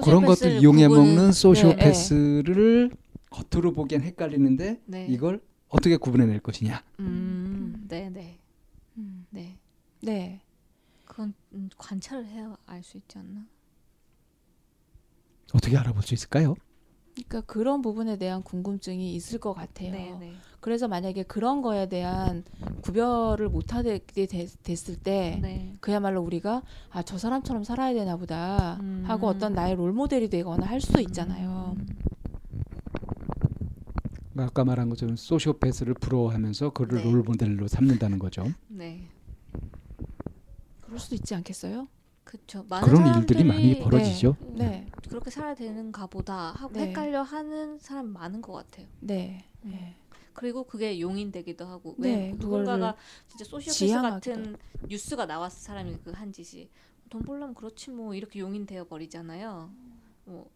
그런 것들 이용해 구분... 먹는 소시오패스를 네. 겉으로 보기엔 헷갈리는데 이걸 어떻게 구분해낼 것이냐. 음, 네, 네, 음, 네, 네. 그건 음, 관찰을 해야 알 수 있지 않나? 어떻게 알아볼 수 있을까요? 그러니까 그런 부분에 대한 궁금증이 있을 것 같아요. 네, 네. 그래서 만약에 그런 거에 대한 구별을 못하게 됐을 때 네. 그야말로 우리가 아 저 사람처럼 살아야 되나 보다 음. 하고 어떤 나의 롤 모델이 되거나 할 수도 있잖아요. 음. 아까 말한 것처럼 소시오패스를 부러워하면서 그를 네. 롤 모델로 삼는다는 거죠. 네. 그럴 수도 있지 않겠어요? 그렇죠. 그런 일들이 많이 벌어지죠. 네. 네. 그렇게 살아야 되는가 보다 하고 네. 헷갈려 하는 사람 많은 것 같아요. 네. 네. 그리고 그게 용인되기도 하고 왜 네, 누군가가 진짜 소시오패스 같은 뉴스가 나왔을 사람이 그 한 짓이 돈 벌려면 그렇지 뭐 이렇게 용인되어 버리잖아요. 뭐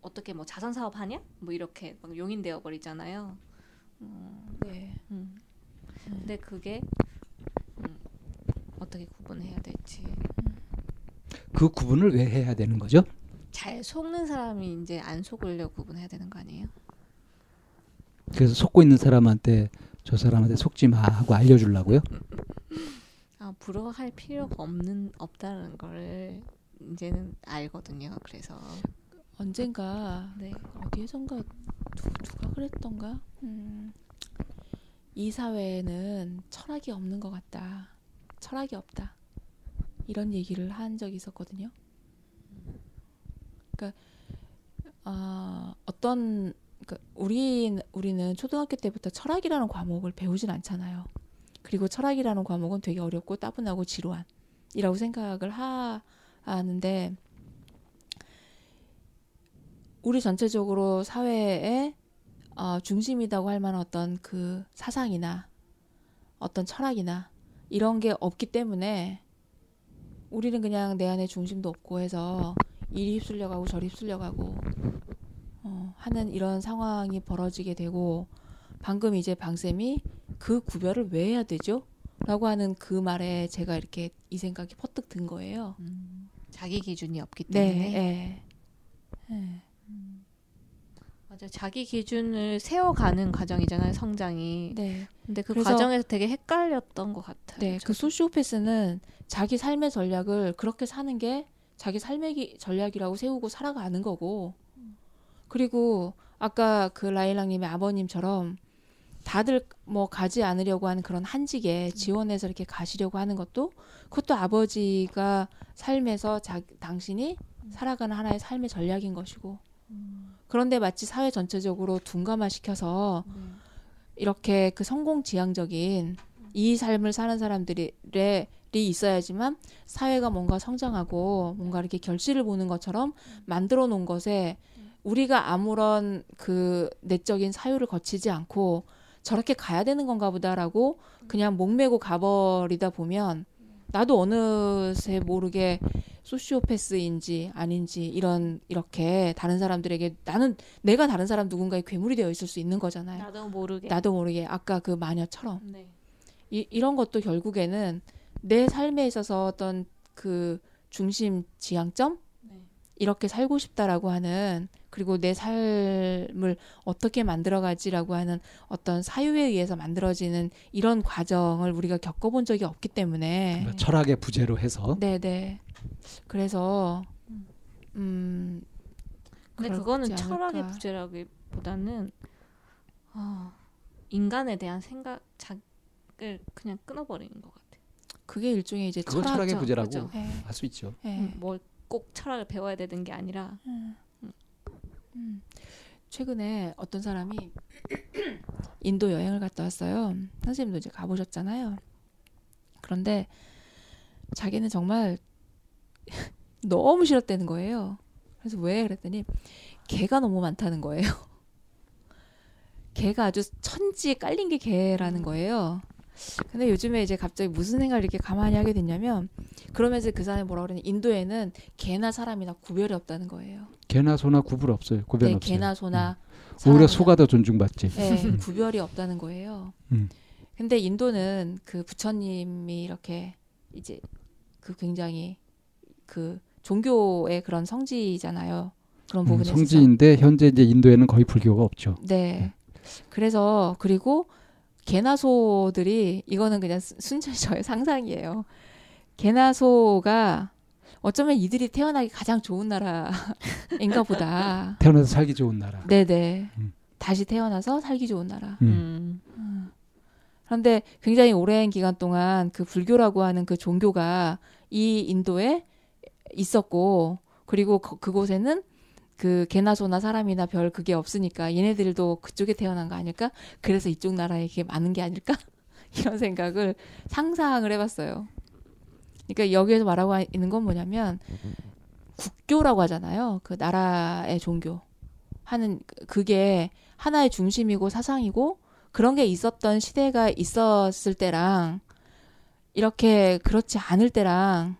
어떻게 뭐 자선 사업 하냐? 뭐 이렇게 막 용인되어 버리잖아요. 음, 네. 음. 근데 그게 음, 어떻게 구분해야 될지. 그 구분을 왜 해야 되는 거죠? 잘 속는 사람이 이제 안 속으려 구분해야 되는 거 아니에요? 그래서 속고 있는 사람한테 저 사람한테 속지 마 하고 알려주려고요? 아 부러워할 필요가 없는 없다는 걸 이제는 알거든요. 그래서 언젠가 네. 어디에선가 누, 누가 그랬던가 음, 이 사회에는 철학이 없는 것 같다. 철학이 없다. 이런 얘기를 한 적이 있었거든요. 그러니까 어, 어떤 그러니까 우리 우리는 초등학교 때부터 철학이라는 과목을 배우진 않잖아요. 그리고 철학이라는 과목은 되게 어렵고 따분하고 지루한 이라고 생각을 하, 하는데 우리 전체적으로 사회의 어, 중심이라고 할 만한 어떤 그 사상이나 어떤 철학이나 이런 게 없기 때문에 우리는 그냥 내 안에 중심도 없고 해서 이리 휩쓸려 가고 저리 휩쓸려 가고 어, 하는 이런 상황이 벌어지게 되고 방금 이제 방쌤이 그 구별을 왜 해야 되죠? 라고 하는 그 말에 제가 이렇게 이 생각이 퍼뜩 든 거예요. 음, 자기 기준이 없기 때문에. 네, 네. 네. 맞아 자기 기준을 세워가는 과정이잖아요 성장이. 네. 근데 그 과정에서 되게 헷갈렸던 것 같아요. 네. 저도. 그 소시오패스는 자기 삶의 전략을 그렇게 사는 게 자기 삶의 전략이라고 세우고 살아가는 거고. 그리고 아까 그 라일락님의 아버님처럼 다들 뭐 가지 않으려고 하는 그런 한직에 지원해서 이렇게 가시려고 하는 것도 그것도 아버지가 삶에서 자, 당신이 살아가는 하나의 삶의 전략인 것이고 그런데 마치 사회 전체적으로 둔감화 시켜서 음. 이렇게 그 성공 지향적인 이 삶을 사는 사람들이 있어야지만 사회가 뭔가 성장하고 뭔가 이렇게 결실을 보는 것처럼 만들어 놓은 것에 우리가 아무런 그 내적인 사유를 거치지 않고 저렇게 가야 되는 건가 보다라고 그냥 목매고 가버리다 보면 나도 어느새 모르게 소시오패스인지 아닌지 이런 이렇게 다른 사람들에게 나는 내가 다른 사람 누군가의 괴물이 되어 있을 수 있는 거잖아요. 나도 모르게. 나도 모르게 아까 그 마녀처럼 네. 이, 이런 것도 결국에는 내 삶에 있어서 어떤 그 중심 지향점? 네. 이렇게 살고 싶다라고 하는 그리고 내 삶을 어떻게 만들어가지라고 하는 어떤 사유에 의해서 만들어지는 이런 과정을 우리가 겪어본 적이 없기 때문에. 그러니까 철학의 부재로 해서. 네네. 그래서 음. 근데 그거는 철학의 부재라기보다는 어, 인간에 대한 생각 자을 그냥 끊어버리는 것 같아요. 그게 일종의 이제 그건 철학 의 부재라고 네. 할수 있죠. 네. 음, 뭘꼭 철학을 배워야 되는 게 아니라 음. 음. 최근에 어떤 사람이 인도 여행을 갔다 왔어요. 선생님도 이제 가보셨잖아요. 그런데 자기는 정말 너무 싫었다는 거예요. 그래서 왜 그랬더니 개가 너무 많다는 거예요. 개가 아주 천지에 깔린 게 개라는 거예요. 근데 요즘에 이제 갑자기 무슨 생각을 이렇게 가만히 하게 됐냐면 그러면서 그 사람이 뭐라 그러냐 인도에는 개나 사람이나 구별이 없다는 거예요. 개나 소나 구분 없어요. 구별 네, 없어요. 개나 소나 음. 오히려 소가 더 존중받지. 네, 구별이 없다는 거예요. 음. 근데 인도는 그 부처님이 이렇게 이제 그 굉장히 그 종교의 그런 성지잖아요. 그런 음, 부분에 음, 성지인데 현재 이제 인도에는 거의 불교가 없죠. 네. 네. 그래서 그리고 개나 소들이 이거는 그냥 순전히 저의 상상이에요. 개나 소가 어쩌면 이들이 태어나기 가장 좋은 나라인가 보다. 태어나서 살기 좋은 나라. 네네. 음. 다시 태어나서 살기 좋은 나라. 음. 음. 그런데 굉장히 오랜 기간 동안 그 불교라고 하는 그 종교가 이 인도에 있었고 그리고 그, 그곳에는 그 개나 소나 사람이나 별 그게 없으니까 얘네들도 그쪽에 태어난 거 아닐까? 그래서 이쪽 나라에 이게 많은 게 아닐까? 이런 생각을 상상을 해봤어요. 그러니까 여기에서 말하고 있는 건 뭐냐면 국교라고 하잖아요. 그 나라의 종교 하는 그게 하나의 중심이고 사상이고 그런 게 있었던 시대가 있었을 때랑 이렇게 그렇지 않을 때랑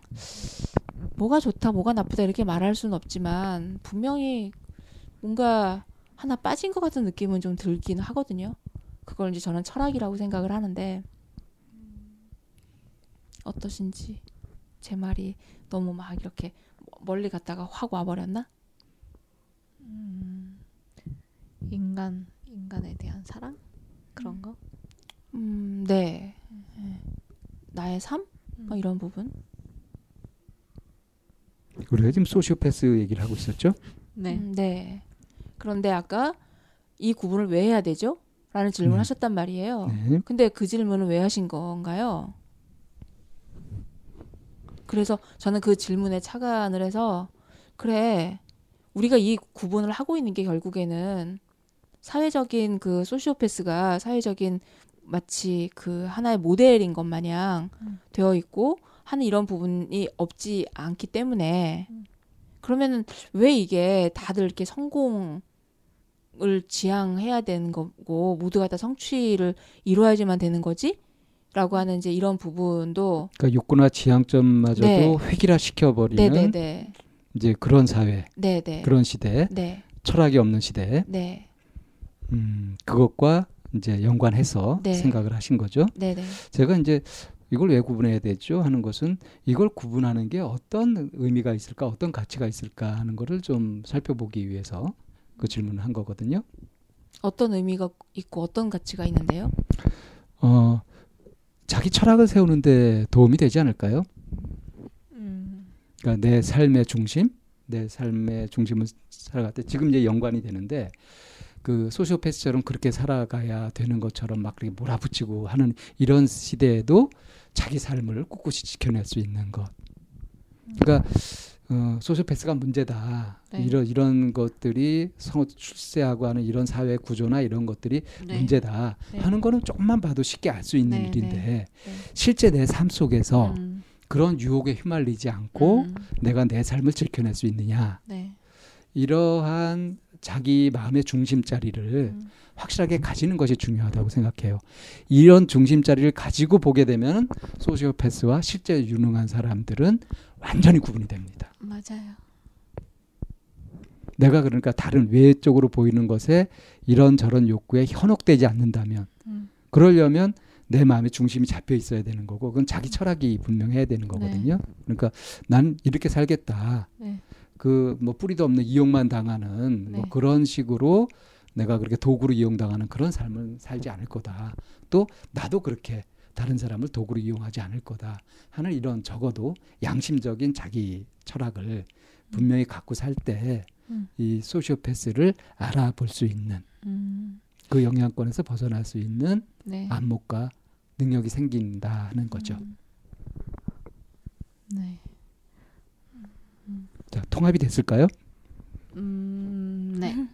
뭐가 좋다, 뭐가 나쁘다 이렇게 말할 수는 없지만 분명히 뭔가 하나 빠진 것 같은 느낌은 좀 들긴 하거든요. 그걸 이제 저는 철학이라고 생각을 하는데 어떠신지 제 말이 너무 막 이렇게 멀리 갔다가 확 와버렸나? 음, 인간 인간에 대한 사랑 그런 거? 음, 네. 네. 나의 삶? 뭐 음. 이런 부분. 우리가 지금 소시오패스 얘기를 하고 있었죠? 네. 음, 네. 그런데 아까 이 구분을 왜 해야 되죠? 라는 질문을 음. 하셨단 말이에요. 네. 근데 그 질문을 왜 하신 건가요? 그래서 저는 그 질문에 착안을 해서 그래 우리가 이 구분을 하고 있는 게 결국에는 사회적인 그 소시오패스가 사회적인 마치 그 하나의 모델인 것 마냥 음. 되어 있고 하는 이런 부분이 없지 않기 때문에 음. 그러면은 왜 이게 다들 이렇게 성공 을 지향해야 되는 거고 모두가 다 성취를 이루어야지만 되는 거지? 라고 하는 이제 이런 부분도 그러니까 욕구나 지향점마저도 네. 획일화 시켜버리는 네네네. 네, 네. 이제 그런 사회, 네네. 네. 그런 시대, 네. 철학이 없는 시대, 네. 음 그것과 이제 연관해서 네. 생각을 하신 거죠. 네네. 제가 이제 이걸 왜 구분해야 되죠 하는 것은 이걸 구분하는 게 어떤 의미가 있을까 어떤 가치가 있을까 하는 거를 좀 살펴보기 위해서 그 질문을 한 거거든요. 어떤 의미가 있고 어떤 가치가 있는데요? 어 자기 철학을 세우는데 도움이 되지 않을까요? 음. 그러니까 내 삶의 중심, 내 삶의 중심을 살아갈 때 지금 이제 연관이 되는데 그 소시오패스처럼 그렇게 살아가야 되는 것처럼 막 그렇게 몰아붙이고 하는 이런 시대에도 자기 삶을 꿋꿋이 지켜낼 수 있는 것. 그러니까 어, 소시오패스가 문제다. 네. 이런 이런 것들이 성 출세하고 하는 이런 사회 구조나 이런 것들이 네. 문제다 네. 하는 거는 조금만 봐도 쉽게 알 수 있는 네, 일인데 네. 네. 실제 내 삶 속에서 음. 그런 유혹에 휘말리지 않고 음. 내가 내 삶을 지켜낼 수 있느냐. 이러한 자기 마음의 중심 자리를 음. 확실하게 가지는 것이 중요하다고 생각해요. 이런 중심자리를 가지고 보게 되면 소시오패스와 실제 유능한 사람들은 완전히 구분이 됩니다. 맞아요. 내가 그러니까 다른 외적으로 보이는 것에 이런 저런 욕구에 현혹되지 않는다면 음. 그러려면 내 마음의 중심이 잡혀 있어야 되는 거고 그건 자기 철학이 분명해야 되는 거거든요. 네. 그러니까 난 이렇게 살겠다. 네. 그뭐 뿌리도 없는 이용만 당하는 뭐 네. 뭐 그런 식으로 내가 그렇게 도구로 이용당하는 그런 삶을 살지 않을 거다. 또 나도 그렇게 다른 사람을 도구로 이용하지 않을 거다 하는 이런 적어도 양심적인 자기 철학을 분명히 갖고 살 때이 음. 소시오패스를 알아볼 수 있는 음. 그 영향권에서 벗어날 수 있는 네. 안목과 능력이 생긴다는 거죠. 음. 네. 자, 통합이 됐을까요? 음, 네.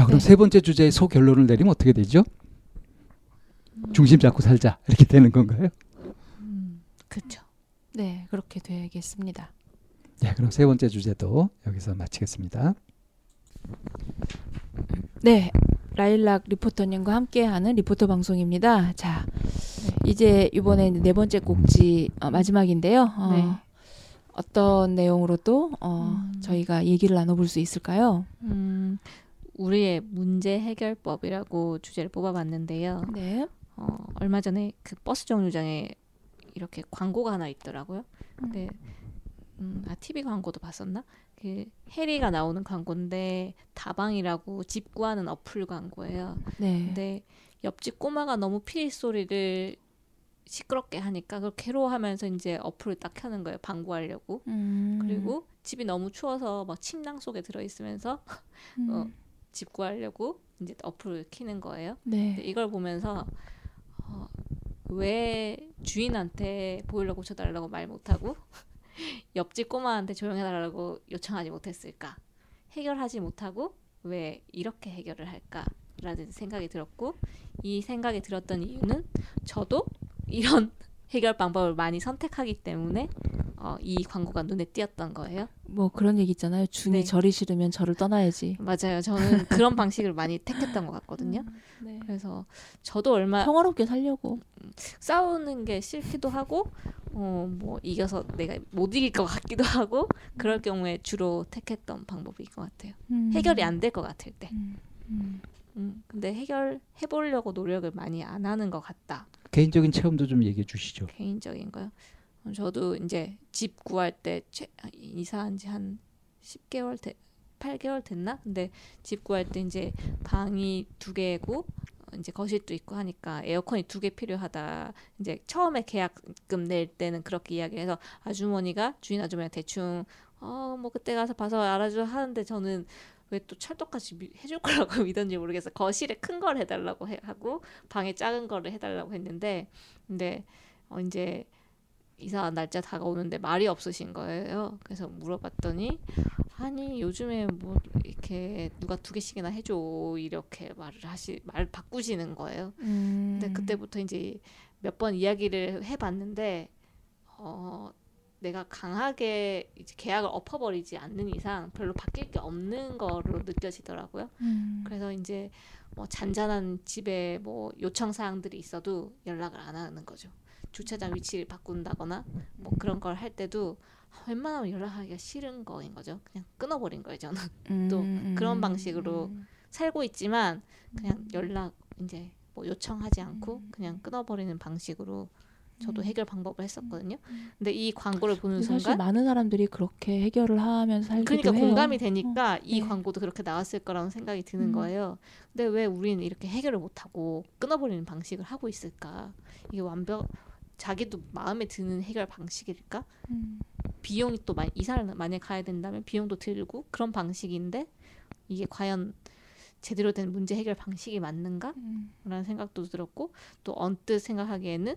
자, 그럼 네. 세 번째 주제의 소결론을 내리면 어떻게 되죠? 음. 중심 잡고 살자 이렇게 되는 건가요? 음, 그렇죠. 네, 그렇게 되겠습니다. 네, 그럼 세 번째 주제도 여기서 마치겠습니다. 네, 라일락 리포터님과 함께하는 리포터 방송입니다. 자, 이제 이번에 네 번째 꼭지 어, 마지막인데요. 어, 네. 어떤 내용으로 또 어, 음. 저희가 얘기를 나눠볼 수 있을까요? 음, 우리의 문제 해결법이라고 주제를 뽑아봤는데요. 네. 어, 얼마 전에 그 버스 정류장에 이렇게 광고가 하나 있더라고요. 근데 음, 아 TV 광고도 봤었나? 그 해리가 나오는 광고인데 다방이라고 집 구하는 어플 광고예요. 네. 근데 옆집 꼬마가 너무 피리 소리를 시끄럽게 하니까 그걸 괴로워하면서 이제 어플을 딱 켜는 거예요. 방구하려고. 음. 그리고 집이 너무 추워서 막 침낭 속에 들어 있으면서 음. 어, 집 구하려고 이제 어플을 키는 거예요. 네. 이걸 보면서 어, 왜 주인한테 보일러 고쳐달라고 말 못하고 옆집 꼬마한테 조용해달라고 요청하지 못했을까? 해결하지 못하고 왜 이렇게 해결을 할까라는 생각이 들었고 이 생각이 들었던 이유는 저도 이런 해결 방법을 많이 선택하기 때문에 어, 이 광고가 눈에 띄었던 거예요. 뭐 그런 얘기 있잖아요. 준이 네. 절이 싫으면 절을 떠나야지. 맞아요. 저는 그런 방식을 많이 택했던 것 같거든요. 음, 네. 그래서 저도 얼마 평화롭게 살려고 싸우는 게 싫기도 하고 어 뭐 이겨서 내가 못 이길 것 같기도 하고 그럴 음. 경우에 주로 택했던 방법인 것 같아요. 음. 해결이 안 될 것 같을 때. 음. 음. 음, 근데 해결해 보려고 노력을 많이 안 하는 것 같다. 개인적인 체험도 좀 얘기해 주시죠. 개인적인 거요. 어, 저도 이제 집 구할 때 최, 이사한 지 한 10개월 돼, 8개월 됐나? 근데 집 구할 때 이제 방이 두 개고 이제 거실도 있고 하니까 에어컨이 두 개 필요하다. 이제 처음에 계약금 낼 때는 그렇게 이야기해서 아주머니가 주인 아주머니 대충 어 뭐 그때 가서 봐서 알아줘 하는데 저는 왜 또 철도까지 미, 해줄 거라고 믿었는지 모르겠어. 거실에 큰 걸 해달라고 해, 하고 방에 작은 거를 해달라고 했는데 근데 어 이제 이사 날짜 다가오는데 말이 없으신 거예요. 그래서 물어봤더니 아니 요즘에 뭐 이렇게 누가 두 개씩이나 해줘 이렇게 말을 하시 말 바꾸시는 거예요. 음. 근데 그때부터 이제 몇 번 이야기를 해봤는데 어 내가 강하게 이제 계약을 엎어버리지 않는 이상 별로 바뀔 게 없는 거로 느껴지더라고요. 음. 그래서 이제 뭐 잔잔한 집에 뭐 요청 사항들이 있어도 연락을 안 하는 거죠. 주차장 위치를 바꾼다거나 뭐 그런 걸 할 때도 웬만하면 연락하기가 싫은 거인 거죠. 그냥 끊어버린 거예요. 저는 음, 또 음, 그런 음, 방식으로 음. 살고 있지만 그냥 연락 이제 뭐 요청하지 않고 그냥 끊어버리는 방식으로 저도 해결 방법을 했었거든요. 근데 이 광고를 보는 순간 많은 사람들이 그렇게 해결을 하면서 살기도 그러니까 해요. 공감이 되니까 어. 이 네. 광고도 그렇게 나왔을 거라는 생각이 드는 음. 거예요. 근데 왜 우리는 이렇게 해결을 못 하고 끊어버리는 방식을 하고 있을까? 이게 완벽 자기도 마음에 드는 해결 방식일까? 음. 비용이 또 많이 이사를 만약 가야 된다면 비용도 들고 그런 방식인데 이게 과연 제대로 된 문제 해결 방식이 맞는가? 음. 라는 생각도 들었고 또 언뜻 생각하기에는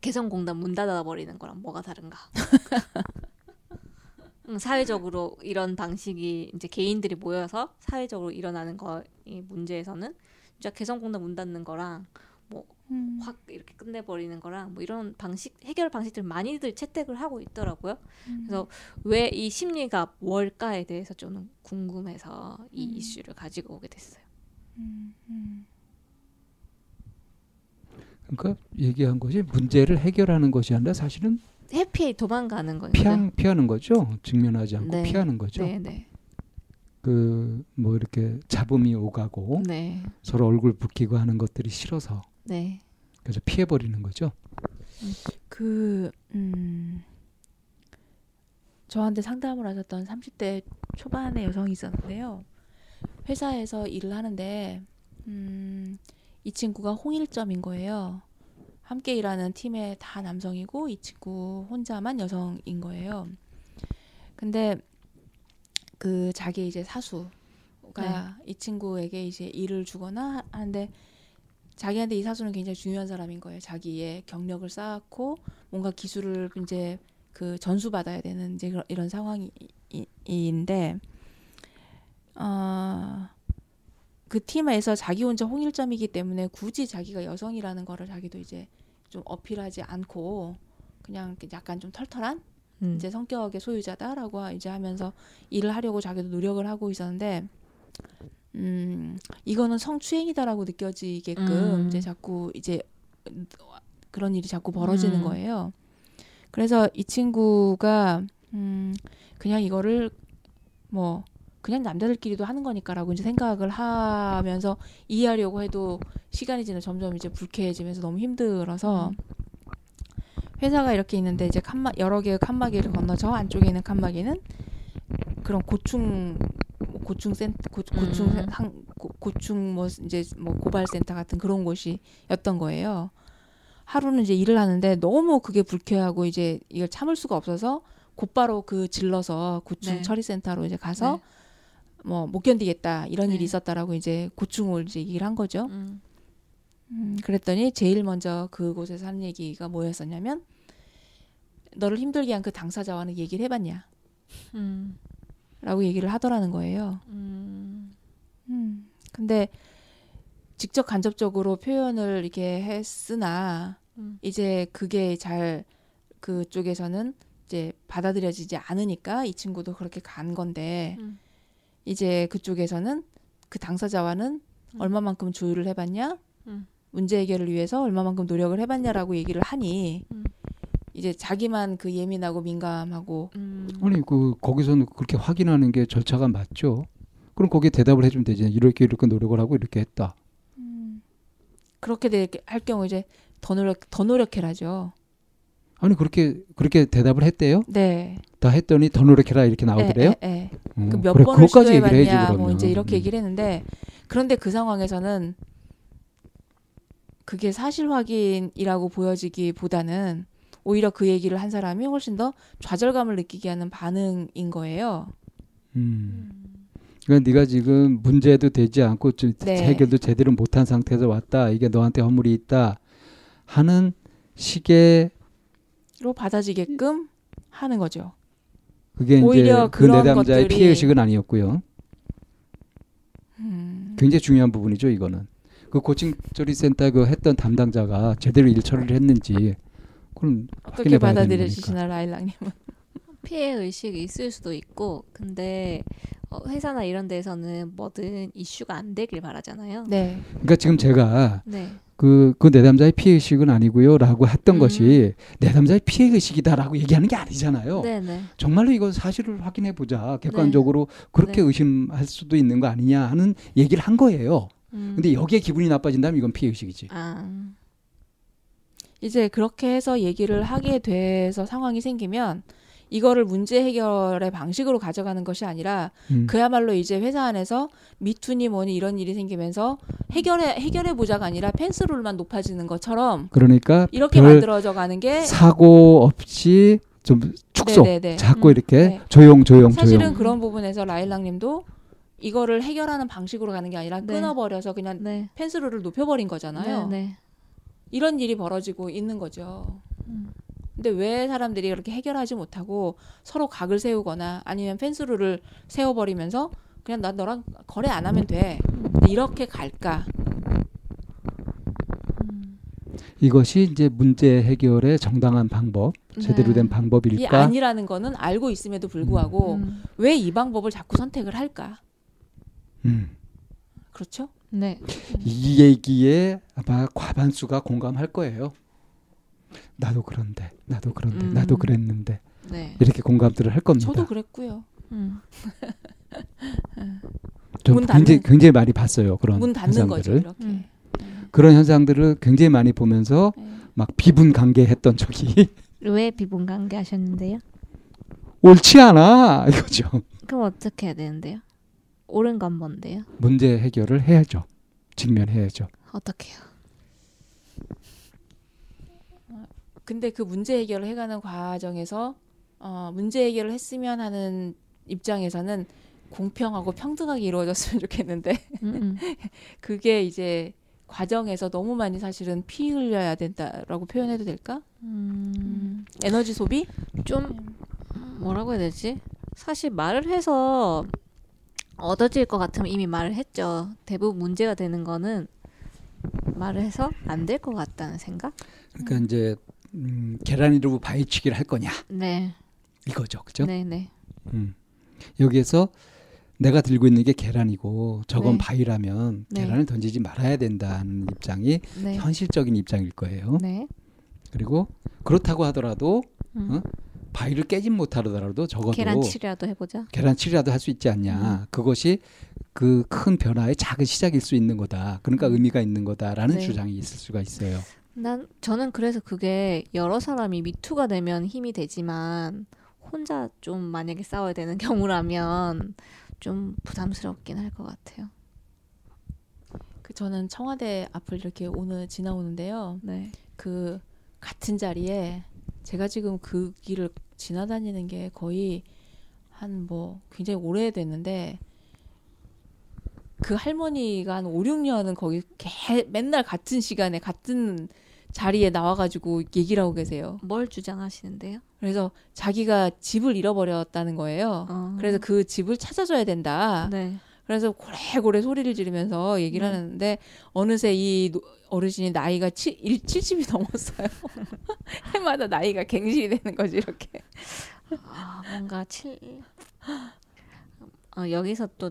개성공단 문 닫아 버리는 거랑 뭐가 다른가? 음, 사회적으로 이런 방식이 이제 개인들이 모여서 사회적으로 일어나는 거 이 문제에서는 진짜 개성공단 문 닫는 거랑 뭐확 음. 이렇게 끝내버리는 거랑 뭐 이런 방식 해결 방식들 많이들 채택을 하고 있더라고요. 음. 그래서 왜 이 심리가 뭘까에 대해서 저는 궁금해서 이 음. 이슈를 가지고 오게 됐어요. 음, 음. 그러니까 얘기한 것이 문제를 해결하는 것이 아니라 사실은 해피에 도망가는 거죠. 피한, 피하는 거죠. 직면하지 않고 네. 피하는 거죠. 네, 네. 그뭐 이렇게 잡음이 오가고 네. 서로 얼굴 붓기고 하는 것들이 싫어서 네. 그래서 피해 버리는 거죠. 그 음, 저한테 상담을 하셨던 30대 초반의 여성이 있었는데요. 회사에서 일을 하는데 음, 이 친구가 홍일점인 거예요. 함께 일하는 팀에 다 남성이고 이 친구 혼자만 여성인 거예요. 근데 그 자기 이제 사수가 네. 이 친구에게 이제 일을 주거나 하는데 자기한테 이 사수는 굉장히 중요한 사람인 거예요. 자기의 경력을 쌓았고 뭔가 기술을 이제 그 전수 받아야 되는 이제 이런 상황인데 어, 그 팀에서 자기 혼자 홍일점이기 때문에 굳이 자기가 여성이라는 거를 자기도 이제 좀 어필하지 않고 그냥 약간 좀 털털한 음. 이제 성격의 소유자다라고 이제 하면서 일을 하려고 자기도 노력을 하고 있었는데 음 이거는 성추행이다라고 느껴지게끔 음. 이제 자꾸 이제 그런 일이 자꾸 벌어지는 음. 거예요. 그래서 이 친구가 음 그냥 이거를 뭐 그냥 남자들끼리도 하는 거니까라고 이제 생각을 하면서 이해하려고 해도 시간이 지나 점점 이제 불쾌해지면서 너무 힘들어서 음. 회사가 이렇게 있는데 이제 칸마 여러 개의 칸막이를 건너서 안쪽에 있는 칸막이는 그런 고충 뭐 고충 센터 고, 고충 음. 한, 고, 고충 뭐 이제 뭐 고발 센터 같은 그런 곳이었던 거예요. 하루는 이제 일을 하는데 너무 그게 불쾌하고 이제 이걸 참을 수가 없어서 곧바로 그 질러서 고충 네. 처리 센터로 이제 가서 네. 뭐 못 견디겠다 이런 네. 일이 있었다라고 이제 고충을 이제 얘기를 한 거죠. 음. 음, 그랬더니 제일 먼저 그곳에서 하는 얘기가 뭐였었냐면 너를 힘들게 한 그 당사자와는 얘기를 해봤냐? 음. 라고 얘기를 하더라는 거예요. 음. 음. 근데 직접 간접적으로 표현을 이렇게 했으나 음. 이제 그게 잘 그쪽에서는 이제 받아들여지지 않으니까 이 친구도 그렇게 간 건데 음. 이제 그쪽에서는 그 당사자와는 음. 얼마만큼 조율을 해봤냐? 음. 문제 해결을 위해서 얼마만큼 노력을 해봤냐라고 얘기를 하니 음. 이제 자기만 그 예민하고 민감하고 음. 아니 그 거기서는 그렇게 확인하는 게 절차가 맞죠. 그럼 거기에 대답을 해주면 되지. 이렇게 이렇게 노력을 하고 이렇게 했다. 음. 그렇게 할 경우 이제 더 노력 더 노력해라죠. 아니 그렇게 그렇게 대답을 했대요? 네. 다 했더니 더 노력해라 이렇게 나오더래요. 네, 네, 네. 음, 그몇 그래, 번을 시도해봤냐, 뭐 이제 이렇게 음. 얘기를 했는데 그런데 그 상황에서는 그게 사실 확인이라고 보여지기보다는 오히려 그 얘기를 한 사람이 훨씬 더 좌절감을 느끼게 하는 반응인 거예요. 음. 그러니까 네가 지금 문제도 되지 않고 좀 네. 해결도 제대로 못한 상태에서 왔다. 이게 너한테 허물이 있다 하는 식의 로 받아지게끔 하는 거죠. 그게 오히려 이제 그 내담자의 피해 의식은 아니었고요. 음. 굉장히 중요한 부분이죠, 이거는. 그 고칭 조리센터 그 했던 담당자가 제대로 일 처리를 했는지 그럼 어떻게 받아들여지시나 라일락님은 피해 의식이 있을 수도 있고 근데 어, 회사나 이런 데서는 뭐든 이슈가 안 되길 바라잖아요. 네. 그러니까 지금 제가 네. 그, 그 내담자의 피해의식은 아니고요. 라고 했던 음. 것이 내담자의 피해의식이다라고 얘기하는 게 아니잖아요. 네네. 네. 정말로 이거 사실을 확인해 보자. 객관적으로 네. 그렇게 네. 의심할 수도 있는 거 아니냐 하는 얘기를 한 거예요. 음. 근데 여기에 기분이 나빠진다면 이건 피해의식이지. 아. 이제 그렇게 해서 얘기를 하게 돼서 상황이 생기면 이거를 문제 해결의 방식으로 가져가는 것이 아니라 음. 그야말로 이제 회사 안에서 미투니 뭐니 이런 일이 생기면서 해결해 해결해 보자가 아니라 펜스룰만 높아지는 것처럼 그러니까 이렇게 만들어져 가는 게 사고 없이 좀 축소 네네네. 자꾸 음. 이렇게 네. 조용 조용 사실은 조용. 그런 부분에서 라일락님도 이거를 해결하는 방식으로 가는 게 아니라 네. 끊어버려서 그냥 네. 펜스룰을 높여버린 거잖아요. 네, 네. 이런 일이 벌어지고 있는 거죠. 음. 근데 왜 사람들이 그렇게 해결하지 못하고 서로 각을 세우거나 아니면 펜스룰을 세워버리면서 그냥 나 너랑 거래 안 하면 돼. 이렇게 갈까? 이것이 이제 문제 해결의 정당한 방법, 제대로 된 네. 방법일까? 이 아니라는 거는 알고 있음에도 불구하고 음. 음. 왜이 방법을 자꾸 선택을 할까? 음. 그렇죠? 네. 이 얘기에 아마 과반수가 공감할 거예요. 나도 그런데 나도 그런데 음. 나도 그랬는데 네. 이렇게 공감들을 할 겁니다. 저도 그랬고요. 음. 좀 굉장히 굉장히 많이 봤어요 그런 문 닫는 현상들을. 거죠, 음. 그런 현상들을 굉장히 많이 보면서 네. 막 비분 관계했던 적이. 왜 비분 관계 하셨는데요? 옳지 않아 이거죠. 그럼 어떻게 해야 되는데요? 옳은 건 뭔데요? 문제 해결을 해야죠. 직면해야죠. 어떻게요? 근데 그 문제 해결을 해가는 과정에서 어, 문제 해결을 했으면 하는 입장에서는 공평하고 평등하게 이루어졌으면 좋겠는데 음, 음. 그게 이제 과정에서 너무 많이 사실은 피 흘려야 된다라고 표현해도 될까? 음. 에너지 소비? 좀 뭐라고 해야 되지? 사실 말을 해서 얻어질 것 같으면 이미 말을 했죠. 대부분 문제가 되는 거는 말을 해서 안 될 것 같다는 생각? 그러니까 이제 음, 계란이로 바위치기를 할 거냐? 네. 이거죠, 그죠? 네, 네. 음. 여기에서 내가 들고 있는 게 계란이고 저건 네. 바위라면 네. 계란을 던지지 말아야 된다는 입장이 네. 현실적인 입장일 거예요. 네. 그리고 그렇다고 하더라도 음. 어? 바위를 깨진 못하더라도 적어도 계란치리라도 해보자. 계란치리라도 할 수 있지 않냐. 음. 그것이 그 큰 변화의 작은 시작일 수 있는 거다. 그러니까 음. 의미가 있는 거다라는 네. 주장이 있을 수가 있어요. 난 저는 그래서 그게 여러 사람이 미투가 되면 힘이 되지만 혼자 좀 만약에 싸워야 되는 경우라면 좀 부담스럽긴 할 것 같아요. 그 저는 청와대 앞을 이렇게 오늘 지나오는데요. 네. 그 같은 자리에 제가 지금 그 길을 지나다니는 게 거의 한 뭐 굉장히 오래됐는데 그 할머니가 한 5, 6년은 거기 개, 맨날 같은 시간에 같은 자리에 나와가지고 얘기를 하고 계세요. 뭘 주장하시는데요? 그래서 자기가 집을 잃어버렸다는 거예요. 어. 그래서 그 집을 찾아줘야 된다. 네. 그래서 고래고래 소리를 지르면서 얘기를 네. 하는데 어느새 이 어르신이 나이가 7, 70이 넘었어요. 해마다 나이가 갱신이 되는 거지 이렇게. 아, 뭔가 7 어, 여기서 또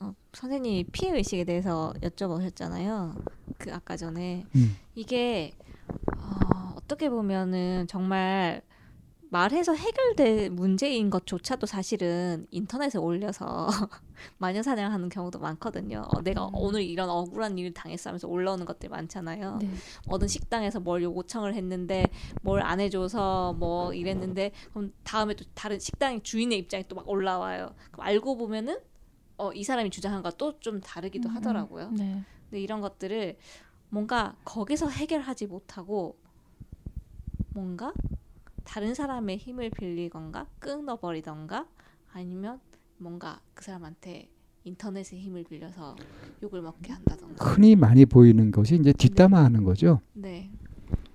어, 선생님이 피해 의식에 대해서 여쭤보셨잖아요. 그 아까 전에 음. 이게 어, 어떻게 보면은 정말 말해서 해결될 문제인 것조차도 사실은 인터넷에 올려서 마녀 사냥하는 경우도 많거든요. 어, 내가 음. 오늘 이런 억울한 일을 당했어 하면서 올라오는 것들 많잖아요. 네. 어떤 식당에서 뭘 요청을 했는데 뭘 안 해줘서 뭐 이랬는데 그럼 다음에 또 다른 식당 주인의 입장이 또 막 올라와요. 그럼 알고 보면은 어, 이 사람이 주장한 것도 좀 다르기도 음. 하더라고요. 네. 근데 이런 것들을 뭔가 거기서 해결하지 못하고 뭔가 다른 사람의 힘을 빌리건가 끊어버리던가 아니면 뭔가 그 사람한테 인터넷의 힘을 빌려서 욕을 먹게 한다던가 흔히 많이 보이는 것이 이제 뒷담화하는 거죠. 네.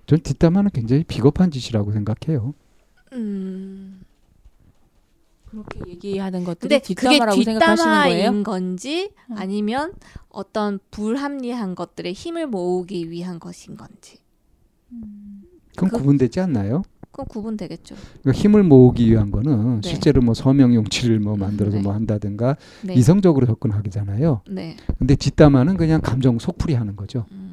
전 뒷담화는 굉장히 비겁한 짓이라고 생각해요. 음. 그렇게 얘기하는 것들이 뒷담화라고 생각하시는 거예요? 건지 음. 아니면 어떤 불합리한 것들의 힘을 모으기 위한 것인 건지. 음. 그럼 그, 구분되지 않나요? 그럼 구분되겠죠. 그러니까 힘을 모으기 위한 거는 네. 실제로 뭐 서명 용치를 뭐 만들어서 네. 뭐 한다든가 네. 이성적으로 접근하기잖아요. 네. 근데 뒷담화는 그냥 감정 속풀이 하는 거죠. 음.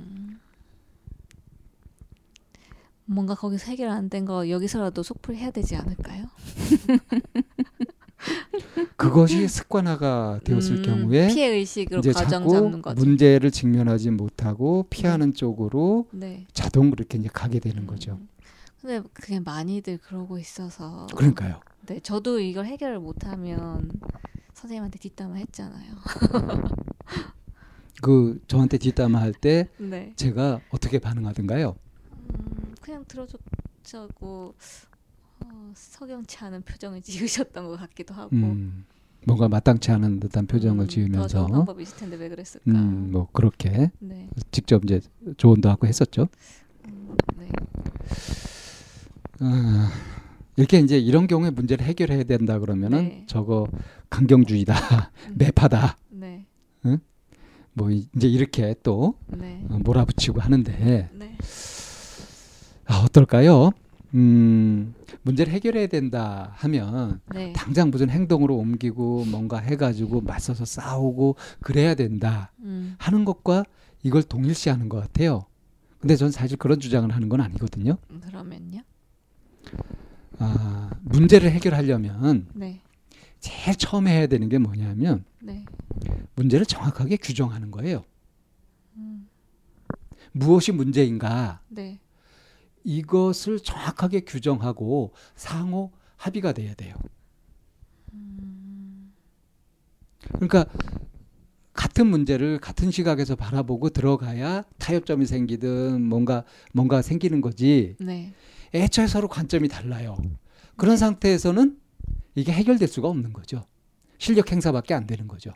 뭔가 거기서 해결 안 된 거 여기서라도 속풀이 해야 되지 않을까요? 그것이 습관화가 되었을 음, 경우에 피해 의식으로 이제 가정 잡는 거죠. 문제를 직면하지 못하고 피하는 네. 쪽으로 네. 자동으로 이렇게 이제 가게 되는 음. 거죠. 근데 그게 많이들 그러고 있어서 그러니까요. 네, 저도 이걸 해결을 못하면 선생님한테 뒷담화 했잖아요. 그 저한테 뒷담화 할때 네. 제가 어떻게 반응하던가요? 음, 그냥 들어줬고 어, 석영치 않은 표정을 지으셨던 것 같기도 하고. 음, 뭔가 마땅치 않은 듯한 표정을 음, 지으면서 더 방법이 있을 텐데 왜 그랬을까? 음, 뭐 그렇게 네. 직접 이제 조언도 하고 했었죠. 음, 네. 아, 이렇게 이제 이런 경우에 문제를 해결해야 된다 그러면은 네. 저거 강경주의다, 음. 매파다. 네. 응? 뭐 이제 이렇게 또 네. 어, 몰아붙이고 하는데 네. 아, 어떨까요? 음, 문제를 해결해야 된다 하면 네. 당장 무슨 행동으로 옮기고 뭔가 해가지고 맞서서 싸우고 그래야 된다 음. 하는 것과 이걸 동일시하는 것 같아요. 근데 전 사실 그런 주장을 하는 건 아니거든요. 그러면요? 아, 문제를 해결하려면 네. 제일 처음에 해야 되는 게 뭐냐면 네. 문제를 정확하게 규정하는 거예요. 음. 무엇이 문제인가? 네. 이것을 정확하게 규정하고 상호 합의가 돼야 돼요. 음. 그러니까 같은 문제를 같은 시각에서 바라보고 들어가야 타협점이 생기든 뭔가 뭔가 생기는 거지. 네. 애초에 서로 관점이 달라요. 그런 네. 상태에서는 이게 해결될 수가 없는 거죠. 실력 행사밖에 안 되는 거죠.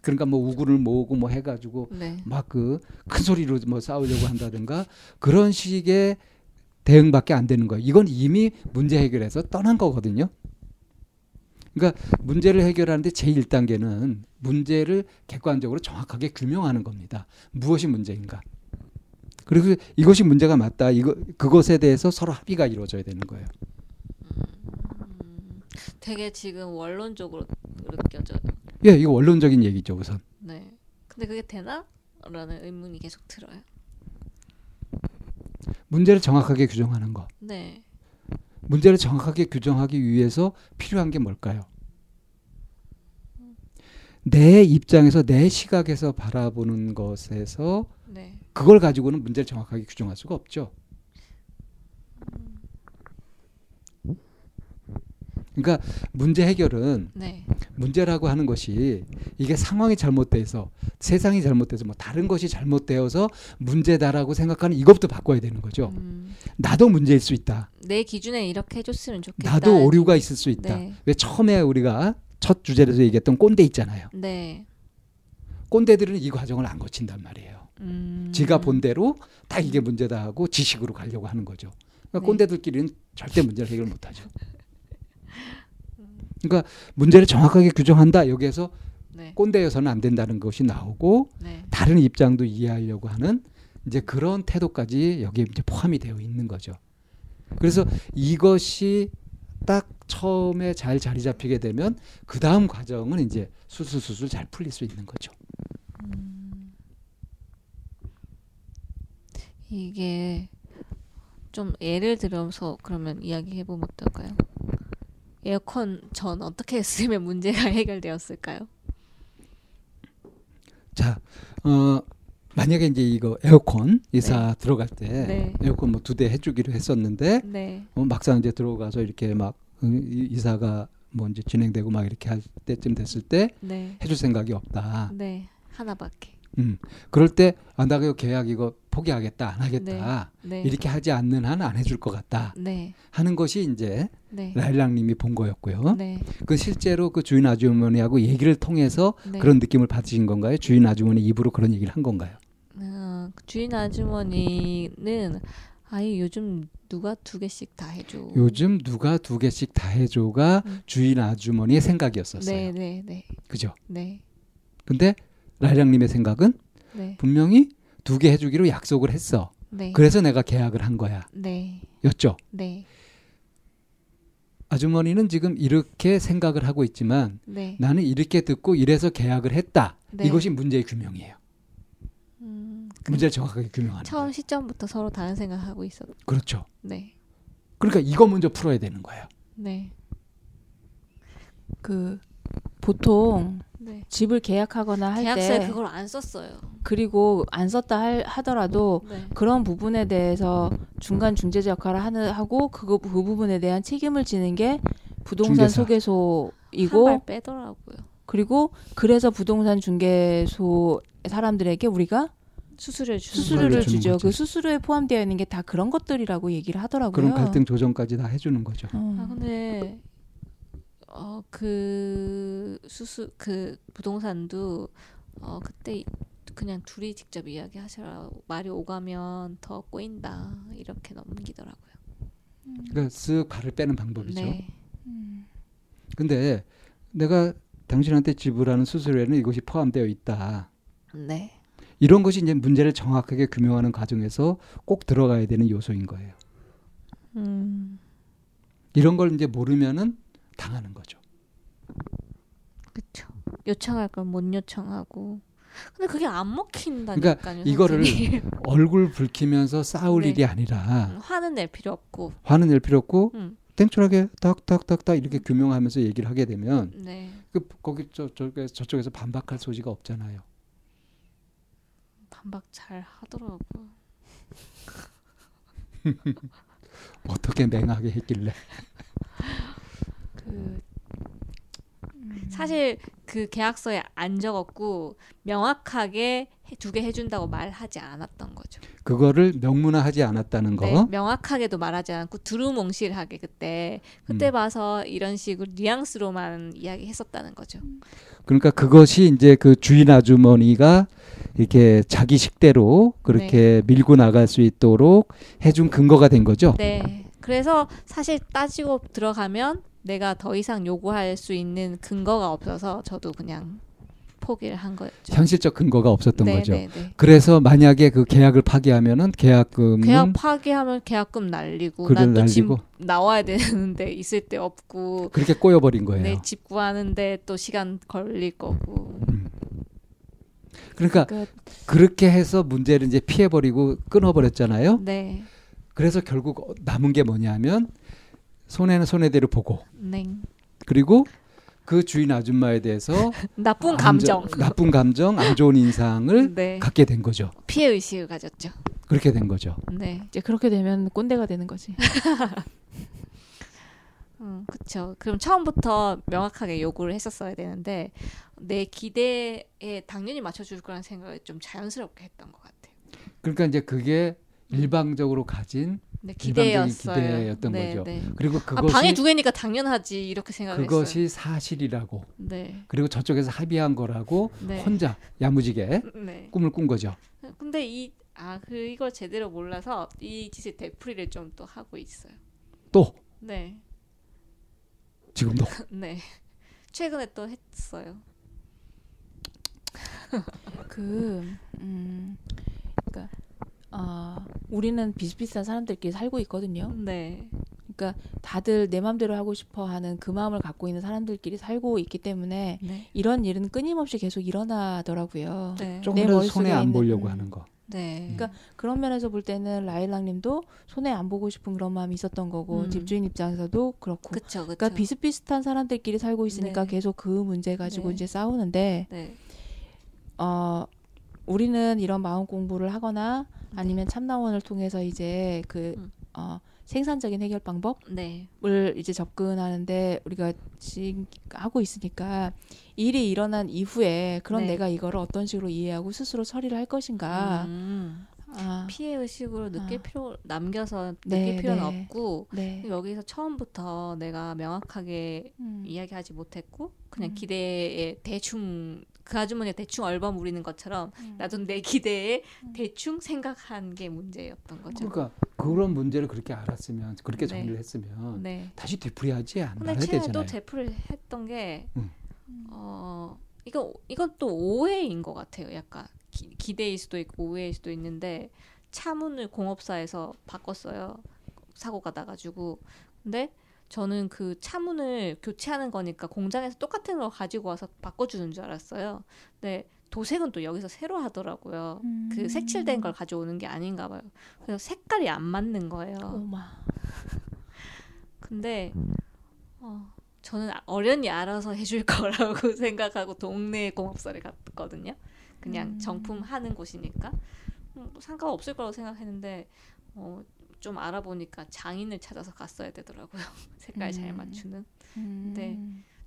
그러니까 뭐 우구를 모으고 뭐 해가지고 네. 막그 큰 소리로 뭐 싸우려고 한다든가 그런 식의 대응밖에 안 되는 거예요. 이건 이미 문제 해결해서 떠난 거거든요. 그러니까 문제를 해결하는데 제1단계는 문제를 객관적으로 정확하게 규명하는 겁니다. 무엇이 문제인가? 그리고 이것이 문제가 맞다. 이거 그것에 대해서 서로 합의가 이루어져야 되는 거예요. 음, 되게 지금 원론적으로 느껴져요. 예, 이거 원론적인 얘기죠, 우선. 네. 근데 그게 되나? 라는 의문이 계속 들어요. 문제를 정확하게 규정하는 거. 네. 문제를 정확하게 규정하기 위해서 필요한 게 뭘까요? 내 입장에서 내 시각에서 바라보는 것에서 네. 그걸 가지고는 문제를 정확하게 규정할 수가 없죠. 그러니까 문제 해결은 네. 문제라고 하는 것이 이게 상황이 잘못돼서 세상이 잘못돼서 뭐 다른 것이 잘못되어서 문제다라고 생각하는 이것부터 바꿔야 되는 거죠. 음. 나도 문제일 수 있다. 내 기준에 이렇게 해줬으면 좋겠다. 나도 오류가 있을 수 있다. 네. 왜 처음에 우리가 첫 주제에서 얘기했던 꼰대 있잖아요. 네. 꼰대들은 이 과정을 안 거친단 말이에요. 음. 지가 본 대로 딱 이게 문제다 하고 지식으로 가려고 하는 거죠. 그러니까 네. 꼰대들끼리는 절대 문제를 해결 못 하죠. 그러니까 문제를 정확하게 규정한다. 여기에서 네. 꼰대여서는 안 된다는 것이 나오고 네. 다른 입장도 이해하려고 하는 이제 그런 태도까지 여기에 이제 포함이 되어 있는 거죠. 그래서 이것이 딱 처음에 잘 자리 잡히게 되면 그 다음 과정은 이제 수술수술 잘 풀릴 수 있는 거죠. 음, 이게 좀 예를 들어서 그러면 이야기해 보면 어떨까요? 에어컨 전 어떻게 했으면 문제가 해결되었을까요? 자, 어, 만약에 이제 이거 에어컨 이사 네. 들어갈 때 네. 에어컨 뭐 두 대 해주기로 했었는데 네. 어, 막상 이제 들어가서 이렇게 막 이사가 뭐 이제 진행되고 막 이렇게 할 때쯤 됐을 때 네. 해줄 생각이 없다. 네, 하나밖에. 음. 그럴 때, 아, 나 이거 계약 이거 포기하겠다, 안 하겠다. 네. 네. 이렇게 하지 않는 한 안 해줄 것 같다. 네. 하는 것이 이제 네. 라일락님이 본 거였고요. 네. 그 실제로 그 주인 아주머니하고 얘기를 통해서 네. 그런 느낌을 받으신 건가요? 주인 아주머니 입으로 그런 얘기를 한 건가요? 어, 주인 아주머니는 아예 요즘 누가 두 개씩 다 해줘. 요즘 누가 두 개씩 다 해줘가 음. 주인 아주머니의 생각이었었어요. 네, 네, 네. 그죠? 네. 근데 라이랑님의 생각은 네. 분명히 두 개 해주기로 약속을 했어. 네. 그래서 내가 계약을 한 거야. 네. 였죠? 네. 아주머니는 지금 이렇게 생각을 하고 있지만 네. 나는 이렇게 듣고 이래서 계약을 했다. 네. 이것이 문제의 규명이에요. 음, 문제를 정확하게 규명하는 처음 거예요. 시점부터 서로 다른 생각하고 있어. 그렇죠. 네. 그러니까 이거 먼저 풀어야 되는 거예요. 네. 그 보통 네. 집을 계약하거나 할때 그걸 안 썼어요. 그리고 안 썼다 할, 하더라도 네. 그런 부분에 대해서 중간 중재자 역할을 하는 하고 그거 그 부분에 대한 책임을 지는 게 부동산 중개사. 소개소이고 빼더라고요. 그리고 그래서 부동산 중개소 사람들에게 우리가 수수료를, 수수료를 주죠. 그 수수료에 포함되어 있는 게 다 그런 것들이라고 얘기를 하더라고요. 그런 갈등 조정까지 다 해주는 거죠. 어. 아 근데 어 그 수수 그 부동산도 어 그때 그냥 둘이 직접 이야기하셔라 말이 오가면 더 꼬인다 이렇게 넘기더라고요. 음. 그러니까 쓱 발을 빼는 방법이죠. 네. 음. 근데 내가 당신한테 지불하는 수수료에는 이것이 포함되어 있다. 네. 이런 것이 이제 문제를 정확하게 규명하는 과정에서 꼭 들어가야 되는 요소인 거예요. 음. 이런 걸 이제 모르면은 당하는 거죠. 그렇죠. 요청할 건 못 요청하고. 근데 그게 안 먹힌다니까요. 그러니까 이거를 얼굴 붉히면서 싸울 네. 일이 아니라 음, 화는 낼 필요 없고 화는 낼 필요 없고 음. 땡초하게 딱딱딱딱 이렇게 음. 규명하면서 얘기를 하게 되면 네. 그 거기 저, 저 저쪽에서 반박할 소지가 없잖아요. 반박 잘 하더라고. 어떻게 맹하게 했길래? 그 사실 그 계약서에 안 적었고 명확하게 두 개 해준다고 말하지 않았던 거죠. 그거를 명문화하지 않았다는 거. 네, 명확하게도 말하지 않고 두루뭉실하게 그때 그때 음. 봐서 이런 식으로 뉘앙스로만 이야기했었다는 거죠. 그러니까 그것이 이제 그 주인 아주머니가 이렇게 자기 식대로 그렇게 네. 밀고 나갈 수 있도록 해준 근거가 된 거죠. 네. 그래서 사실 따지고 들어가면 내가 더 이상 요구할 수 있는 근거가 없어서 저도 그냥 포기를 한 거였죠. 현실적 근거가 없었던 네, 거죠. 네, 네. 그래서 만약에 그 계약을 파기하면은 계약금 계약 파기하면 계약금 날리고 난또 집 나와야 되는데 있을 때 없고 그렇게 꼬여 버린 거예요. 네, 집 구하는데 또 시간 걸릴 거고. 음. 그러니까 끝. 그렇게 해서 문제를 이제 피해 버리고 끊어 버렸잖아요. 네. 그래서 결국 남은 게 뭐냐면 손해는 손해대로 보고. 네. 그리고 그 주인 아줌마에 대해서 나쁜 감정, 안, 나쁜 감정, 안 좋은 인상을 네. 갖게 된 거죠. 피해 의식을 가졌죠. 그렇게 된 거죠. 네, 이제 그렇게 되면 꼰대가 되는 거지. 음, 그렇죠. 그럼 처음부터 명확하게 요구를 했었어야 되는데 내 기대에 당연히 맞춰줄 거라는 생각을 좀 자연스럽게 했던 것 같아요. 그러니까 이제 그게 일방적으로 가진 네, 기대였어요. 기대였던 네, 거죠. 네. 그리고 그것이 아, 방에 두 개니까 당연하지 이렇게 생각했어요. 그것이 사실이라고. 네. 그리고 저쪽에서 합의한 거라고 네. 혼자 야무지게 네. 꿈을 꾼 거죠. 근데 이 아, 그 이걸 제대로 몰라서 이 짓을 되풀이를 좀 또 하고 있어요. 또? 네. 지금도? 네. 최근에 또 했어요. 그 음, 그러니까 어, 우리는 비슷비슷한 사람들끼리 살고 있거든요. 네. 그러니까 다들 내 마음대로 하고 싶어 하는 그 마음을 갖고 있는 사람들끼리 살고 있기 때문에 네. 이런 일은 끊임없이 계속 일어나더라고요. 네. 조금 더 손해 안 보려고 하는 거. 네. 그러니까 그런 면에서 볼 때는 라일락님도 손해 안 보고 싶은 그런 마음이 있었던 거고 음. 집주인 입장에서도 그렇고. 그쵸, 그쵸. 그러니까 비슷비슷한 사람들끼리 살고 있으니까 네. 계속 그 문제 가지고 네. 이제 싸우는데 네. 어 우리는 이런 마음 공부를 하거나 아니면 참나원을 통해서 이제 그 음. 어, 생산적인 해결 방법을 네. 이제 접근하는데 우리가 지금 하고 있으니까 일이 일어난 이후에 그럼 네. 내가 이거를 어떤 식으로 이해하고 스스로 처리를 할 것인가 음. 아. 피해 의식으로 느낄 아. 필요 남겨서 느낄 네, 필요는 네. 없고 네. 여기서 처음부터 내가 명확하게 음. 이야기하지 못했고 그냥 음. 기대에 대충 그 아주머니가 대충 얼버무리는 것처럼 음. 나도 내 기대에 음. 대충 생각한 게 문제였던 거죠. 그러니까 그런 문제를 그렇게 알았으면 그렇게 네. 정리를 했으면 네. 다시 되풀이하지 않아야 되잖아요. 또 되풀이 했던 게 음. 어, 이거 이건 또 오해인 것 같아요. 약간 기, 기대일 수도 있고 오해일 수도 있는데 차문을 공업사에서 바꿨어요. 사고가 나가지고 근데 저는 그 차문을 교체하는 거니까 공장에서 똑같은 걸 가지고 와서 바꿔주는 줄 알았어요. 근데 도색은 또 여기서 새로 하더라고요. 음. 그 색칠된 걸 가져오는 게 아닌가 봐요. 그래서 색깔이 안 맞는 거예요. 오마. 근데 어, 저는 어련히 알아서 해줄 거라고 생각하고 동네 공업사를 갔거든요. 그냥 음. 정품 하는 곳이니까 음, 상관없을 거라고 생각했는데 어, 좀 알아보니까 장인을 찾아서 갔어야 되더라고요. 색깔 음. 잘 맞추는. 음. 근데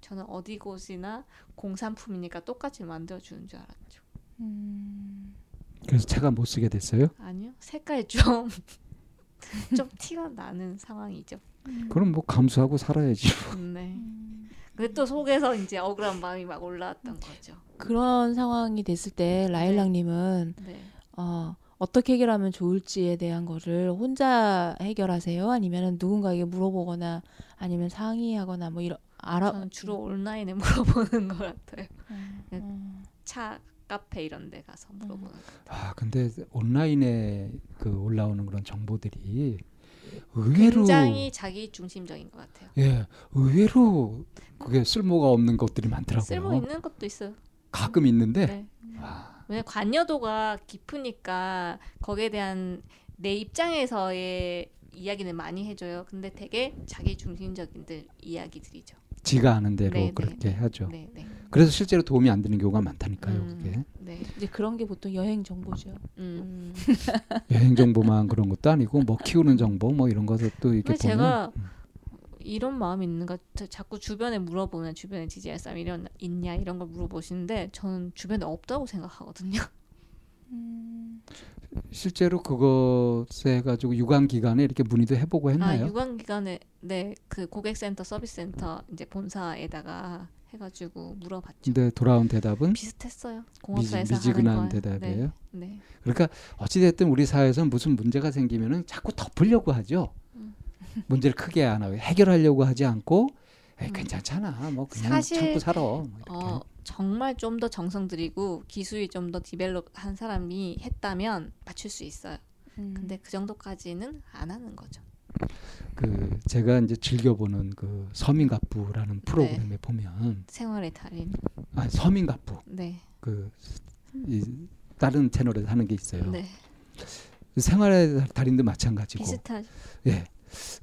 저는 어디 곳이나 공산품이니까 똑같이 만들어주는 줄 알았죠. 음. 그래서 차가 못 쓰게 됐어요? 아니요. 색깔 좀, 좀 티가 나는 상황이죠. 음. 그럼 뭐 감수하고 살아야지. 네. 근데 또 속에서 이제 억울한 마음이 막 올라왔던 거죠. 그런 상황이 됐을 때 라일락님은 네. 네. 어, 어떻게 해결하면 좋을지에 대한 거를 혼자 해결하세요? 아니면 누군가에게 물어보거나 아니면 상의하거나 뭐 이런 알아 저는 주로 온라인에 물어보는 것 같아요. 음, 음. 차 카페 이런 데 가서 물어보는 음. 아, 근데 온라인에 그 올라오는 그런 정보들이 의외로 굉장히 자기 중심적인 것 같아요. 예, 의외로 그게 쓸모가 없는 것들이 많더라고요. 쓸모 있는 것도 있어요. 가끔 있는데 네. 왜냐 관여도가 깊으니까 거기에 대한 내 입장에서의 이야기는 많이 해줘요. 근데 되게 자기 중심적인 이야기들이죠. 지가 아는 대로 네, 네 그렇게 네, 하죠. 네, 네. 그래서 실제로 도움이 안 되는 경우가 많다니까요. 음, 그게. 네. 이제 그런 게 보통 여행 정보죠. 음. 여행 정보만 그런 것도 아니고 뭐 키우는 정보 뭐 이런 것도 이렇게 보면. 제가 음. 이런 마음이 있는가 자꾸 주변에 물어보면 주변에 사람 이런 있냐 이런 걸 물어보시는데 저는 주변에 없다고 생각하거든요. 음. 실제로 그것에 해가지고 유관 기관에 이렇게 문의도 해보고 아, 했나요? 아, 유관 기관에 네 그 고객센터 서비스센터 이제 본사에다가 해가지고 물어봤죠. 근데 돌아온 대답은 비슷했어요. 공업사에서 미지, 미지근한 대답이에요. 네. 네. 그러니까 어찌 됐든 우리 사회에서 무슨 문제가 생기면은 자꾸 덮으려고 하죠. 문제를 크게 안 하고 해결하려고 하지 않고 에이, 음. 괜찮잖아. 뭐 그냥 사실, 참고 살아. 뭐 어, 정말 좀 더 정성 들이고 기술이 좀 더 디벨롭한 사람이 했다면 맞출 수 있어요. 음. 근데 그 정도까지는 안 하는 거죠. 그 제가 이제 즐겨보는 그 서민갑부라는 네. 프로그램에 네. 보면 생활의 달인. 아 서민갑부. 네. 그 이 다른 채널에서 하는 게 있어요. 네. 생활의 달인도 마찬가지고. 비슷하죠. 예.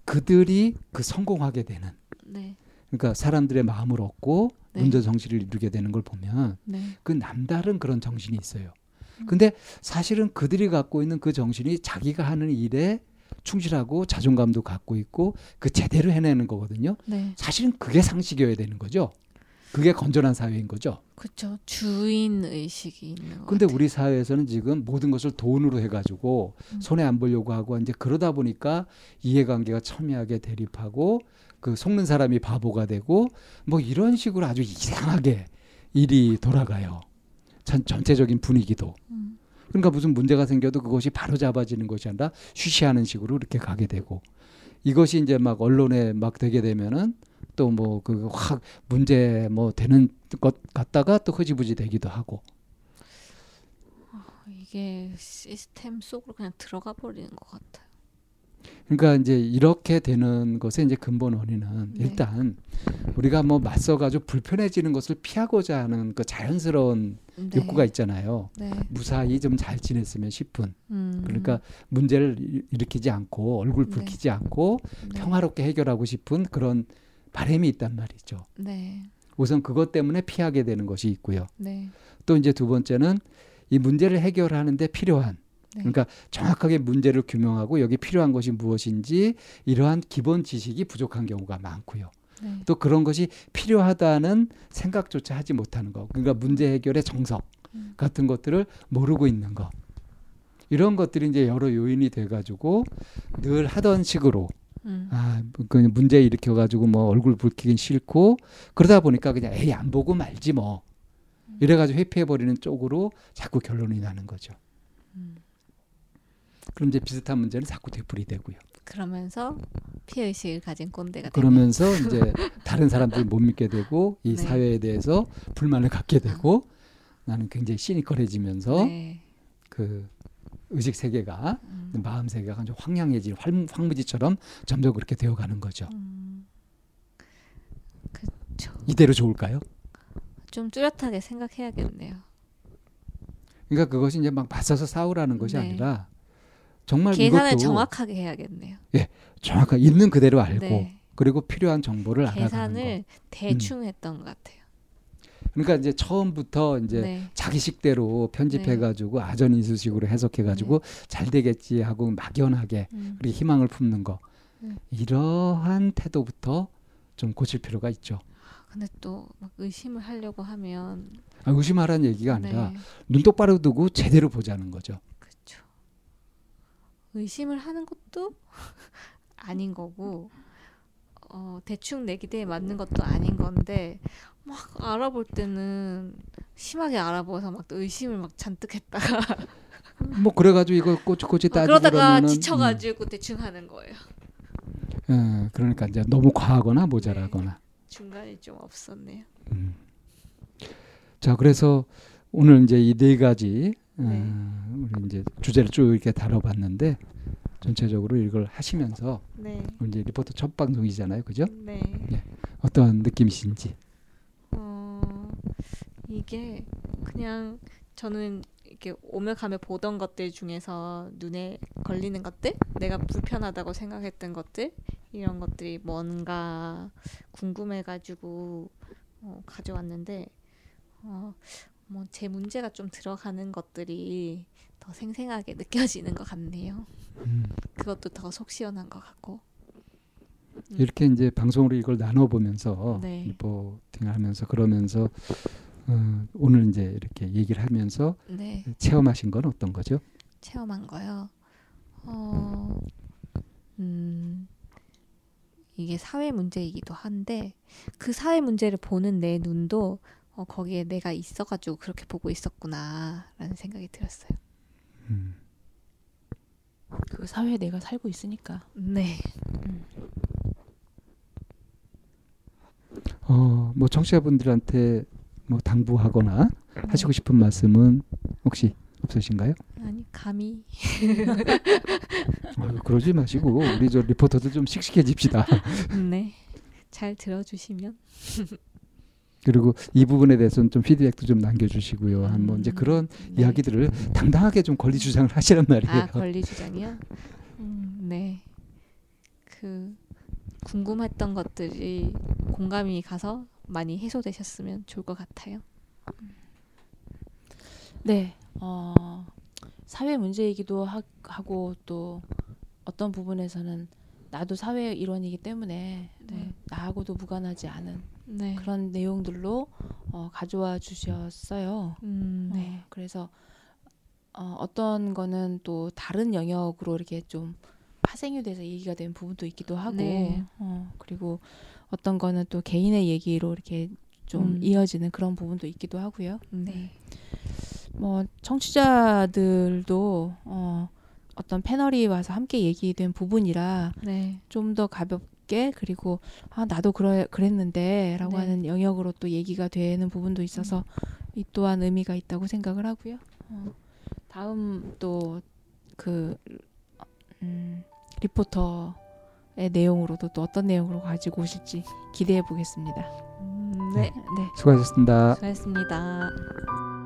그들이 그 성공하게 되는 네. 그러니까 사람들의 마음을 얻고 네. 문제 정신을 이루게 되는 걸 보면 네. 그 남다른 그런 정신이 있어요. 음. 근데 사실은 그들이 갖고 있는 그 정신이 자기가 하는 일에 충실하고 자존감도 갖고 있고 그 제대로 해내는 거거든요. 네. 사실은 그게 상식이어야 되는 거죠. 그게 건전한 사회인 거죠. 그렇죠. 주인 의식이 있는 근데 우리 사회에서는 지금 모든 것을 돈으로 해가지고 음. 손해 안 보려고 하고 이제 그러다 보니까 이해관계가 첨예하게 대립하고 그 속는 사람이 바보가 되고 뭐 이런 식으로 아주 이상하게 일이 돌아가요. 전, 전체적인 분위기도. 음. 그러니까 무슨 문제가 생겨도 그것이 바로 잡아지는 것이 아니라 쉬쉬하는 식으로 이렇게 가게 되고 이것이 이제 막 언론에 막 되게 되면은 또 뭐 그 확 문제 뭐 되는 것 같다가 또 흐지부지 되기도 하고. 어, 이게 시스템 속으로 그냥 들어가 버리는 것 같아요. 그러니까 이제 이렇게 되는 것의 이제 근본 원인은 네. 일단 우리가 뭐 맞서가지고 불편해지는 것을 피하고자 하는 그 자연스러운 네. 욕구가 있잖아요. 네. 무사히 좀 잘 지냈으면 싶은. 음. 그러니까 문제를 일으키지 않고 얼굴 네. 붉히지 않고 네. 평화롭게 해결하고 싶은 그런 바램이 있단 말이죠. 네. 우선 그것 때문에 피하게 되는 것이 있고요. 네. 또 이제 두 번째는 이 문제를 해결하는데 필요한 네. 그러니까 정확하게 문제를 규명하고 여기 필요한 것이 무엇인지 이러한 기본 지식이 부족한 경우가 많고요. 네. 또 그런 것이 필요하다는 생각조차 하지 못하는 거. 그러니까 문제 해결의 정석 음. 같은 것들을 모르고 있는 거. 이런 것들이 이제 여러 요인이 돼가지고 늘 하던 식으로 음. 아, 그 문제 일으켜 가지고 뭐 얼굴 붉히긴 싫고 그러다 보니까 그냥 에이 안 보고 말지 뭐 음. 이래 가지고 회피해 버리는 쪽으로 자꾸 결론이 나는 거죠. 음. 그럼 이제 비슷한 문제는 자꾸 되풀이 되고요. 그러면서 피해 의식을 가진 꼰대가 그러면서 이제 다른 사람들 못 믿게 되고 이 네. 사회에 대해서 불만을 갖게 되고 나는 굉장히 시니컬해지면서 네. 그 의식 세계가 음. 마음 세계가 완전 황량해질 황무지처럼 점점 그렇게 되어가는 거죠. 음. 그렇죠. 이대로 좋을까요? 좀 뚜렷하게 생각해야겠네요. 그러니까 그것이 이제 막 맞서서 싸우라는 것이 네. 아니라 정말 계산을 이것도 정확하게 해야겠네요. 예, 정확하게 있는 그대로 알고 네. 그리고 필요한 정보를 알아가는 거. 계산을 대충 음. 했던 것 같아요. 그러니까 이제 처음부터 이제 네. 자기식대로 편집해가지고 네. 아전인수식으로 해석해가지고 네. 잘 되겠지 하고 막연하게 음. 그리고 희망을 품는 거 네. 이러한 태도부터 좀 고칠 필요가 있죠. 근데 또 막 의심을 하려고 하면 아, 의심하라는 얘기가 아니라 네. 눈 똑바로 두고 제대로 보자는 거죠. 그렇죠. 의심을 하는 것도 아닌 거고 어, 대충 내 기대에 맞는 것도 아닌 건데 막 알아볼 때는 심하게 알아보서 막 의심을 막 잔뜩 했다가 뭐 그래가지고 이거 꼬치꼬치 따지고 그러다가 그러면은, 지쳐가지고 음. 대충 하는 거예요. 예, 그러니까 이제 너무 과하거나 모자라거나 네, 중간이 좀 없었네요. 음. 자, 그래서 오늘 이제 이 네 가지 어, 네. 어, 우리 이제 주제를 쭉 이렇게 다뤄봤는데 전체적으로 이걸 하시면서 네. 이제 리포터 첫 방송이잖아요, 그죠? 네. 네. 어떤 느낌이신지. 어, 이게 그냥 저는 이렇게 오며 가며 보던 것들 중에서 눈에 걸리는 것들, 내가 불편하다고 생각했던 것들 이런 것들이 뭔가 궁금해가지고 어, 가져왔는데 어, 뭐 제 문제가 좀 들어가는 것들이 더 생생하게 느껴지는 것 같네요. 음. 그것도 더 속 시원한 것 같고. 음. 이렇게 이제 방송으로 이걸 나눠보면서 네. 리포팅하면서 그러면서 어, 오늘 이제 이렇게 얘기를 하면서 네. 체험하신 건 어떤 거죠? 체험한 거요. 어, 음, 이게 사회 문제이기도 한데 그 사회 문제를 보는 내 눈도 어, 거기에 내가 있어가지고 그렇게 보고 있었구나라는 생각이 들었어요. 음. 그 사회에 내가 살고 있으니까. 네. 음. 어, 뭐 청취자분들한테 뭐 당부하거나 네. 하시고 싶은 말씀은 혹시 없으신가요? 아니 감히. 아 그러지 마시고 우리 저 리포터들 좀 씩씩해집시다. 네, 잘 들어주시면. 그리고 이 부분에 대해서는 좀 피드백도 좀 남겨주시고요. 음, 한뭐 이제 그런 네. 이야기들을 당당하게 좀 권리 주장을 하시란 말이에요. 아 권리 주장이요? 음, 네. 그 궁금했던 것들이 공감이 가서 많이 해소되셨으면 좋을 것 같아요. 네, 어, 사회 문제이기도 하, 고또 어떤 부분에서는 나도 사회 일원이기 때문에 네, 네. 나하고도 무관하지 않은 네. 그런 내용들로 어, 가져와 주셨어요. 음, 네. 어, 그래서 어, 어떤 거는 또 다른 영역으로 이렇게 좀 파생이 돼서 얘기가 된 부분도 있기도 하고, 네. 어, 그리고 어떤 거는 또 개인의 얘기로 이렇게 좀 음. 이어지는 그런 부분도 있기도 하고요. 네. 뭐 청취자들도 어, 어떤 패널이 와서 함께 얘기된 부분이라 네. 좀더 가볍 게 그리고 아 나도 그래 그랬는데라고 네. 하는 영역으로 또 얘기가 되는 부분도 있어서 이 또한 의미가 있다고 생각을 하고요. 어, 다음 또그 음, 리포터의 내용으로도 또 어떤 내용으로 가지고 오실지 기대해 보겠습니다. 음, 네. 네. 수고하셨습니다. 수고하셨습니다.